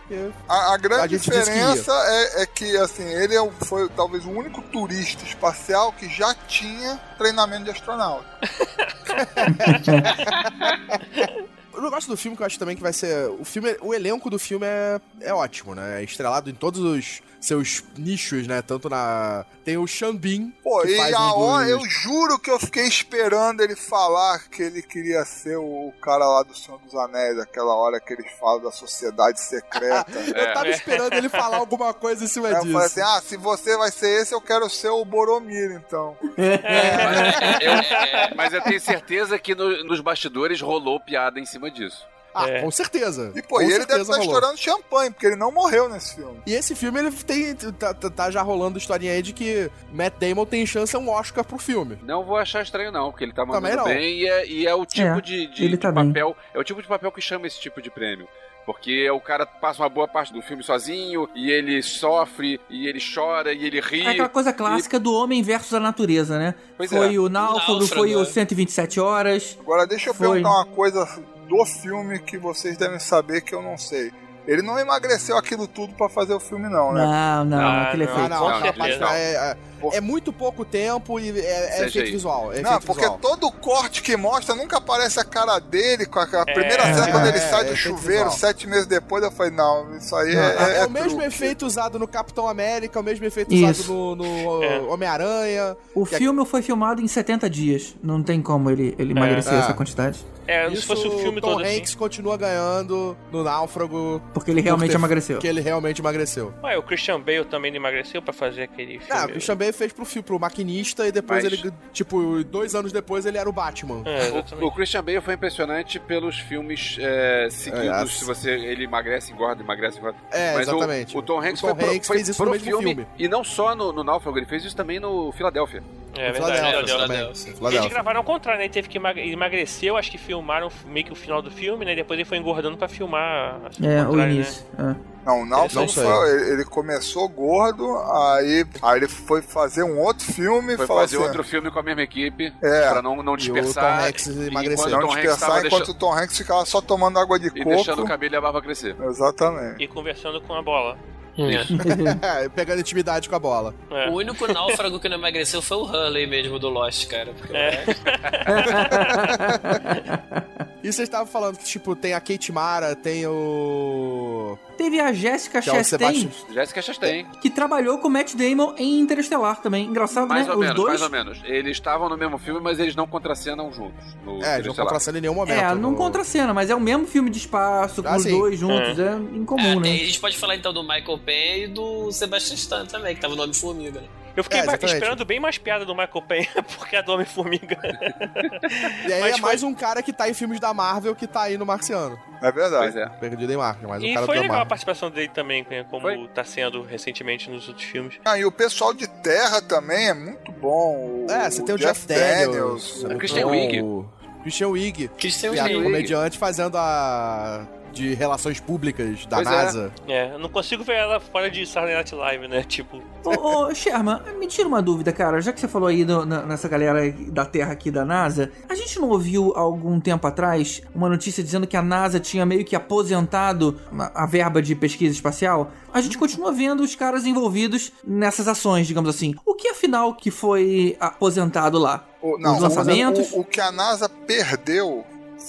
A, a grande A disse que diferença é, é que, assim, ele é foi talvez o único turista espacial que já tinha treinamento de astronauta. O negócio do filme que eu acho também que vai ser. O filme, o elenco do filme é, é ótimo, né? É estrelado em todos os seus nichos, né? Tanto na. Tem o Bean. Pô, que e faz a um hora, dos- eu juro que eu fiquei esperando ele falar que ele queria ser o cara lá do Senhor dos Anéis, aquela hora que eles falam da sociedade secreta. Eu tava esperando ele falar alguma coisa em cima eu disso. falei assim: ah, se você vai ser esse, eu quero ser o Boromir, então. Eu- mas eu tenho certeza que no- nos bastidores rolou piada em cima disso. Ah, É. com certeza. E pô, Com e ele deve estar rolou. estourando champanhe, porque ele não morreu nesse filme. E esse filme, ele tem. Tá, tá- tá já rolando historinha aí de que Matt Damon tem chance a um Oscar pro filme. Não vou achar estranho, não, porque ele tá mandando bem e é, e é o tipo É, de, de- ele de tá bem. papel. É o tipo de papel que chama esse tipo de prêmio. Porque o cara passa uma boa parte do filme sozinho, e ele sofre, e ele chora, e ele ri. É aquela coisa clássica do homem versus a natureza, né? Pois foi é. o Náufrago, foi o é. 127 horas. Agora deixa eu Foi. perguntar uma coisa do filme que vocês devem saber que eu não sei. Ele não emagreceu aquilo tudo pra fazer o filme, não, né? Não, não, Ah, aquele não. Efeito. não, Com não, certeza. rapaz, é, é- é muito pouco tempo e é, é efeito aí. visual. É Não, efeito porque visual. todo corte que mostra nunca aparece a cara dele com a, a É. primeira cena É, quando ele é, sai é do efeito chuveiro, visual. sete meses depois, eu falei, não, isso aí Não, é, É, é o mesmo truque. efeito usado no Capitão América, o mesmo efeito Isso. usado no, no É. Homem-Aranha. O filme foi filmado em 70 dias. Não tem como ele, ele emagrecer É. essa quantidade. É, se Isso, fosse o filme Tom todo Hanks assim. continua ganhando no Náufrago. Porque ele realmente por ter- emagreceu. Que ele realmente emagreceu. Ué, o Christian Bale também não emagreceu pra fazer aquele filme. Ah, o Christian Bale fez pro, fi- pro Maquinista e depois Mas- ele, tipo, dois anos depois ele era o Batman. É, O, o Christian Bale foi impressionante pelos filmes é, seguidos. É, se você ele emagrece, engorda, emagrece, engorda. É, Mas o- exatamente. O, Tom Hanks, O Tom foi, pro- Hanks foi fez isso pro filme, filme. E não só no, no Náufrago, ele fez isso também no Filadélfia. É Philadelphia. também. Philadelphia. Eles gravaram ao contrário, né? Ele teve que emagre... ele emagreceu, acho que filmaram meio que o final do filme, né? Depois ele foi engordando pra filmar. Que É, o contrário, início. é. Não, o sei. foi, ele, ele começou gordo, aí, aí ele foi fazer um outro filme e Foi fazer assim, outro filme com a mesma equipe, É. pra não, não E o dispersar. Tom Hanks e- emagreceu. não o Tom Hanks dispersar enquanto deixando- o Tom Hanks ficava só tomando água de e coco. deixando o cabelo e a barba crescer. Exatamente. E conversando com a bola. É, pegando intimidade com a bola. É. O único náufrago que não emagreceu foi o Hurley mesmo do Lost, cara. Porque É. E vocês estavam falando que, tipo, tem a Kate Mara, tem o. Teve a Jessica Que é o Chastain, Sebastian. Jéssica Chastain. que trabalhou com o Matt Damon em Interestelar também. Engraçado, Mais né? ou Os menos, dois. mais ou menos. Eles estavam no mesmo filme, mas eles não contracenam juntos. No É, eles não contracenam em nenhum momento. É, não no- contracena, mas é o mesmo filme de espaço, com Ah, os sim. dois juntos. É, incomum, É, né? a gente pode falar então do Michael Payne e do Sebastian Stan também, que tava no Homem-Formiga, né? Eu fiquei É, esperando bem mais piada do Michael Payne, porque é do Homem-Formiga. E aí Mas é mais um cara que tá em filmes da Marvel que tá aí no Marciano. É verdade. Pois é. Perdido em Marte, mais um e cara foi legal a Marvel. participação dele também, né, como Foi. tá sendo recentemente nos outros filmes. Ah, e o pessoal de Terra também é muito bom. O, É, você tem o Jeff, Daniels, o- o Christian o Christian Wiig, Christian que é Wiig. comediante fazendo a de relações públicas da Pois é. NASA. É, eu não consigo ver ela fora de Saturday Night Live, né? Tipo, Ô, ô, Sherman, me tira uma dúvida, cara. Já que você falou aí do- na- nessa galera da Terra aqui da NASA, a gente não ouviu algum tempo atrás uma notícia dizendo que a NASA tinha meio que aposentado a a verba de pesquisa espacial? A gente continua vendo os caras envolvidos nessas ações, digamos assim. O que afinal que foi aposentado lá? O, não, Os lançamentos? O, o que a NASA perdeu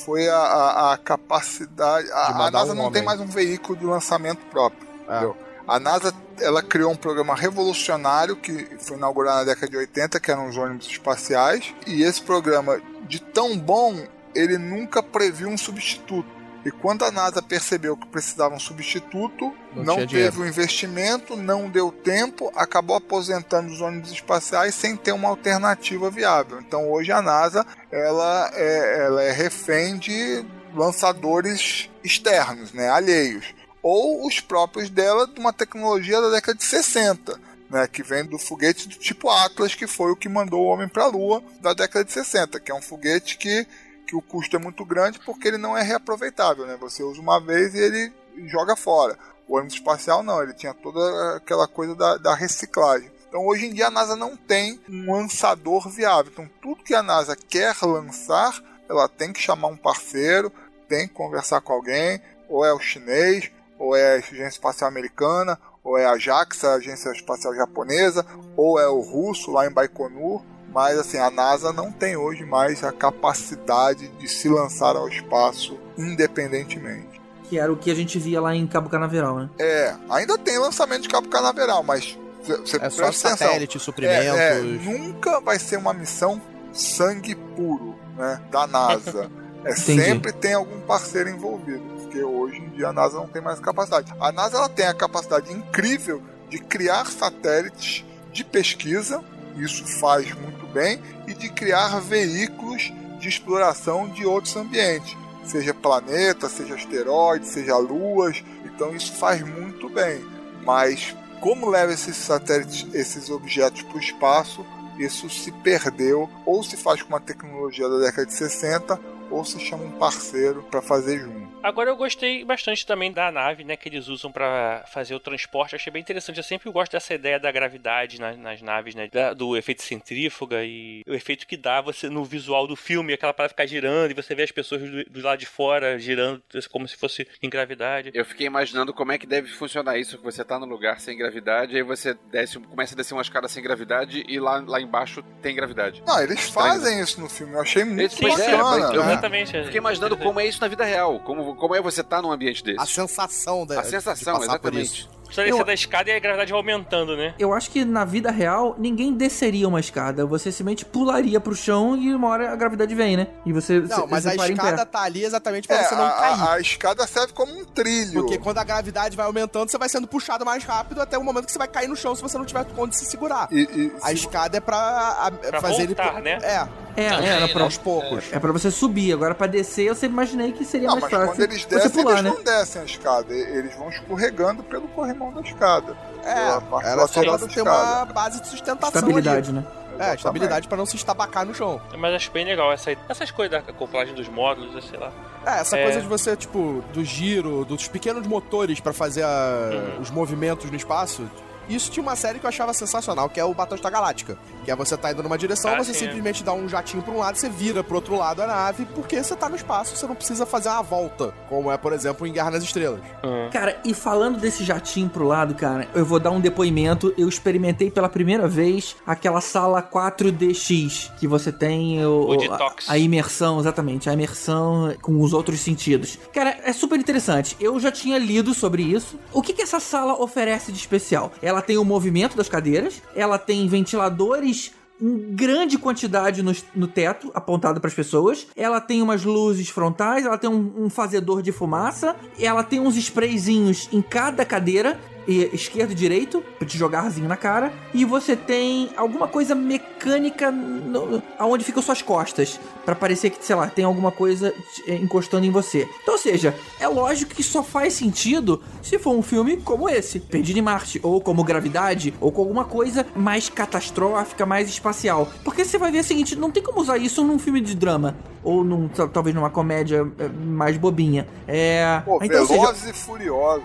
foi a, a- a capacidade. A, a NASA um não homem. tem mais um veículo de lançamento próprio. É. A NASA ela criou um programa revolucionário que foi inaugurado na década de 80, que eram os ônibus espaciais. E esse programa, de tão bom, ele nunca previu um substituto. E quando a NASA percebeu que precisava um substituto, Não não, teve dinheiro. o investimento, não deu tempo, acabou aposentando os ônibus espaciais sem ter uma alternativa viável. Então hoje a NASA ela é, ela é refém de lançadores externos, né, alheios, ou os próprios dela de uma tecnologia da década de 60. Né, que vem do foguete do tipo Atlas, que foi o que mandou o homem para a Lua da década de 60, que é um foguete que que o custo é muito grande porque ele não é reaproveitável, né? Você usa uma vez e ele joga fora. O ônibus espacial não, ele tinha toda aquela coisa da, da reciclagem. Então hoje em dia a NASA não tem um lançador viável. Então tudo que a NASA quer lançar, ela tem que chamar um parceiro, tem que conversar com alguém, ou é o chinês, ou é a Agência Espacial Americana, ou é a JAXA, a Agência Espacial Japonesa, ou é o russo lá em Baikonur. Mas assim, a NASA não tem hoje mais a capacidade de se lançar ao espaço independentemente. Que era o que a gente via lá em Cabo Canaveral, né? É, ainda tem lançamento de cabo canaveral, mas você É só atenção. satélite, suprimentos. É, é, nunca vai ser uma missão sangue puro, né, da NASA. É, Entendi. sempre tem algum parceiro envolvido, porque hoje em dia a NASA não tem mais capacidade. A NASA ela tem a capacidade incrível de criar satélites de pesquisa, isso faz muito bem, e de criar veículos de exploração de outros ambientes, seja planeta, seja asteroides, seja luas. Então isso faz muito bem. Mas como leva esses satélites, esses objetos para o espaço, isso se perdeu ou se faz com uma tecnologia da década de 60 ou se chama um parceiro para fazer junto. Agora eu gostei bastante também da nave, né, que eles usam pra fazer o transporte. Achei bem interessante. Eu sempre gosto dessa ideia da gravidade nas, nas naves, né, da- do efeito centrífuga e o efeito que dá você no visual do filme, aquela para ficar girando e você vê as pessoas do, do lado de fora girando como se fosse em gravidade. Eu fiquei imaginando como é que deve funcionar isso, que você tá no lugar sem gravidade, aí você desce, começa a descer uma escada sem gravidade e lá, lá embaixo tem gravidade. Não, eles fazem isso no filme. Eu achei muito pois é, bacana. mas eu né? Exatamente. Fiquei imaginando como é isso na vida real, como, como é você estar num ambiente desse. A sensação da A sensação, exatamente. Descer Eu- da escada e a gravidade vai aumentando, né? Eu acho que na vida real, ninguém desceria uma escada. Você simplesmente pularia pro chão e uma hora a gravidade vem, né? E você. Não, mas a para em pé. escada tá ali exatamente pra É, você não a, cair. a- a escada serve como um trilho. Porque quando a gravidade vai aumentando, você vai sendo puxado mais rápido até o momento que você vai cair no chão se você não tiver onde se segurar. E, e A se- escada é pra, a- Pra fazer voltar, ele. né? É, É, Também, é, era pra, aos poucos. é pra você subir. Agora pra descer, eu sempre imaginei que seria Não, mais mas fácil. quando eles você descem, pular, eles né? não descem a escada. Eles vão escorregando pelo corrimão da escada. É, era só pra da ter escada. uma base de sustentação Estabilidade, né? ali. É, Exatamente. estabilidade pra não se estabacar no chão. Mas acho bem legal essa, essas coisas da acoplagem dos módulos, sei lá. É, essa É. coisa de você, tipo, do giro, dos pequenos motores pra fazer a- Uhum. os movimentos no espaço. Isso tinha uma série que eu achava sensacional, que é o Battlestar Galáctica. Que é você tá indo numa direção, Ah, você sim. simplesmente dá um jatinho pra um lado, você vira pro outro lado a nave, porque você tá no espaço, você não precisa fazer uma volta, como é, por exemplo, em Guerra nas Estrelas. Cara, e falando desse jatinho pro lado, cara, eu vou dar um depoimento. Eu experimentei pela primeira vez aquela sala 4DX, que você tem o, O detox. A, a imersão, exatamente, a imersão com os outros sentidos. Cara, é super interessante. Eu já tinha lido sobre isso. O que, que essa sala oferece de especial? Ela tem o movimento das cadeiras, ela tem ventiladores em grande quantidade no, no teto, apontado para as pessoas. Ela tem umas luzes frontais, ela tem um, um fazedor de fumaça, ela tem uns sprayzinhos em cada cadeira. Esquerdo e direito, pra te jogarzinho na cara. E você tem alguma coisa mecânica no, aonde ficam suas costas. Pra parecer que, sei lá, tem alguma coisa eh, encostando em você. Então, ou seja, é lógico que só faz sentido se for um filme como esse, Perdido em Marte, ou como Gravidade, ou com alguma coisa mais catastrófica, mais espacial. Porque você vai ver o seguinte, não tem como usar isso num filme de drama. Ou num, tal- talvez numa comédia eh, mais bobinha. É. Pô, então, ou seja, Velozes e Furiosos.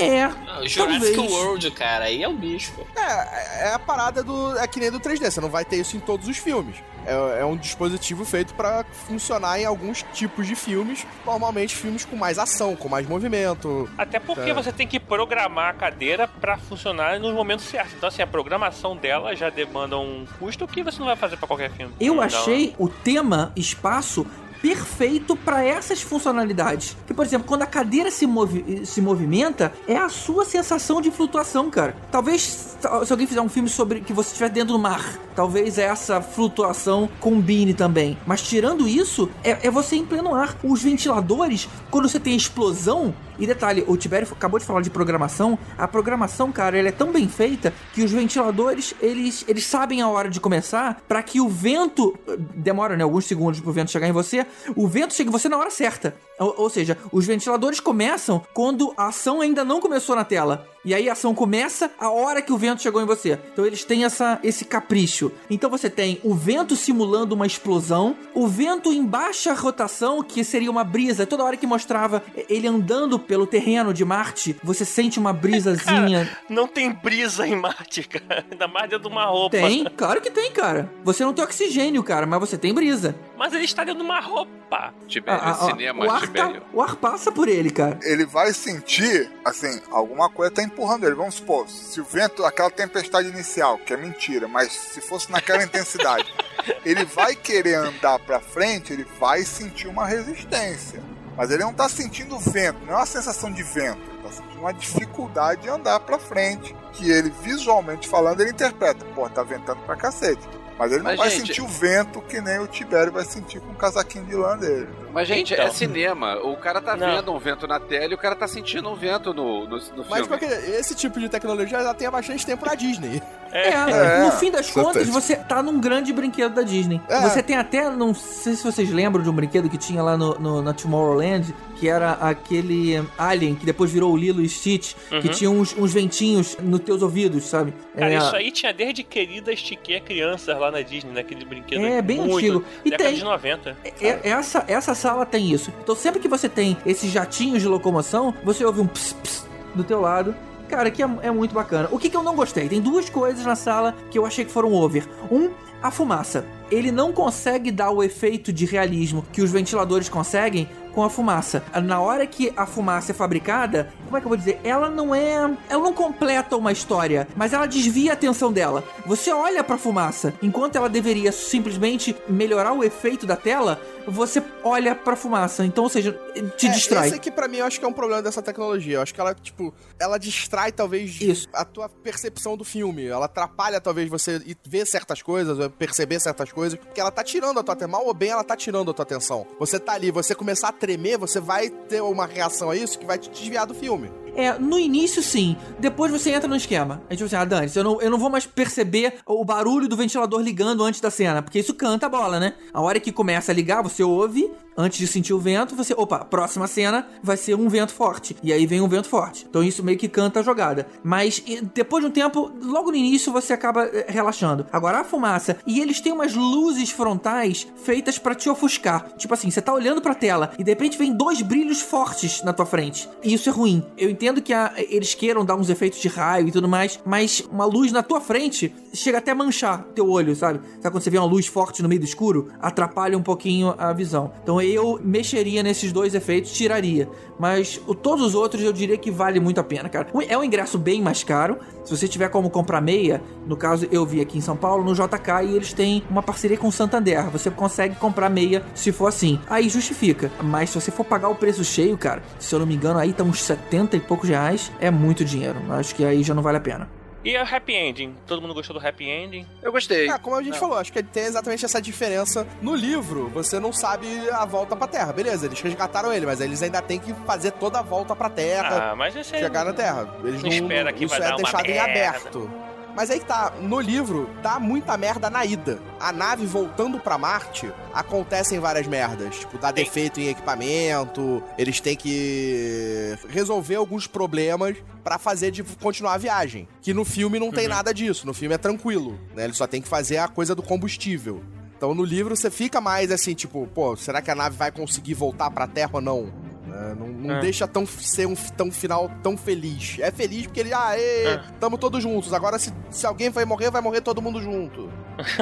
é. Jurassic talvez. World, cara, aí é o bicho. É, é a parada do. É que nem do 3D, você não vai ter isso em todos os filmes. É, é um dispositivo feito pra funcionar em alguns tipos de filmes, normalmente filmes com mais ação, com mais movimento. Até porque É. você tem que programar a cadeira pra funcionar nos momentos certos. Então, assim, a programação dela já demanda um custo que você não vai fazer pra qualquer filme. Eu Não. achei o tema espaço perfeito para essas funcionalidades. Que, por exemplo, quando a cadeira se, movi se movimenta, é a sua sensação de flutuação, cara. Talvez, se alguém fizer um filme sobre que você estiver dentro do mar, talvez essa flutuação combine também. Mas tirando isso, é, é você em pleno ar. Os ventiladores, quando você tem explosão, e detalhe, o Tibério acabou de falar de programação. A programação, cara, ela é tão bem feita que os ventiladores, eles, eles sabem a hora de começar para que o vento demora, né, alguns segundos pro vento chegar em você. O vento chega em você na hora certa. Ou, ou seja, os ventiladores começam quando a ação ainda não começou na tela. E aí a ação começa a hora que o vento chegou em você. Então eles têm essa, esse capricho. Então você tem o vento simulando uma explosão, o vento em baixa rotação, que seria uma brisa. Toda hora que mostrava ele andando pelo terreno de Marte, você sente uma brisazinha. Não tem brisa em Marte, cara. Ainda mais dentro de uma roupa. Tem, claro que tem, cara. Você não tem oxigênio, cara, mas você tem brisa. Mas ele está dentro de uma roupa. Tibério, Ah, ah, cinema, o, ar tá- Tibério. o ar passa por ele, cara. Ele vai sentir, assim, alguma coisa tá empurrando ele. Vamos supor, se o vento, aquela tempestade inicial, que é mentira, mas se fosse naquela intensidade, ele vai querer andar pra frente, ele vai sentir uma resistência. Mas ele não tá sentindo vento, não é uma sensação de vento. Ele tá sentindo uma dificuldade de andar pra frente, que ele, visualmente falando, ele interpreta. Pô, tá ventando pra cacete. Mas ele não Mas, vai gente- sentir o vento que nem o Tibério vai sentir com o casaquinho de lã dele. Mas, gente, Então. é cinema. O cara tá Não. vendo um vento na tela e o cara tá sentindo um vento no, no, no Mas filme. porque esse tipo de tecnologia já tem há bastante tempo na Disney. É, É, no fim das contas, você tá num grande brinquedo da Disney. É. Você tem até, não sei se vocês lembram de um brinquedo que tinha lá no, no- na Tomorrowland, que era aquele Alien, que depois virou o Lilo e Stitch, que Uhum. tinha uns, uns ventinhos nos teus ouvidos, sabe? Cara, é, isso aí tinha desde querida estiquei a crianças lá na Disney, naquele brinquedo. É, bem muito, antigo. E década tem- de 90. é- essa, essa sala tem isso. Então sempre que você tem esses jatinhos de locomoção, você ouve um ps, ps do teu lado. Cara, que é, é muito bacana. O que, que eu não gostei? Tem duas coisas na sala que eu achei que foram over. Um, a fumaça. Ele não consegue dar o efeito de realismo que os ventiladores conseguem com a fumaça. Na hora que a fumaça é fabricada, como é que eu vou dizer? Ela não é. Ela não completa uma história, mas ela desvia a atenção dela. Você olha pra fumaça, enquanto ela deveria simplesmente melhorar o efeito da tela, você olha pra fumaça. Então, ou seja, te É, distrai. Esse aqui pra mim eu acho que é um problema dessa tecnologia. Eu acho que ela, tipo, ela distrai talvez Isso. a tua percepção do filme. Ela atrapalha talvez você ver certas coisas, perceber certas coisas, porque ela tá tirando a tua atenção. Mal ou bem, ela tá tirando a tua atenção. Você tá ali, você começar a tremer, você vai ter uma reação a isso que vai te desviar do filme. É, no início sim. Depois você entra no esquema. É tipo assim, ah, Dani, eu não, eu não vou mais perceber o barulho do ventilador ligando antes da cena, porque isso canta a bola, né? A hora que começa a ligar, você ouve, Antes de sentir o vento, você, opa, próxima cena vai ser um vento forte. E aí vem um vento forte. Então isso meio que canta a jogada. Mas depois de um tempo, logo no início você acaba eh, relaxando. Agora a fumaça, e eles têm umas luzes frontais feitas pra te ofuscar. Tipo assim, você tá olhando pra tela e de repente vem dois brilhos fortes na tua frente. E isso é ruim. Eu entendo que a- eles queiram dar uns efeitos de raio e tudo mais, mas uma luz na tua frente chega até a manchar teu olho, sabe? Sabe quando você vê uma luz forte no meio do escuro? Atrapalha um pouquinho a visão. Então eu mexeria nesses dois efeitos, tiraria. Mas o, todos os outros eu diria que vale muito a pena, cara. É um ingresso bem mais caro. Se você tiver como comprar meia, no caso eu vi aqui em São Paulo, no JK, e eles têm uma parceria com o Santander. Você consegue comprar meia se for assim. Aí justifica. Mas se você for pagar o preço cheio, cara, se eu não me engano, aí tá uns 70 e poucos reais. É muito dinheiro. Acho que aí já não vale a pena. E a happy ending? Todo mundo gostou do happy ending? Eu gostei. Ah, como a gente falou, acho que tem exatamente essa diferença. No livro, você não sabe a volta pra Terra. Beleza, eles resgataram ele, mas eles ainda têm que fazer toda a volta pra Terra, Ah, mas esse é... chegar na Terra. Eles não não, espera que isso vai é dar uma deixado em merda. aberto. Mas aí que tá, no livro, dá muita merda na ida. A nave voltando pra Marte, acontecem várias merdas. Tipo, dá defeito em equipamento, eles têm que resolver alguns problemas pra fazer de continuar a viagem. Que no filme não Uhum. tem nada disso, no filme é tranquilo, né? Ele só tem que fazer a coisa do combustível. Então no livro você fica mais assim, tipo, pô, será que a nave vai conseguir voltar pra Terra ou não? Né? Não, não É. deixa tão, ser um tão final tão feliz. É feliz porque ele, ah, É. tamo todos juntos. Agora se, se alguém vai morrer, vai morrer todo mundo junto.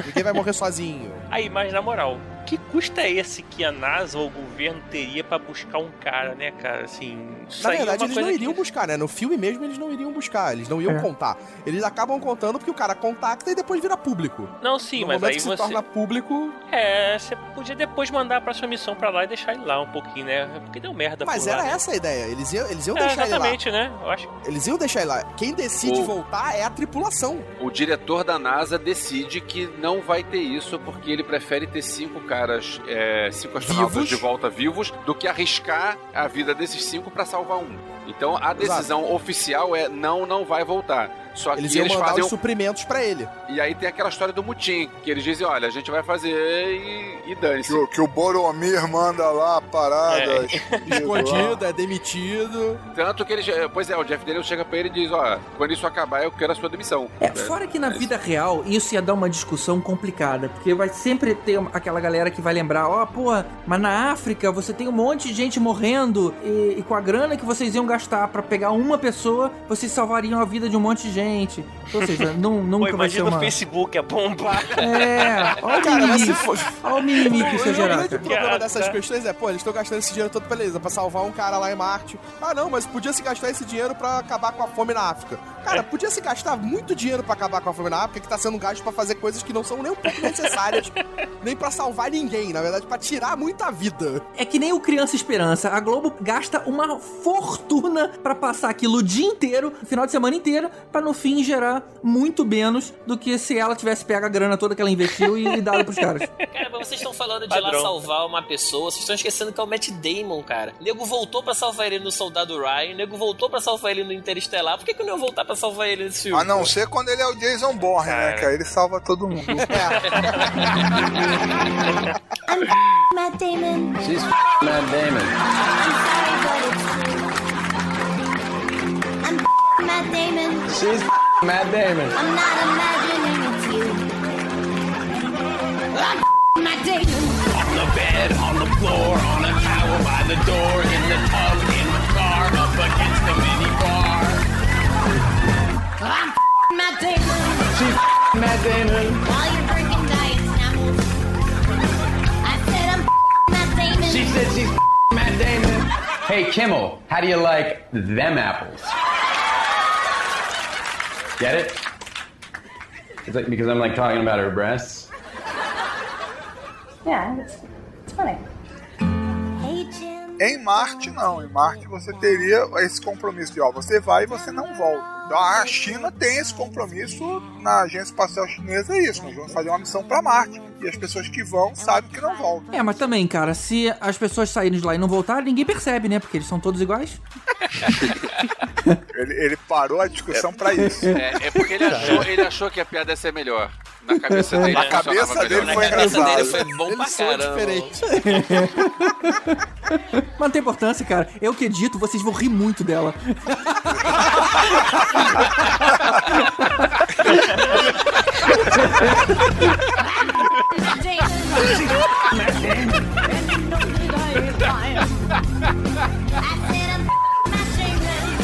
Ninguém vai morrer sozinho. Aí, mas na moral, que custo é esse que a NASA ou o governo teria pra buscar um cara, né, cara? Assim, Na é verdade, uma eles não iriam que... buscar, né? No filme mesmo, eles não iriam buscar. Eles não iam É. contar. Eles acabam contando porque o cara contacta e depois vira público. Não, sim, no mas momento aí que se você... torna público... É, você podia depois mandar a próxima missão pra lá e deixar ele lá um pouquinho, né? Porque deu merda Mas por lá, era né? essa a ideia. Eles iam, eles iam É, deixar ele lá. exatamente, né? Eu acho Eles iam deixar ele lá. Quem decide O- voltar é a tripulação. O diretor da NASA decide que não vai ter isso porque ele prefere ter cinco caras, é, cinco astronautas Vivos. de volta vivos, do que arriscar a vida desses cinco pra salvar um. Então a decisão oficial é não, não vai voltar. Só Eles que iam eles mandar fazem os um... suprimentos pra ele. E aí tem aquela história do mutim, que eles dizem, olha, a gente vai fazer e, e dane-se. Que o, que o Boromir manda lá paradas. Escondido, é demitido. Tanto que eles. Pois é, o Jeff Daniels chega pra ele e diz, ó, quando isso acabar, eu quero a sua demissão. É, fora que na vida real isso ia dar uma discussão complicada, porque vai sempre ter aquela galera que vai lembrar, ó, porra, mas na África você tem um monte de gente morrendo e, e com a grana que vocês iam gastar pra pegar uma pessoa, vocês salvariam a vida de um monte de gente. Ou seja, não, Pô, nunca vai ser imagina uma... o Facebook a bombar. É, olha o Cara, mas se mimimi, for... olha o mimimi que isso ia o grande problema dessas tá. questões é, pô, eles estão gastando esse dinheiro todo, beleza, pra salvar um cara lá em Marte. Ah, não, mas podia se gastar esse dinheiro pra acabar com a fome na África. Cara, podia se gastar muito dinheiro pra acabar com a fome na África, que tá sendo gasto pra fazer coisas que não são nem um pouco necessárias, nem pra salvar ninguém, na verdade, pra tirar muita vida. É que nem o Criança Esperança. A Globo gasta uma fortuna pra passar aquilo o dia inteiro, o final de semana inteiro, pra no fim gerar muito menos do que se ela tivesse pego a grana toda que ela investiu e, e dado pros caras. Cara, mas vocês estão falando de ir lá Padrão. salvar uma pessoa, vocês estão esquecendo que é o Matt Damon, cara. O nego voltou pra salvar ele no Soldado Ryan, o nego voltou pra salvar ele no Interestelar. Por que, que não ia voltar pra salvar ele nesse filme? A não ser quando ele é o Jason Bourne, né? Cara. Que aí ele salva todo mundo. Matt Damon. She's Matt Damon. Matt Damon. She's Matt Damon. I'm not imagining it's you. I'm Matt Damon. On the bed, on the floor, on a towel by the door, in the tub, in the car, up against the mini bar. I'm Matt Damon. She's Matt Damon. While you're drinking diet snapples. I said I'm Matt Damon. She said she's Matt Damon. Hey Kimmel, how do you like them apples? Get it? It's like because I'm like talking about her breasts. Yeah, it's, it's funny. Hey, Jim. Em Marte, não. Em Marte você teria esse compromisso de, ó, você vai e você não volta. Então a China tem esse compromisso na Agência Espacial Chinesa, é isso. Nós vamos fazer uma missão pra Marte. E as pessoas que vão sabem que não voltam. É, mas também, cara, se as pessoas saírem de lá e não voltarem, ninguém percebe, né? Porque eles são todos iguais. Ele, ele parou a discussão pra isso. É, é porque ele achou, ele achou que a piada ia ser melhor. Na cabeça dele, Na cabeça dele melhor. foi Na cabeça dele engraçado. foi bom Eles pra são caramba. diferentes. Mas não tem importância, cara. Eu que edito, vocês vão rir muito dela.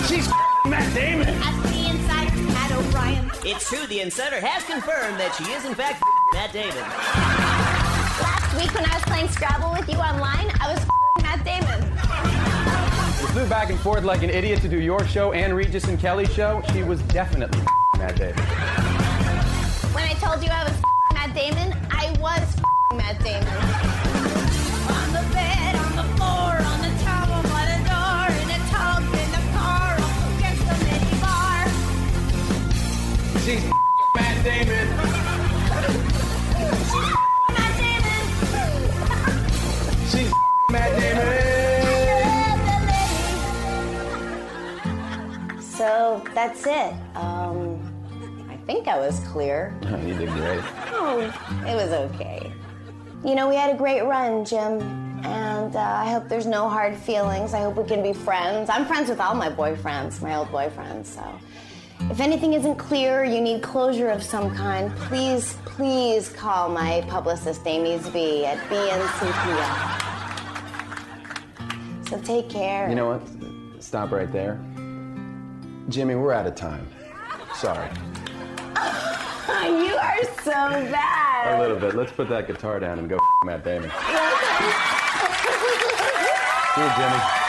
She's Matt Damon. As the inside Pat O'Brien. It's true, the insider has confirmed that she is in fact Matt Damon. Last week when I was playing Scrabble with you online, I was Matt Damon. You flew back and forth like an idiot to do your show and Regis and Kelly's show. She was definitely Matt Damon. When I told you I was Matt Damon, I was Matt Damon. On the bed, on the floor, on the towel, by the door, in a tub, in the car, against the minibar. She's Matt Damon. Matt Damon. She's Matt Damon. So that's it. Um, I think I was clear. you did great. Oh, it was okay. You know, we had a great run, Jim, and uh, I hope there's no hard feelings. I hope we can be friends. I'm friends with all my boyfriends, my old boyfriends, so. If anything isn't clear, you need closure of some kind, please, please call my publicist, Amy V, at BNCPL. So take care. You know what? Stop right there. Jimmy, we're out of time. Sorry. you are so bad. A little bit. Let's put that guitar down and go Matt Damon. You, Jimmy.